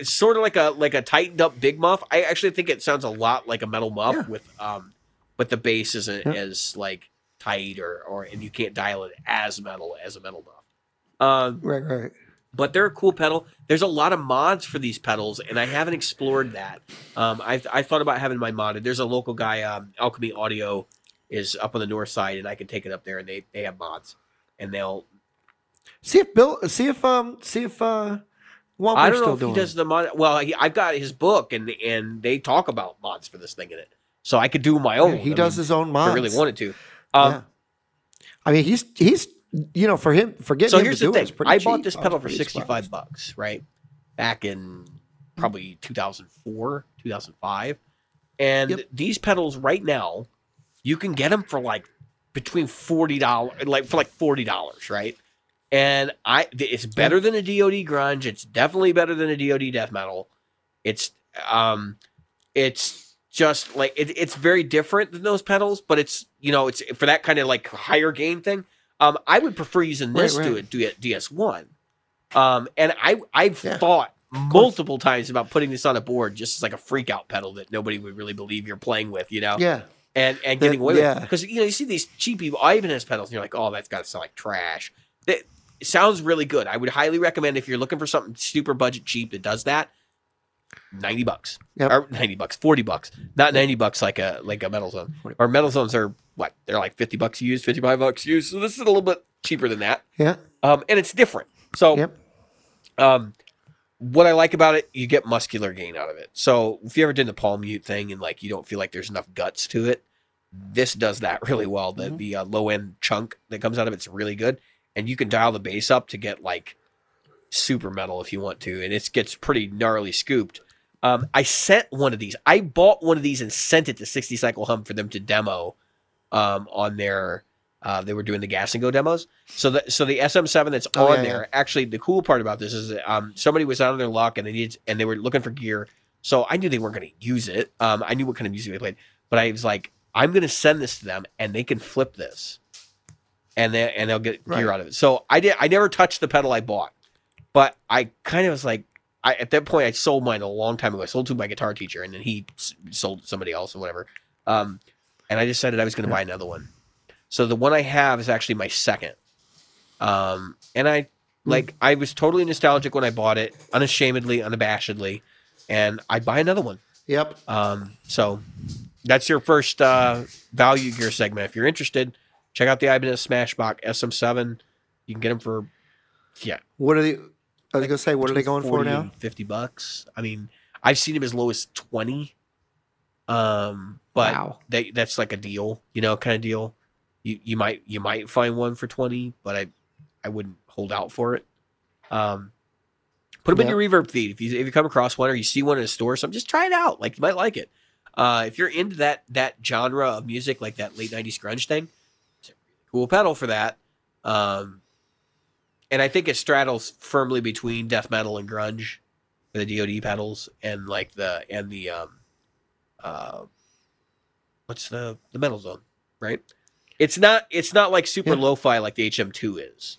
sort of like a like a tightened up big muff. I actually think it sounds a lot like a metal muff Yeah. with um, but the bass isn't Yeah. as like tight or or and you can't dial it as metal as a metal muff. Um, Right, right. But they're a cool pedal. There's a lot of mods for these pedals, and I haven't explored that. Um, I I thought about having my modded. There's a local guy, um, Alchemy Audio, is up on the north side, and I can take it up there, and they they have mods, and they'll. See if Bill. See if um. See if uh. Wampler's I don't know still if he does the mod. Well, he, I've got his book, and and they talk about mods for this thing in it, so I could do my Yeah, own. he I does mean, his own if mods. I really wanted to. Um, yeah. I mean, he's he's you know for him for getting so him here's to the do it, thing. it's pretty I bought this pedal for sixty five surprised. bucks, right? Back in probably two thousand four, two thousand five, and Yep. these pedals right now, you can get them for like between forty dollars, like for like forty dollars, right? And I, it's better than a DoD grunge. It's definitely better than a DoD death metal. It's um, it's just like it, it's very different than those pedals, but it's you know it's for that kind of like higher gain thing. Um, I would prefer using Right, this to right. a D- DS one. Um, and I I've Yeah. thought multiple times about putting this on a board just as like a freak out pedal that nobody would really believe you're playing with, you know, Yeah, and and getting away with yeah. it because you know you see these cheapy Ibanez pedals and you're like, oh, that's got to sound like trash. That it sounds really good. I would highly recommend if you're looking for something super budget cheap that does that. 90 bucks. Yep. or 90 bucks 40 bucks. Not 90 bucks like a like a metal zone. 40. or metal zones are what they're like 50 bucks used 55 bucks used. So this is a little bit cheaper than that. Yeah, um and it's different. So yep. um what i like about it you get muscular gain out of it. So if you ever did the palm mute thing and like you don't feel like there's enough guts to it this does that really well. The Mhm. the uh, low end chunk that comes out of it's really good. And you can dial the bass up to get like super metal if you want to, and it gets pretty gnarly scooped. Um, I sent one of these. I bought one of these and sent it to 60 Cycle Hum for them to demo um, on their. Uh, they were doing the gas and go demos. So the so the SM7 that's Oh, on yeah, there. Actually, the cool part about this is that, um, somebody was out of their luck and they needed and they were looking for gear. So I knew they weren't going to use it. Um, I knew what kind of music they played, but I was like, I'm going to send this to them and they can flip this, and they and they'll get gear out of it. So I did. I never touched the pedal I bought, but I kind of was like, I at that point I sold mine a long time ago. I sold to my guitar teacher, and then he s- sold somebody else or whatever. Um, and I decided I was going to buy another one. So the one I have is actually my second. Um, and I like I was totally nostalgic when I bought it, unashamedly, unabashedly, and I buy another one. Yep. Um, so that's your first uh, value gear segment. If you're interested, check out the Ibanez Smashbox SM7. You can get them for yeah. What are they? I was gonna say, what are they between going for now? Fifty bucks. I mean, I've seen them as low as twenty. Um, but wow. they that's like a deal, you know, kind of deal. You you might you might find one for twenty, but I I wouldn't hold out for it. Um, put them in your reverb feed if you if you come across one or you see one in a store, or something, just try it out. Like you might like it. Uh, if you're into that that genre of music, like that late '90s grunge thing, it's a really cool pedal for that. Um, and I think it straddles firmly between death metal and grunge, the DoD pedals and like the and the um, uh, what's the the metal zone, right? It's not it's not like super Yeah. lo-fi like the HM2 is,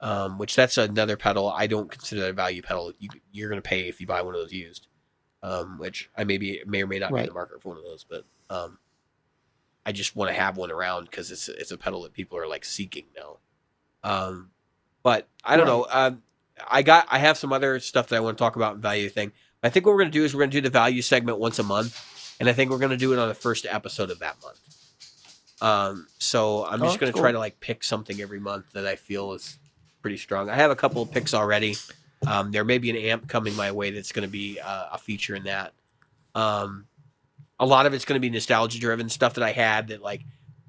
um, which that's another pedal. I don't consider that a value pedal. You you're gonna pay if you buy one of those used, um, which I maybe may or may not be in the market for one of those, but um, I just want to have one around because it's it's a pedal that people are like seeking now. Um, but I don't know. Um, I got I have some other stuff that I want to talk about in value thing. I think what we're gonna do is we're gonna do the value segment once a month, and I think we're gonna do it on the first episode of that month. Um, so I'm Oh, just gonna that's try to like pick something every month that I feel is pretty strong. I have a couple of picks already. Um, there may be an amp coming my way that's going to be uh, a feature in that. Um, a lot of it's going to be nostalgia driven stuff that I had that like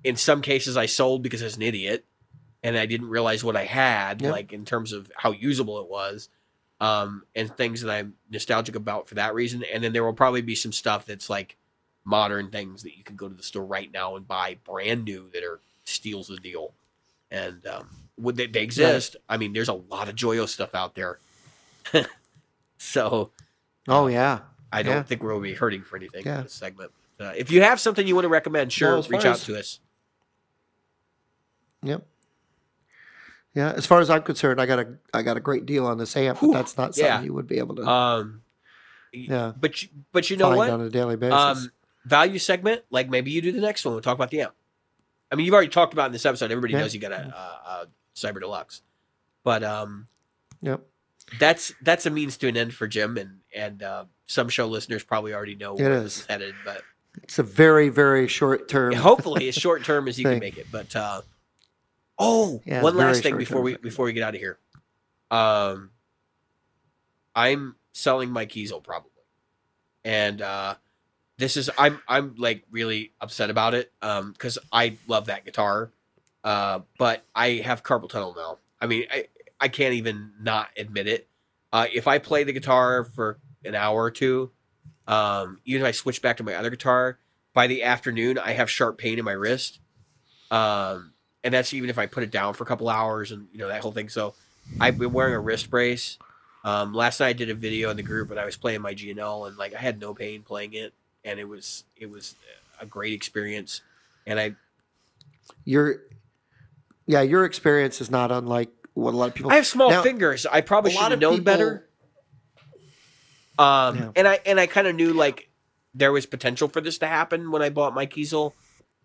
in some cases I sold because I was an idiot and I didn't realize what I had Yeah. like in terms of how usable it was. Um, and things that I'm nostalgic about for that reason. And then there will probably be some stuff that's like modern things that you can go to the store right now and buy brand new that are steals the deal. And um, would they, they exist? I mean, there's a lot of Joyo stuff out there. so Oh yeah. I don't Yeah. think we'll be hurting for anything Yeah. in this segment. Uh, if you have something you want to recommend, sure, reach out as- to us. Yep. Yeah. As far as I'm concerned, I got a I got a great deal on this amp, but that's not something yeah. you would be able to Um, Yeah. but you, but you know what? on a daily basis. Um, value segment, like maybe you do the next one. We'll talk about the amp. I mean, you've already talked about it in this episode. Everybody Yeah. knows you got a, a, a Cyber Deluxe, but um, yep. that's that's a means to an end for Jim, and and uh, some show listeners probably already know It where is. this is headed. But It's a very very short term. hopefully, as short term as you can make it. But uh, oh, Yeah, one last thing before we before we get out of here. Um, I'm selling my Kiesel probably, and uh, this is I'm I'm like really upset about it um because I love that guitar, uh, but I have carpal tunnel now. I mean, I I can't even not admit it. Uh, if I play the guitar for an hour or two, um, even if I switch back to my other guitar, by the afternoon I have sharp pain in my wrist. Um, and that's even if I put it down for a couple hours and you know that whole thing. So I've been wearing a wrist brace. Um, last night I did a video in the group and I was playing my G&L and like I had no pain playing it and it was it was a great experience. And I Your yeah, your experience is not unlike what a lot of people I have small Now, fingers. I probably should have known people- better. Um, Yeah. and I and I kind of knew like there was potential for this to happen when I bought my Kiesel.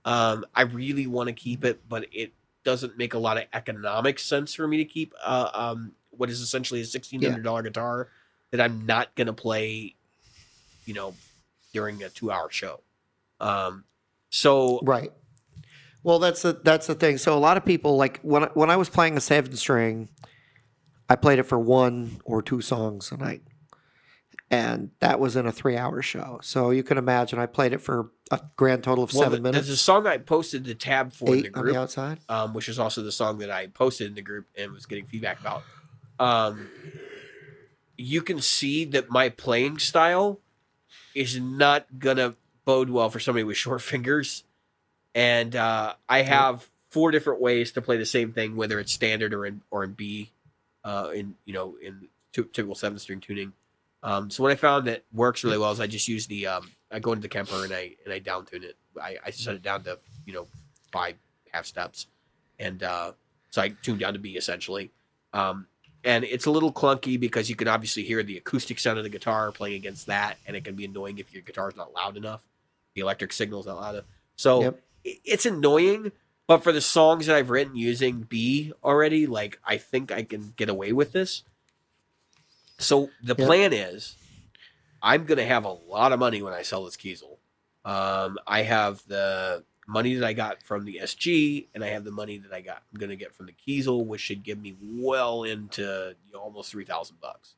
Um, I really want to keep it, but it doesn't make a lot of economic sense for me to keep uh, um, what is essentially a sixteen hundred dollar guitar that I'm not gonna play, you know, during a two hour show. Um, so Right. Well, that's the that's the thing. So a lot of people like when when I was playing a seven string, I played it for one or two songs a night, and that was in a three hour show. So you can imagine I played it for a grand total of well, seven the- minutes, There's a song I posted the tab for in the eight on group. the outside. um, which is also the song that I posted in the group and was getting feedback about. um, you can see that my playing style is not gonna bode well for somebody with short fingers, and uh, I have four different ways to play the same thing, whether it's standard or in or in B, uh, in you know in typical seven string tuning. Um, so what I found that works really well is I just use the um, I go into the Kemper and I and I down tune it. I, I set it down to you know five half steps, and uh, so I tune down to B essentially. Um, and it's a little clunky because you can obviously hear the acoustic sound of the guitar playing against that, and it can be annoying if your guitar is not loud enough. The electric signal's not loud enough. So Yep. it's annoying, but for the songs that I've written using B already, like I think I can get away with this. So the Yep. plan is I'm gonna have a lot of money when I sell this Kiesel. Um, I have the money that I got from the SG, and I have the money that I got I'm gonna get from the Kiesel, which should give me well into you know, almost three thousand bucks.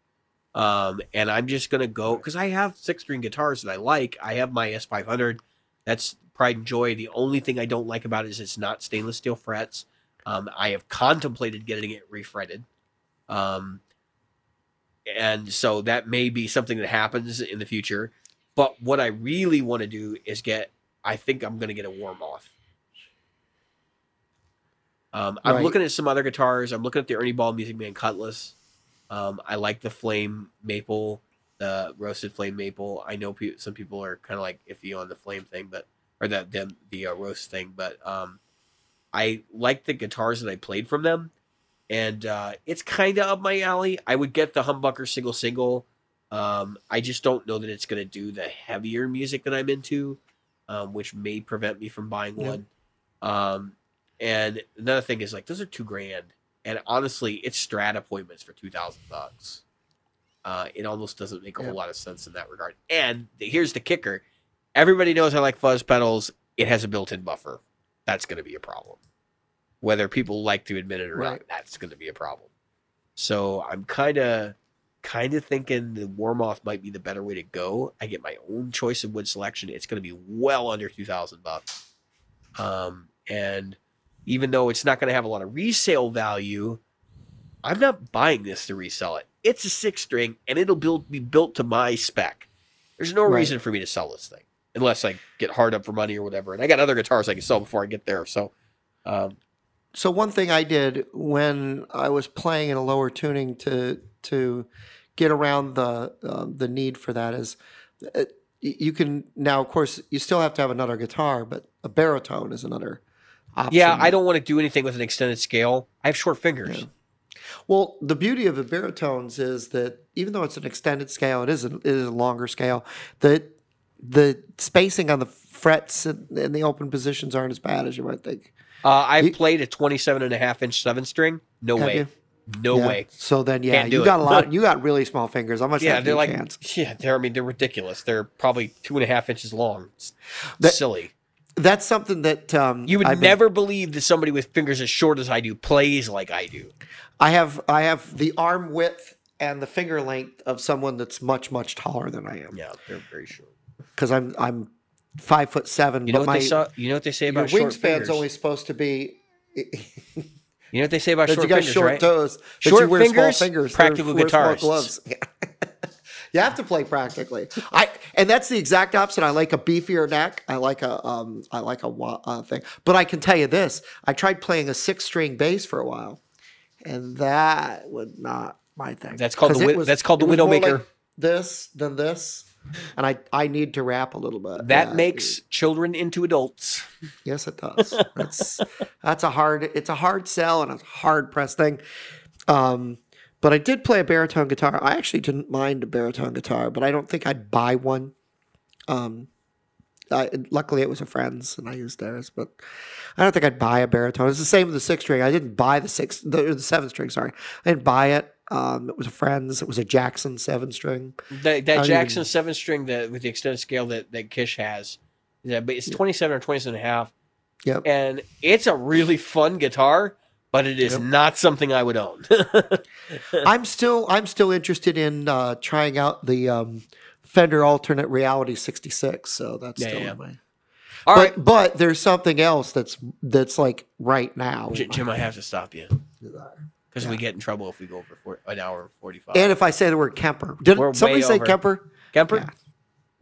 Um, and I'm just gonna go because I have six string guitars that I like. I have my S500. That's pride and joy. The only thing I don't like about it is it's not stainless steel frets. Um, I have contemplated getting it refretted. Um, and so that may be something that happens in the future. But what I really want to do is get. I think I'm going to get a Warmoth. Um, I'm Right. looking at some other guitars. I'm looking at the Ernie Ball Music Man Cutlass. Um, I like the flame maple, the roasted flame maple. I know pe- some people are kind of like iffy on the flame thing, but or the the, the uh, roast thing, but um, I like the guitars that I played from them, and uh, it's kind of up my alley. I would get the humbucker single single. Um, I just don't know that it's going to do the heavier music that I'm into, um, which may prevent me from buying Yeah. one. Um, and another thing is like those are two grand, and honestly, it's strat appointments for two thousand bucks. Uh, it almost doesn't make a Yeah. whole lot of sense in that regard. And the, here's the kicker: everybody knows I like fuzz pedals. It has a built-in buffer. That's going to be a problem. Whether people like to admit it or not, that's going to be a problem. So I'm kind of, kind of thinking the Warmoth might be the better way to go. I get my own choice of wood selection. It's going to be well under two thousand bucks. Um, and even though it's not going to have a lot of resale value, I'm not buying this to resell it. It's a six string, and it'll build, be built to my spec. There's no Right. reason for me to sell this thing unless I get hard up for money or whatever. And I got other guitars I can sell before I get there. So, um, So one thing I did when I was playing in a lower tuning to to get around the um, the need for that is uh, you can now of course you still have to have another guitar, but a baritone is another option. yeah, I don't want to do anything with an extended scale. I have short fingers. Yeah. Well, the beauty of the baritones is that even though it's an extended scale, it is a, it is a longer scale. The the spacing on the frets and, and the open positions aren't as bad as you might think. Uh, I've You- played a 27 and a half inch seven string. No way. you? No Yeah. way. So then, yeah, you it. got a lot. You got really small fingers. How much? Yeah, they're like, chance? yeah, they're, I mean, they're ridiculous. They're probably two and a half inches long. It's That- silly. That's something that um, You would I've been- never believe that somebody with fingers as short as I do plays like I do. I have I have the arm width and the finger length of someone that's much much taller than I am Yeah, they're very short. because I'm I'm five foot seven. You know but what my they saw? You know what they say about short wingspan's only supposed to be. You know what they say about short you got fingers, short right? toes. Short fingers, small fingers. practical guitarists. gloves. you have to play practically. I and that's the exact opposite. I like a beefier neck. I like a um. I like a uh, thing. But I can tell you this: I tried playing a six string bass for a while, and that was not my thing. That's called the was- that's called the it was more Widowmaker. like this than this. And I, I need to rap a little bit. That Yeah. makes children into adults. Yes, it does. That's that's a hard. It's a hard sell and a hard press thing. Um, but I did play a baritone guitar. I actually didn't mind a baritone guitar, but I don't think I'd buy one. Um, I, luckily it was a friend's and I used theirs, but I don't think I'd buy a baritone. It's the same with the six string. I didn't buy the six, the, the seven string. Sorry, I didn't buy it. Um, it was a friend's. It was a Jackson seven string. That, that Jackson even- seven string that with the extended scale that, that Kish has, yeah, but it's 27 or 27 and a half. Yep. And it's a really fun guitar, but it is Yep. not something I would own. I'm still I'm still interested in uh, trying out the um, Fender Alternate Reality 66. So that's Yeah, still yeah. my. All but right, but there's something else that's that's like right now. J- Jim, I have to stop you. Because we get in trouble if we go over four, an hour and forty-five. And if I say the word Kemper, did We're somebody say over. Kemper? Kemper, Yeah.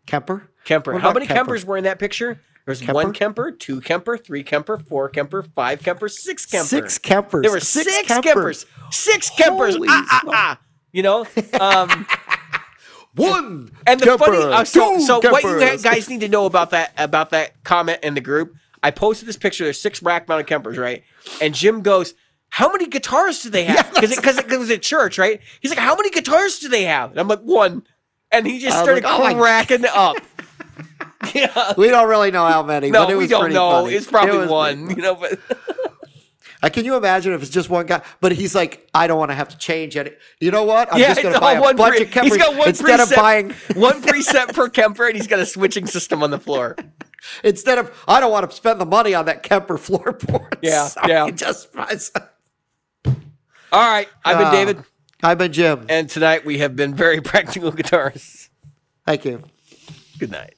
Kemper? Kemper. What How many Kemper? Kempers were in that picture? There's Kemper? one Kemper, two Kemper, three Kemper, four Kemper, five Kemper, six Kemper. Six Kempers. There were six, Kempers. Six Kempers. Holy Ah, ah, ah. You know, um, One. and the Kemper, funny. Uh, so, two so what you guys need to know about that about that comment in the group. I posted this picture. There's six rack mounted Kempers, right? And Jim goes, "How many guitars do they have?" Because because it, was at church, right? He's like, "How many guitars do they have?" And I'm like, "One." And he just started like, "Oh cracking up. yeah. We don't really know how many. No, but it we don't pretty know. funny. It's probably It one. You know, but Uh, can you imagine if it's just one guy? But he's like, I don't want to have to change it. You know what? I'm yeah, just going to buy a one. bunch Pre- of Kempers he's got one instead preset, of buying. one preset per Kemper, and he's got a switching system on the floor. Instead of, I don't want to spend the money on that Kemper floorboard. Yeah, so yeah. he Just buys. All right, I've been Uh, David, I've been Jim. and tonight we have been very practical guitarists. Thank you. Good night.